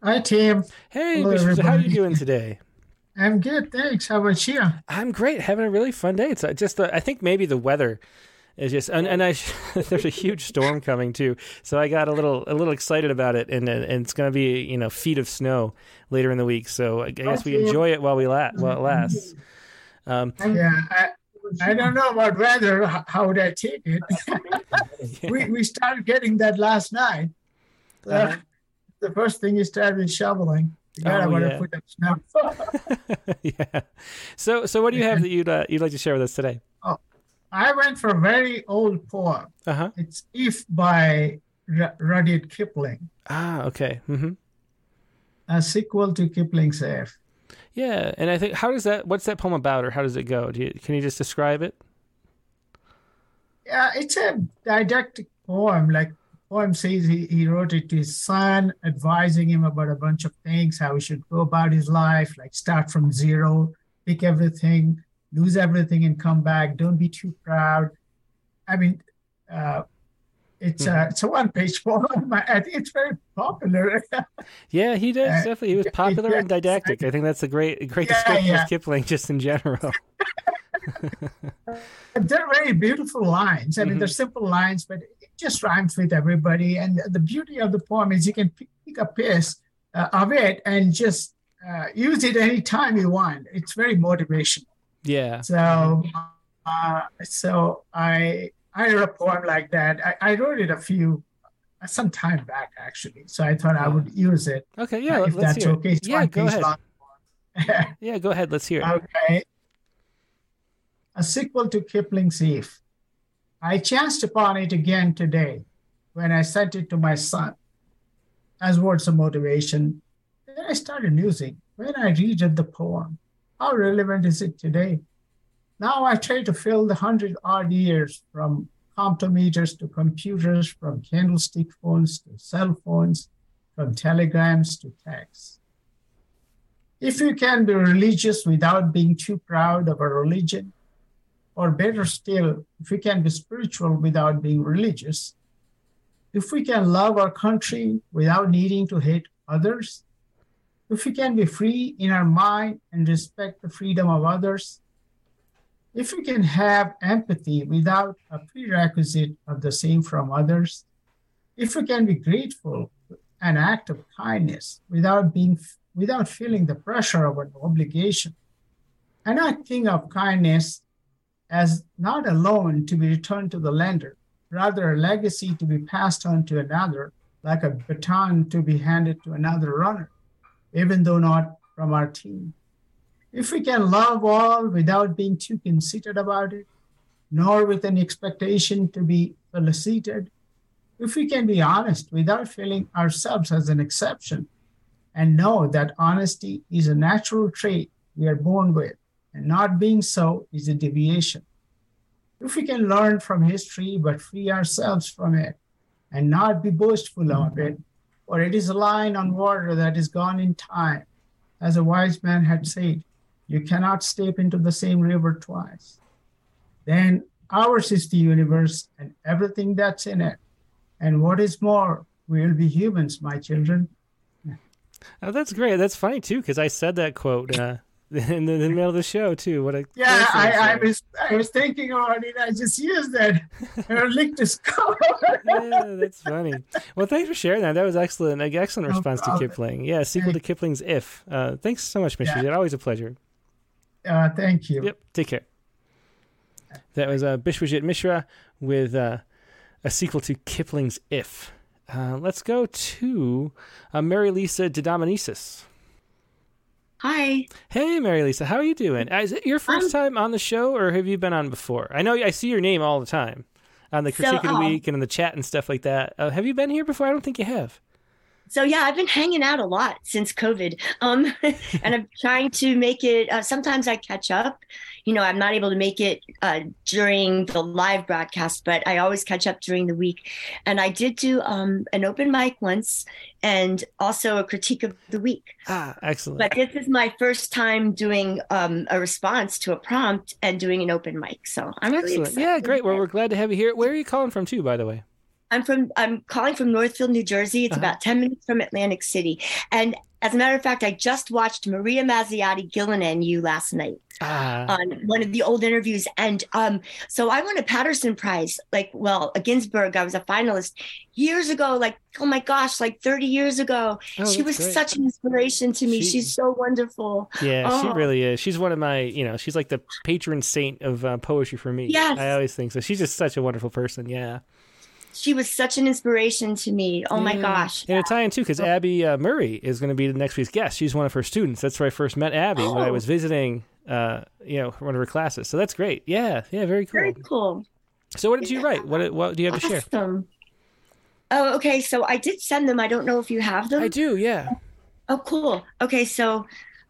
Hi, Tim. Hey, Hello, how are you doing today? I'm good, thanks. How about you? I'm great, having a really fun day. It's uh, just the, I think maybe the weather is just and, and I there's a huge storm coming too, so I got a little a little excited about it, and and it's going to be you know feet of snow later in the week. So I guess we enjoy it while we la- while it lasts. Um, Yeah, I, I don't know about weather. How would I take it? we we started getting that last night. Uh, Uh-huh. the first thing you start with shoveling. Oh, want yeah. to put up snow. yeah. So so what do you have that you'd uh, you'd like to share with us today? Oh, I went for a very old poem. Uh-huh. It's If by R- Rudyard Kipling, Ah, okay. hmm a sequel to Kipling's If. Yeah, and I think how does that? What's that poem about, or how does it go? Do you, can you just describe it? Yeah, it's a didactic poem. Like poem says he, he wrote it to his son, advising him about a bunch of things, how he should go about his life, like start from zero, pick everything, lose everything, and come back. Don't be too proud. I mean, uh, it's a it's a one page poem. I think it's very popular. Yeah, he does. Uh, definitely, he was popular and didactic. I think that's a great, great Yeah, description yeah. of Kipling, just in general. they're very beautiful lines. I mean, Mm-hmm. they're simple lines, but it just rhymes with everybody. And the beauty of the poem is you can pick, pick a piece uh, of it and just uh, use it anytime you want. It's very motivational. yeah. So, uh, so I I wrote a poem like that. I, I wrote it a few some time back actually. So I thought I would use it. Okay. Yeah. uh, if let's that's okay. It's Yeah. Go ahead. Yeah. Go ahead. Let's hear it. Okay. A sequel to Kipling's Eve. I chanced upon it again today when I sent it to my son as words of motivation. Then I started musing when I read the poem. How relevant is it today? Now I try to fill the hundred odd years from comptometers to computers, from candlestick phones to cell phones, from telegrams to texts. If you can be religious without being too proud of a religion, or better still, if we can be spiritual without being religious, if we can love our country without needing to hate others, if we can be free in our mind and respect the freedom of others, if we can have empathy without a prerequisite of the same from others, if we can be grateful, an act of kindness without being without feeling the pressure of an obligation, and I think of kindness as not a loan to be returned to the lender, rather a legacy to be passed on to another, like a baton to be handed to another runner, even though not from our team. If we can love all without being too conceited about it, nor with an expectation to be felicitated, if we can be honest without feeling ourselves as an exception, and know that honesty is a natural trait we are born with, and not being so is a deviation. If we can learn from history but free ourselves from it, and not be boastful of it, for it is a line on water that is gone in time. As a wise man had said, you cannot step into the same river twice. Then ours is the universe and everything that's in it. And what is more, we will be humans, my children. Oh, that's great. That's funny too, because I said that quote uh, in, the, in the middle of the show too. What a Yeah, I, I was I was thinking about it. I just used that. I licked the skull. yeah, that's funny. Well, thanks for sharing that. That was excellent. Excellent No response to. Kipling. Yeah, sequel to Kipling's If. Uh, thanks so much, Mr. Yeah. Jet. Always a pleasure. Uh, thank you. Yep. Take care. That was uh, Bishwajit Mishra with uh, a sequel to Kipling's If. Uh, let's go to uh, Mary Lisa Didamanisis. Hi. Hey, Mary Lisa, how are you doing? Uh, Is it your first time on the show, or have you been on before? I know I see your name all the time on the So, critique of the um, week and in the chat and stuff like that. Uh, have you been here before? I don't think you have. So yeah, I've been hanging out a lot since COVID, um, and I'm trying to make it. Uh, sometimes I catch up. You know, I'm not able to make it uh, during the live broadcast, but I always catch up during the week. And I did do um, an open mic once, and also a critique of the week. Ah, excellent. But this is my first time doing um, a response to a prompt and doing an open mic. So I'm really Excellent. excited. Yeah, great. Well, we're glad to have you here. Where are you calling from, too, by the way? I'm from I'm calling from Northfield, New Jersey. It's Uh-huh. about 10 minutes from Atlantic City. And as a matter of fact, I just watched Maria Mazziotti Gillan and you last night Ah, on one of the old interviews. And um, so I won a Paterson Prize, like, well, a Ginsberg. I was a finalist years ago, like, oh my gosh, like 30 years ago. Oh, she was great. such an inspiration to me. She- She's so wonderful. yeah, she Oh. really is. She's one of my, you know, she's like the patron saint of uh, poetry for me. Yes. I always think so. She's just such a wonderful person. Yeah. She was such an inspiration to me. Oh my Yeah. gosh. And Italian too, because Abby uh, Murray is going to be the next week's guest. She's one of her students. That's where I first met Abby when I Oh. was visiting uh, you know, one of her classes. So that's great. Yeah, yeah, very cool. Very cool. So what did you write? What what do you have to share? Oh, okay. So I did send them. I don't know if you have them. I do. Yeah. Oh, cool. Okay, so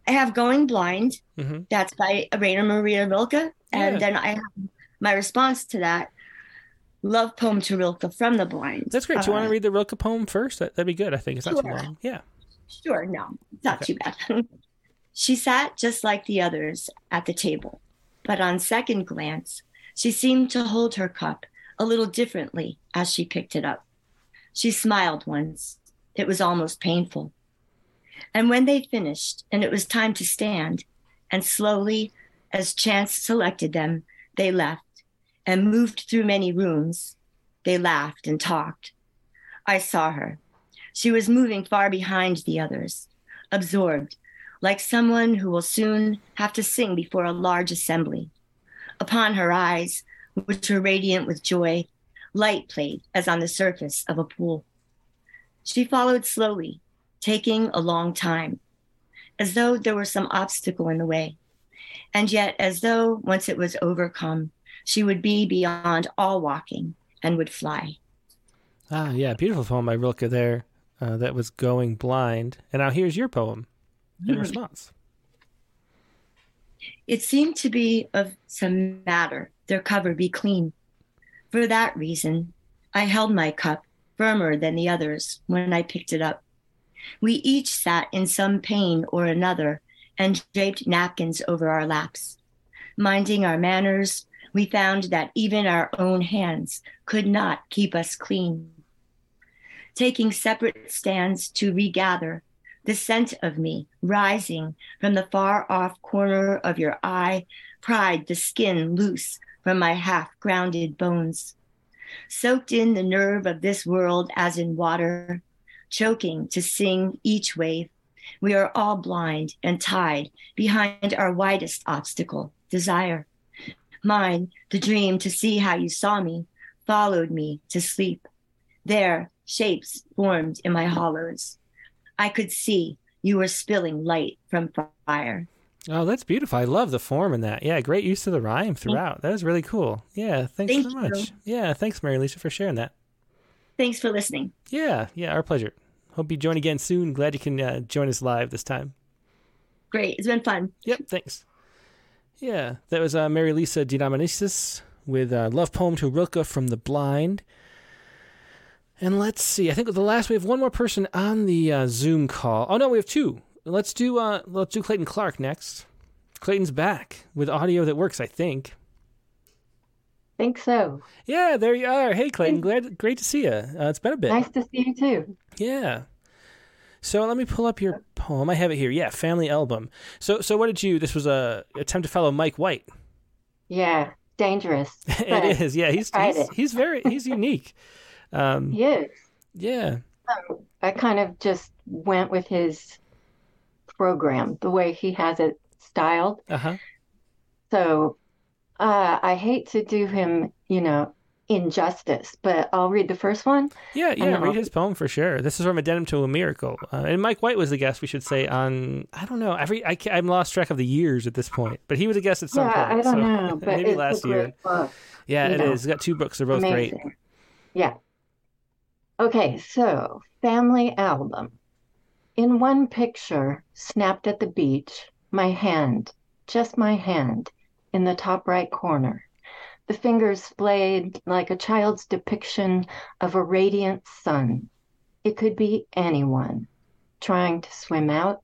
I have Going Blind. Mm-hmm. That's by Rainer Maria Rilke. And Yeah. then I have my response to that love poem to Rilke from the blind. That's great. Do you want Uh, to read the Rilke poem first? That, that'd be good. I think it's not too long. Yeah. Sure, no, it's not too bad. she sat just like the others at the table, but on second glance, she seemed to hold her cup a little differently as she picked it up. She smiled once. It was almost painful. And when they finished and it was time to stand, and slowly, as chance selected them, they left and moved through many rooms, they laughed and talked. I saw her. She was moving far behind the others, absorbed, like someone who will soon have to sing before a large assembly. Upon her eyes, which were radiant with joy, light played as on the surface of a pool. She followed slowly, taking a long time, as though there were some obstacle in the way, and yet as though once it was overcome, she would be beyond all walking and would fly. Ah, yeah. Beautiful poem by Rilke there. Uh, that was going blind. And now here's your poem in response. It seemed to be of some matter, their cover be clean. For that reason, I held my cup firmer than the others when I picked it up. We each sat in some pain or another and draped napkins over our laps. Minding our manners, we found that even our own hands could not keep us clean. Taking separate stands to regather, the scent of me rising from the far off corner of your eye pried the skin loose from my half grounded bones. Soaked in the nerve of this world as in water, choking to sing each wave, we are all blind and tied behind our widest obstacle, desire. Mine, the dream to see how you saw me, followed me to sleep. There, shapes formed in my hollows. I could see you were spilling light from fire. Oh, that's beautiful. I love the form in that. Yeah, great use of the rhyme throughout. That was really cool. Yeah, thanks Thank so much. you. Yeah, thanks, Mary Lisa, for sharing that. Thanks for listening. Yeah, yeah, our pleasure. Hope you join again soon. Glad you can uh, join us live this time. Great. It's been fun. Yep, thanks. Yeah, that was uh, Mary Lisa Dinamonesis with uh, Love Poem to Rilke from The Blind. And let's see. I think the last we have one more person on the uh, Zoom call. Oh no, we have two. Let's do uh, let's do Clayton Clark next. Clayton's back with audio that works. I think. Think so. Yeah, there you are. Hey, Clayton. Glad, great to see you. Uh, it's been a bit. Nice to see you too. Yeah. So let me pull up your poem. I have it here. Yeah, family album. So so what did you? This was a attempt to follow Mike White. Yeah, dangerous. it is. Yeah, he's he's, it. he's very he's unique. Um, He is. yeah. So I kind of just went with his program, the way he has it styled. Uh huh. So uh, I hate to do him, you know, injustice, but I'll read the first one. Yeah, yeah. Read I'll- his poem for sure. This is from Addendum to a Miracle, uh, and Mike White was the guest. We should say on I don't know. Every I I'm lost track of the years at this point, but he was a guest at some Yeah, point. I don't so know, but maybe it's last a year. book. Yeah, it know. is. It's got two books. They're both great. Yeah. Okay, so family album. In one picture, snapped at the beach, my hand, just my hand, in the top right corner. The fingers splayed like a child's depiction of a radiant sun. It could be anyone trying to swim out,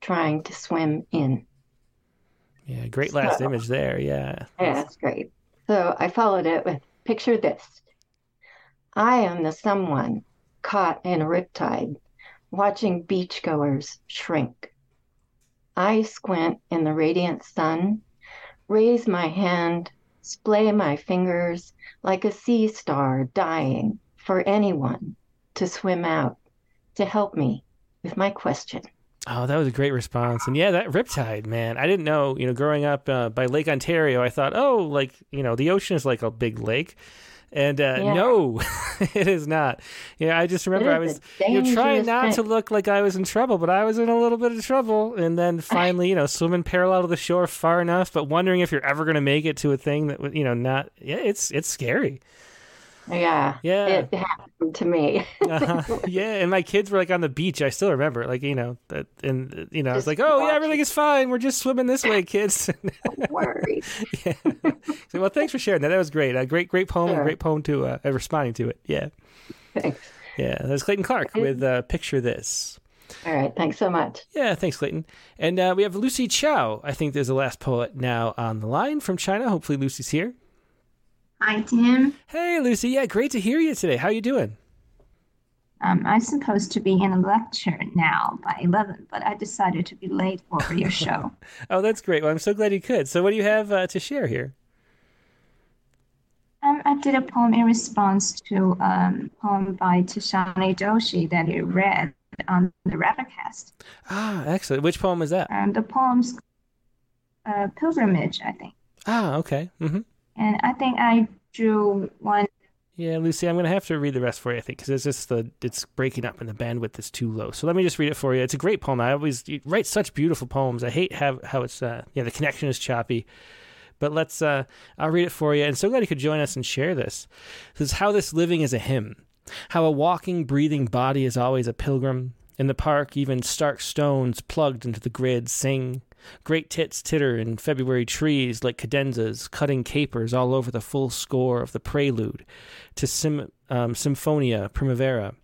trying to swim in. Yeah, great last So- image there. Yeah. Yeah, that's great. So I followed it with picture this. I am the someone caught in a riptide, watching beachgoers shrink. I squint in the radiant sun, raise my hand, splay my fingers like a sea star dying for anyone to swim out to help me with my question. Oh, that was a great response. And yeah, that Riptide, man. I didn't know, you know, growing up uh, by Lake Ontario, I thought, oh, like, you know, the ocean is like a big lake. And uh, Yeah. no, it is not. Yeah, I just remember I was you know, trying not to look like I was in trouble, but I was in a little bit of trouble. And then finally, you know, swimming parallel to the shore far enough, but wondering if you're ever going to make it to a thing that you know, not. Yeah, it's it's scary. Yeah. Yeah. It happened to me. uh-huh. Yeah, and my kids were like on the beach. I still remember, like you know, that, and you know, I was like, "Oh yeah, everything is fine. We're just swimming this way, kids." Don't worry. yeah. So, well, thanks for sharing that. That was great. A great, great poem. and Sure. Great poem to uh, uh, responding to it. Yeah, Thanks. yeah. That was Clayton Clark with uh, "Picture This." All right. Thanks so much. Yeah, thanks, Clayton. And uh, we have Lucy Chow. I think there's the last poet now on the line from China. Hopefully, Lucy's here. Hi, Tim. Hey, Lucy. Yeah, great to hear you today. How are you doing? Um, I'm supposed to be in a lecture now by 11, but I decided to be late for your show. Oh, that's great. Well, I'm so glad you could. So, what do you have uh, to share here? um, I did a poem in response to um, a poem by Tishani Doshi that you read on the Rattlecast. Ah, excellent. Which poem is that? And the poem's uh, Pilgrimage, I think. Ah, okay. Mm-hmm. And I think I drew one. Yeah, Lucy, I'm going to have to read the rest for you, I think, because it's just the it's breaking up and the bandwidth is too low. So let me just read it for you. It's a great poem. I always write such beautiful poems. I hate how how it's uh yeah the connection is choppy, but let's uh I'll read it for you. And so glad you could join us and share this. This is how this living is a hymn. How a walking, breathing body is always a pilgrim. In the park, even stark stones plugged into the grid sing. Great tits titter in February trees like cadenzas, cutting capers all over the full score of the prelude to Sim- um, Symphonia Primavera.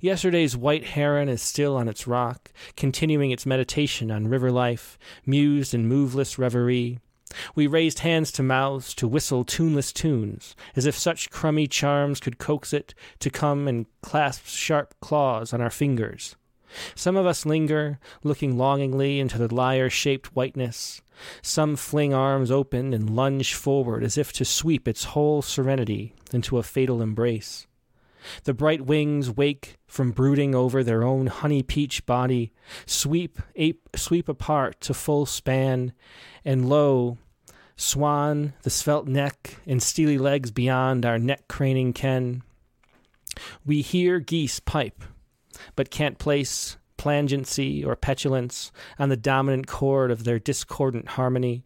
Yesterday's white heron is still on its rock, continuing its meditation on river life, mused in moveless reverie. We raised hands to mouths to whistle tuneless tunes, as if such crummy charms could coax it to come and clasp sharp claws on our fingers. Some of us linger, looking longingly into the lyre shaped whiteness. Some fling arms open and lunge forward as if to sweep its whole serenity into a fatal embrace. The bright wings wake from brooding over their own honey peach body, sweep ape, sweep apart to full span, and lo, swan, the svelte neck and steely legs beyond our neck craning ken. We hear geese pipe, but can't place plangency or petulance on the dominant chord of their discordant harmony.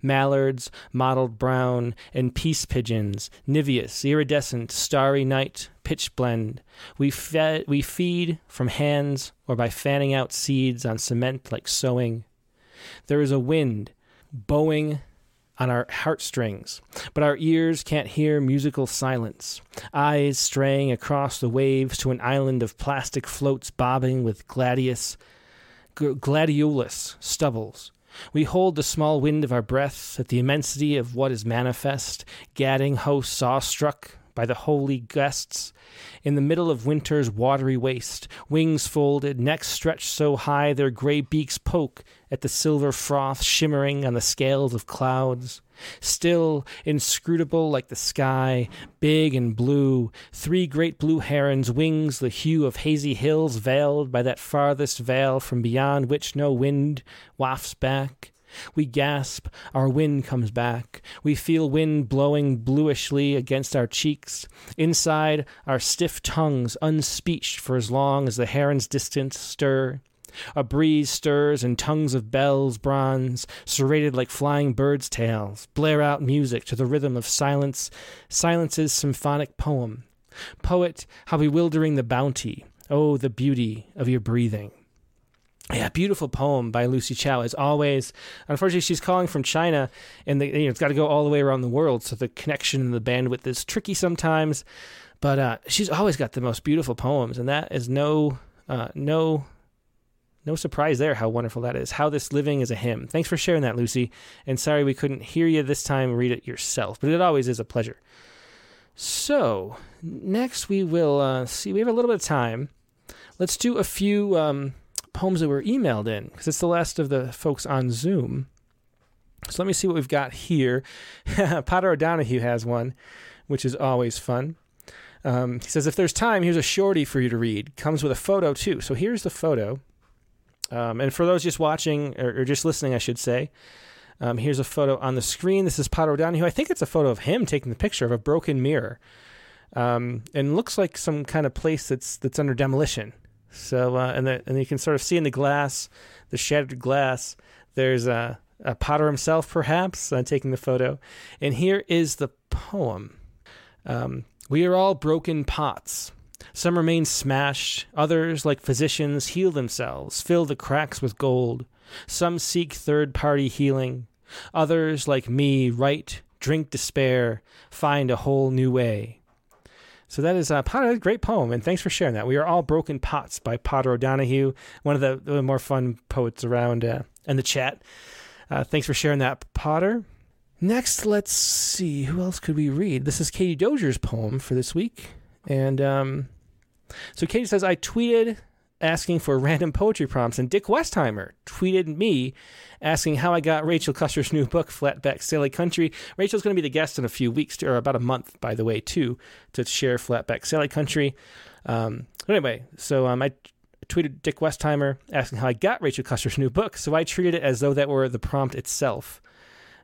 Mallards, mottled brown, and peace pigeons, niveous, iridescent, starry night, pitch blend. We, fed, we feed from hands or by fanning out seeds on cement like sowing. There is a wind bowing on our heartstrings, but our ears can't hear musical silence. Eyes straying across the waves to an island of plastic floats bobbing with gladius, gladiolus stubbles. We hold the small wind of our breath at the immensity of what is manifest, gadding hosts awestruck by the holy guests. In the middle of winter's watery waste, wings folded, necks stretched so high their gray beaks poke at the silver froth shimmering on the scales of clouds. Still, inscrutable like the sky, big and blue, three great blue herons, wings the hue of hazy hills veiled by that farthest veil from beyond which no wind wafts back. We gasp, our wind comes back. We feel wind blowing bluishly against our cheeks. Inside, our stiff tongues unspeeched for as long as the heron's distance stir. A breeze stirs and tongues of bells, bronze, serrated like flying birds' tails, blare out music to the rhythm of silence, silence's symphonic poem. Poet, how bewildering the bounty, oh, the beauty of your breathing. Yeah, beautiful poem by Lucy Chow. As always, unfortunately, she's calling from China, and the, you know, it's got to go all the way around the world, so the connection and the bandwidth is tricky sometimes. But uh, she's always got the most beautiful poems, and that is no, uh, no, no surprise there. How wonderful that is. How this living is a hymn. Thanks for sharing that, Lucy. And sorry we couldn't hear you this time. Read it yourself, but it always is a pleasure. So next we will uh, see. We have a little bit of time. Let's do a few. Um, poems that were emailed in because it's the last of the folks on Zoom. So let me see what we've got here. Potter O'Donohue has one, which is always fun. Um, he says, if there's time, here's a shorty for you to read. Comes with a photo, too. So here's the photo. Um, and for those just watching or, or just listening, I should say, Um, here's a photo on the screen. This is Potter O'Donohue. I think it's a photo of him taking the picture of a broken mirror, um, and looks like some kind of place that's that's under demolition. So uh, and the, and you can sort of see in the glass, the shattered glass. There's a, a Potter himself, perhaps, uh, taking the photo. And here is the poem. Um, we are all broken pots. Some remain smashed, others, like physicians, heal themselves, fill the cracks with gold. Some seek third party healing. Others, like me, write, drink despair, find a whole new way. So that is uh, Potter, a great poem, and thanks for sharing that. We are all broken pots by Potter O'Donohue, one of the, the more fun poets around uh, in the chat. Uh, thanks for sharing that, Potter. Next, let's see who else could we read. This is Katie Dozier's poem for this week, and um, so Katie says I tweeted asking for random poetry prompts, and Dick Westheimer tweeted me asking how I got Rachel Custer's new book, Flatback Sally Country. Rachel's going to be the guest in a few weeks, or about a month, by the way, too, to share Flatback Sally Country. Um, anyway, so um, I tweeted Dick Westheimer asking how I got Rachel Custer's new book. So I treated it as though that were the prompt itself.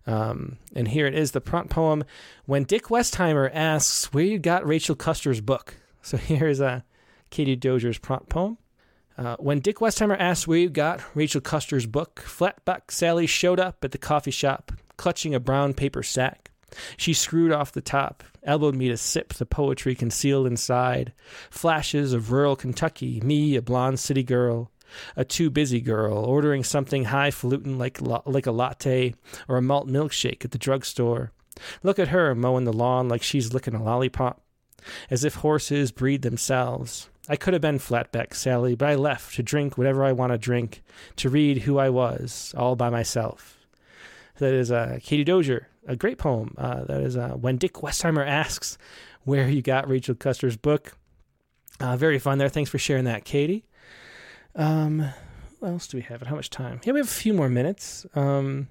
Um, and here it is the prompt poem when Dick Westheimer asks where you got Rachel Custer's book. So here's a uh, Katie Dozier's prompt poem. Uh, when Dick Westheimer asked where you got Rachel Custer's book, Flatback Sally showed up at the coffee shop, clutching a brown paper sack. She screwed off the top, elbowed me to sip the poetry concealed inside. Flashes of rural Kentucky, me, a blonde city girl, a too busy girl, ordering something highfalutin like, like a latte or a malt milkshake at the drugstore. Look at her mowing the lawn like she's licking a lollipop, as if horses breed themselves. I could have been Flatback Sally, but I left to drink whatever I want to drink, to read who I was, all by myself. That is uh, Katie Dozier, a great poem. Uh, that is uh, When Dick Westheimer Asks Where You Got Rachel Custer's Book. Uh, very fun there. Thanks for sharing that, Katie. Um, what else do we have? And how much time? Yeah, we have a few more minutes. Um,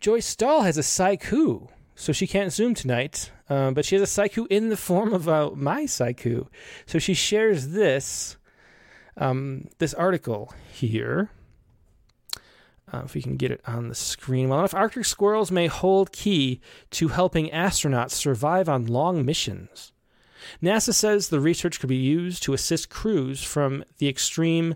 Joyce Stahl has a Saiku, so she can't Zoom tonight, uh, but she has a Saiku in the form of uh, my Saiku. So she shares this, um, this article here. Uh, if we can get it on the screen well enough, Arctic squirrels may hold key to helping astronauts survive on long missions. NASA says the research could be used to assist crews from the extreme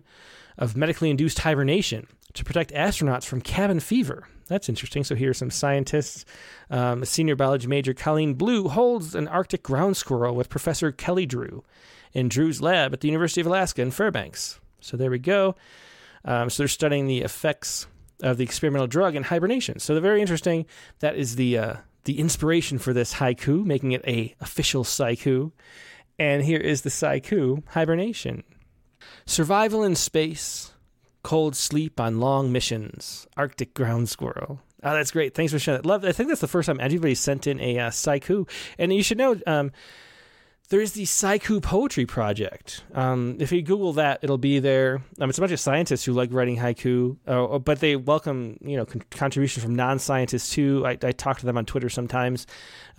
of medically induced hibernation to protect astronauts from cabin fever. That's interesting. So here are some scientists. Um, senior biology major Colleen Blue holds an Arctic ground squirrel with Professor Kelly Drew in Drew's lab at the University of Alaska in Fairbanks. So there we go. Um, so they're studying the effects of the experimental drug in hibernation. So they're very interesting. That is the uh, the inspiration for this haiku, making it a official saiku. And here is the saiku hibernation. Survival in space, cold sleep on long missions, Arctic ground squirrel. Oh, that's great. Thanks for sharing that. Love. I think that's the first time anybody sent in a uh, saiku. And you should know, um, there's the Saiku Poetry Project. Um, if you Google that, it'll be there. Um, it's a bunch of scientists who like writing haiku, uh, but they welcome you know con- contributions from non-scientists too. I, I, talk to them on Twitter sometimes,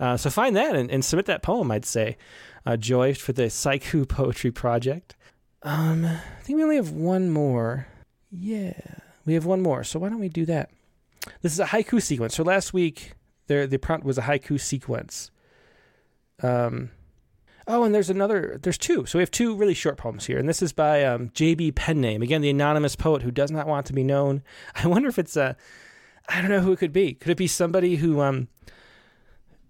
uh, so find that and, and, submit that poem. I'd say, uh, Joy, for the Saiku Poetry Project. Um, I think we only have one more. Yeah, we have one more. So why don't we do that? This is a haiku sequence. So last week, there the prompt was a haiku sequence. Um Oh, and there's another. There's two. So we have two really short poems here, and this is by um, J.B. Penname, again the anonymous poet who does not want to be known. I wonder if it's a. I don't know who it could be. Could it be somebody who um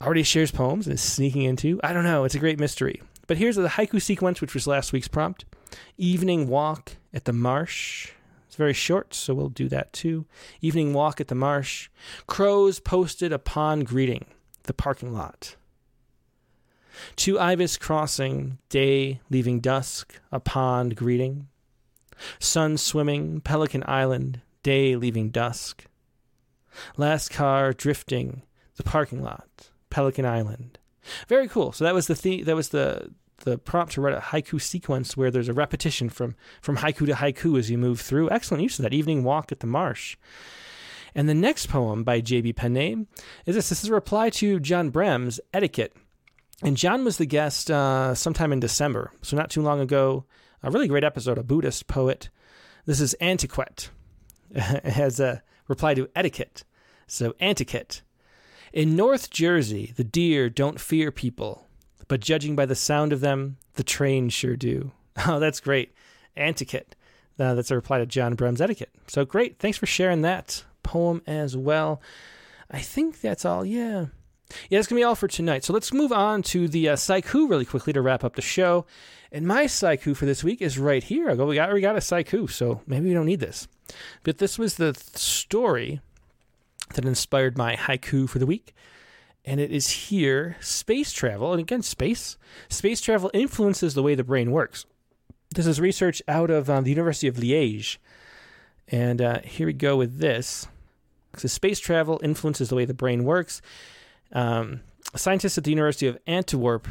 already shares poems and is sneaking into? I don't know. It's a great mystery. But here's the haiku sequence, which was last week's prompt. Evening walk at the marsh. Very short, so we'll do that too. Evening walk at the marsh. Crows posted upon greeting the parking lot. Two Ibis crossing, day leaving dusk, a pond greeting. Sun swimming, Pelican Island, day leaving dusk. Last car drifting, the parking lot, Pelican Island. Very cool. So that was the, the that was the the prompt to write a haiku sequence where there's a repetition from from haiku to haiku as you move through. Excellent use of that evening walk at the marsh. And the next poem by J.B. Penname is this. This is a reply to John Brehm's Etiquette and John was the guest uh, sometime in December, so not too long ago. A really great episode, a Buddhist poet. This is Antiquette. has a reply to etiquette. So, Antiquette. In North Jersey, the deer don't fear people, but judging by the sound of them, the trains sure do. Oh, that's great. Antiquette. Uh, that's a reply to John Brehm's etiquette. So great. Thanks for sharing that poem as well. I think that's all. Yeah. Yeah, that's going to be all for tonight. So let's move on to the uh, Saiku really quickly to wrap up the show. And my Saiku for this week is right here. I go, we got, we got a Saiku, so maybe we don't need this. But this was the story that inspired my haiku for the week. And it is here space travel. And again, space. Space travel influences the way the brain works. This is research out of um, the University of Liège. And uh, here we go with this. So, space travel influences the way the brain works. Um, scientists at the University of Antwerp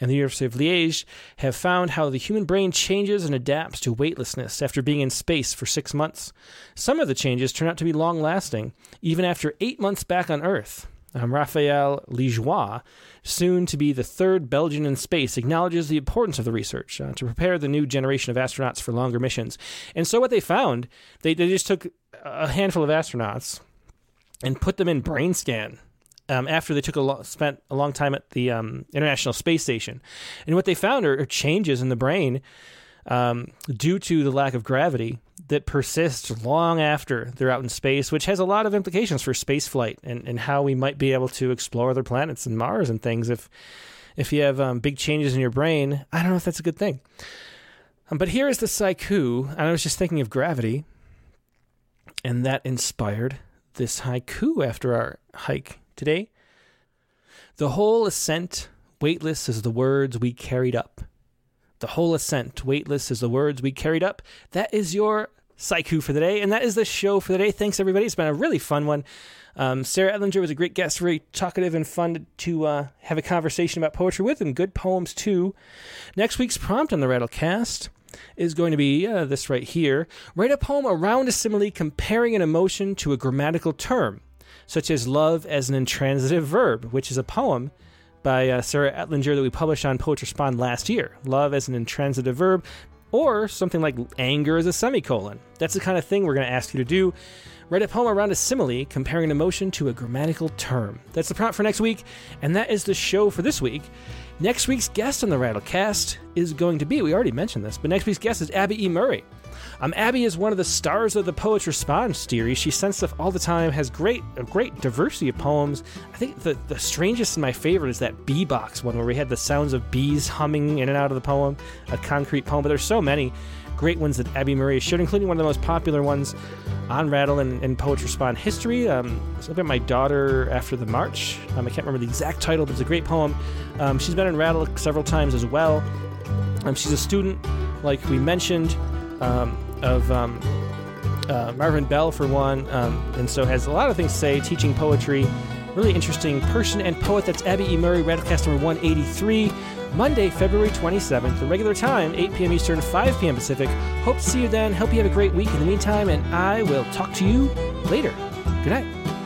and the University of Liège have found how the human brain changes and adapts to weightlessness after being in space for six months. Some of the changes turn out to be long lasting, even after eight months back on Earth. Um, Raphaël Liégeois, soon to be the third Belgian in space, acknowledges the importance of the research uh, to prepare the new generation of astronauts for longer missions. And so, what they found, they, they just took a handful of astronauts and put them in brain scan um, after they took a lo- spent a long time at the um, International Space Station, and what they found are, are changes in the brain um, due to the lack of gravity that persists long after they're out in space, which has a lot of implications for space flight and, and how we might be able to explore other planets and Mars and things. If if you have um, big changes in your brain, I don't know if that's a good thing. Um, but here is the Saiku, and I was just thinking of gravity, and that inspired this haiku after our hike today. The whole ascent, weightless as the words we carried up. The whole ascent, weightless as the words we carried up. That is your Saiku for the day, and that is the show for the day. Thanks, everybody. It's been a really fun one. Um, Sarah Etlinger was a great guest, very talkative and fun to uh, have a conversation about poetry with, and good poems too. Next week's prompt on the Rattlecast is going to be uh, this right here. Write a poem around a simile comparing an emotion to a grammatical term, such as love as an intransitive verb, which is a poem by uh, Sarah Etlinger that we published on Poets Respond last year. Love as an intransitive verb, or something like anger as a semicolon. That's the kind of thing we're going to ask you to do. Write a poem around a simile comparing an emotion to a grammatical term. That's the prompt for next week, and that is the show for this week. Next week's guest on the Rattlecast is going to be, we already mentioned this, but next week's guest is Abby E. Murray. Um, Abby is one of the stars of the Poets Respond series. She sends stuff all the time, has great a great diversity of poems. I think the, the strangest and my favorite is that bee box one where we had the sounds of bees humming in and out of the poem, a concrete poem, but there's so many great ones that Abby Murray shared, including one of the most popular ones on Rattle and, and Poets Respond history. Um, it's about my daughter after the march. Um, I can't remember the exact title, but it's a great poem. Um, she's been in Rattle several times as well. Um, she's a student, like we mentioned, um, of um, uh, Marvin Bell for one, and so has a lot of things to say. Teaching poetry, really interesting person and poet. That's Abby E. Murray, Rattlecast number 183. Monday, February 27th, the regular time, 8 p.m. Eastern, 5 p.m. Pacific. Hope to see you then. Hope you have a great week in the meantime, and I will talk to you later. Good night.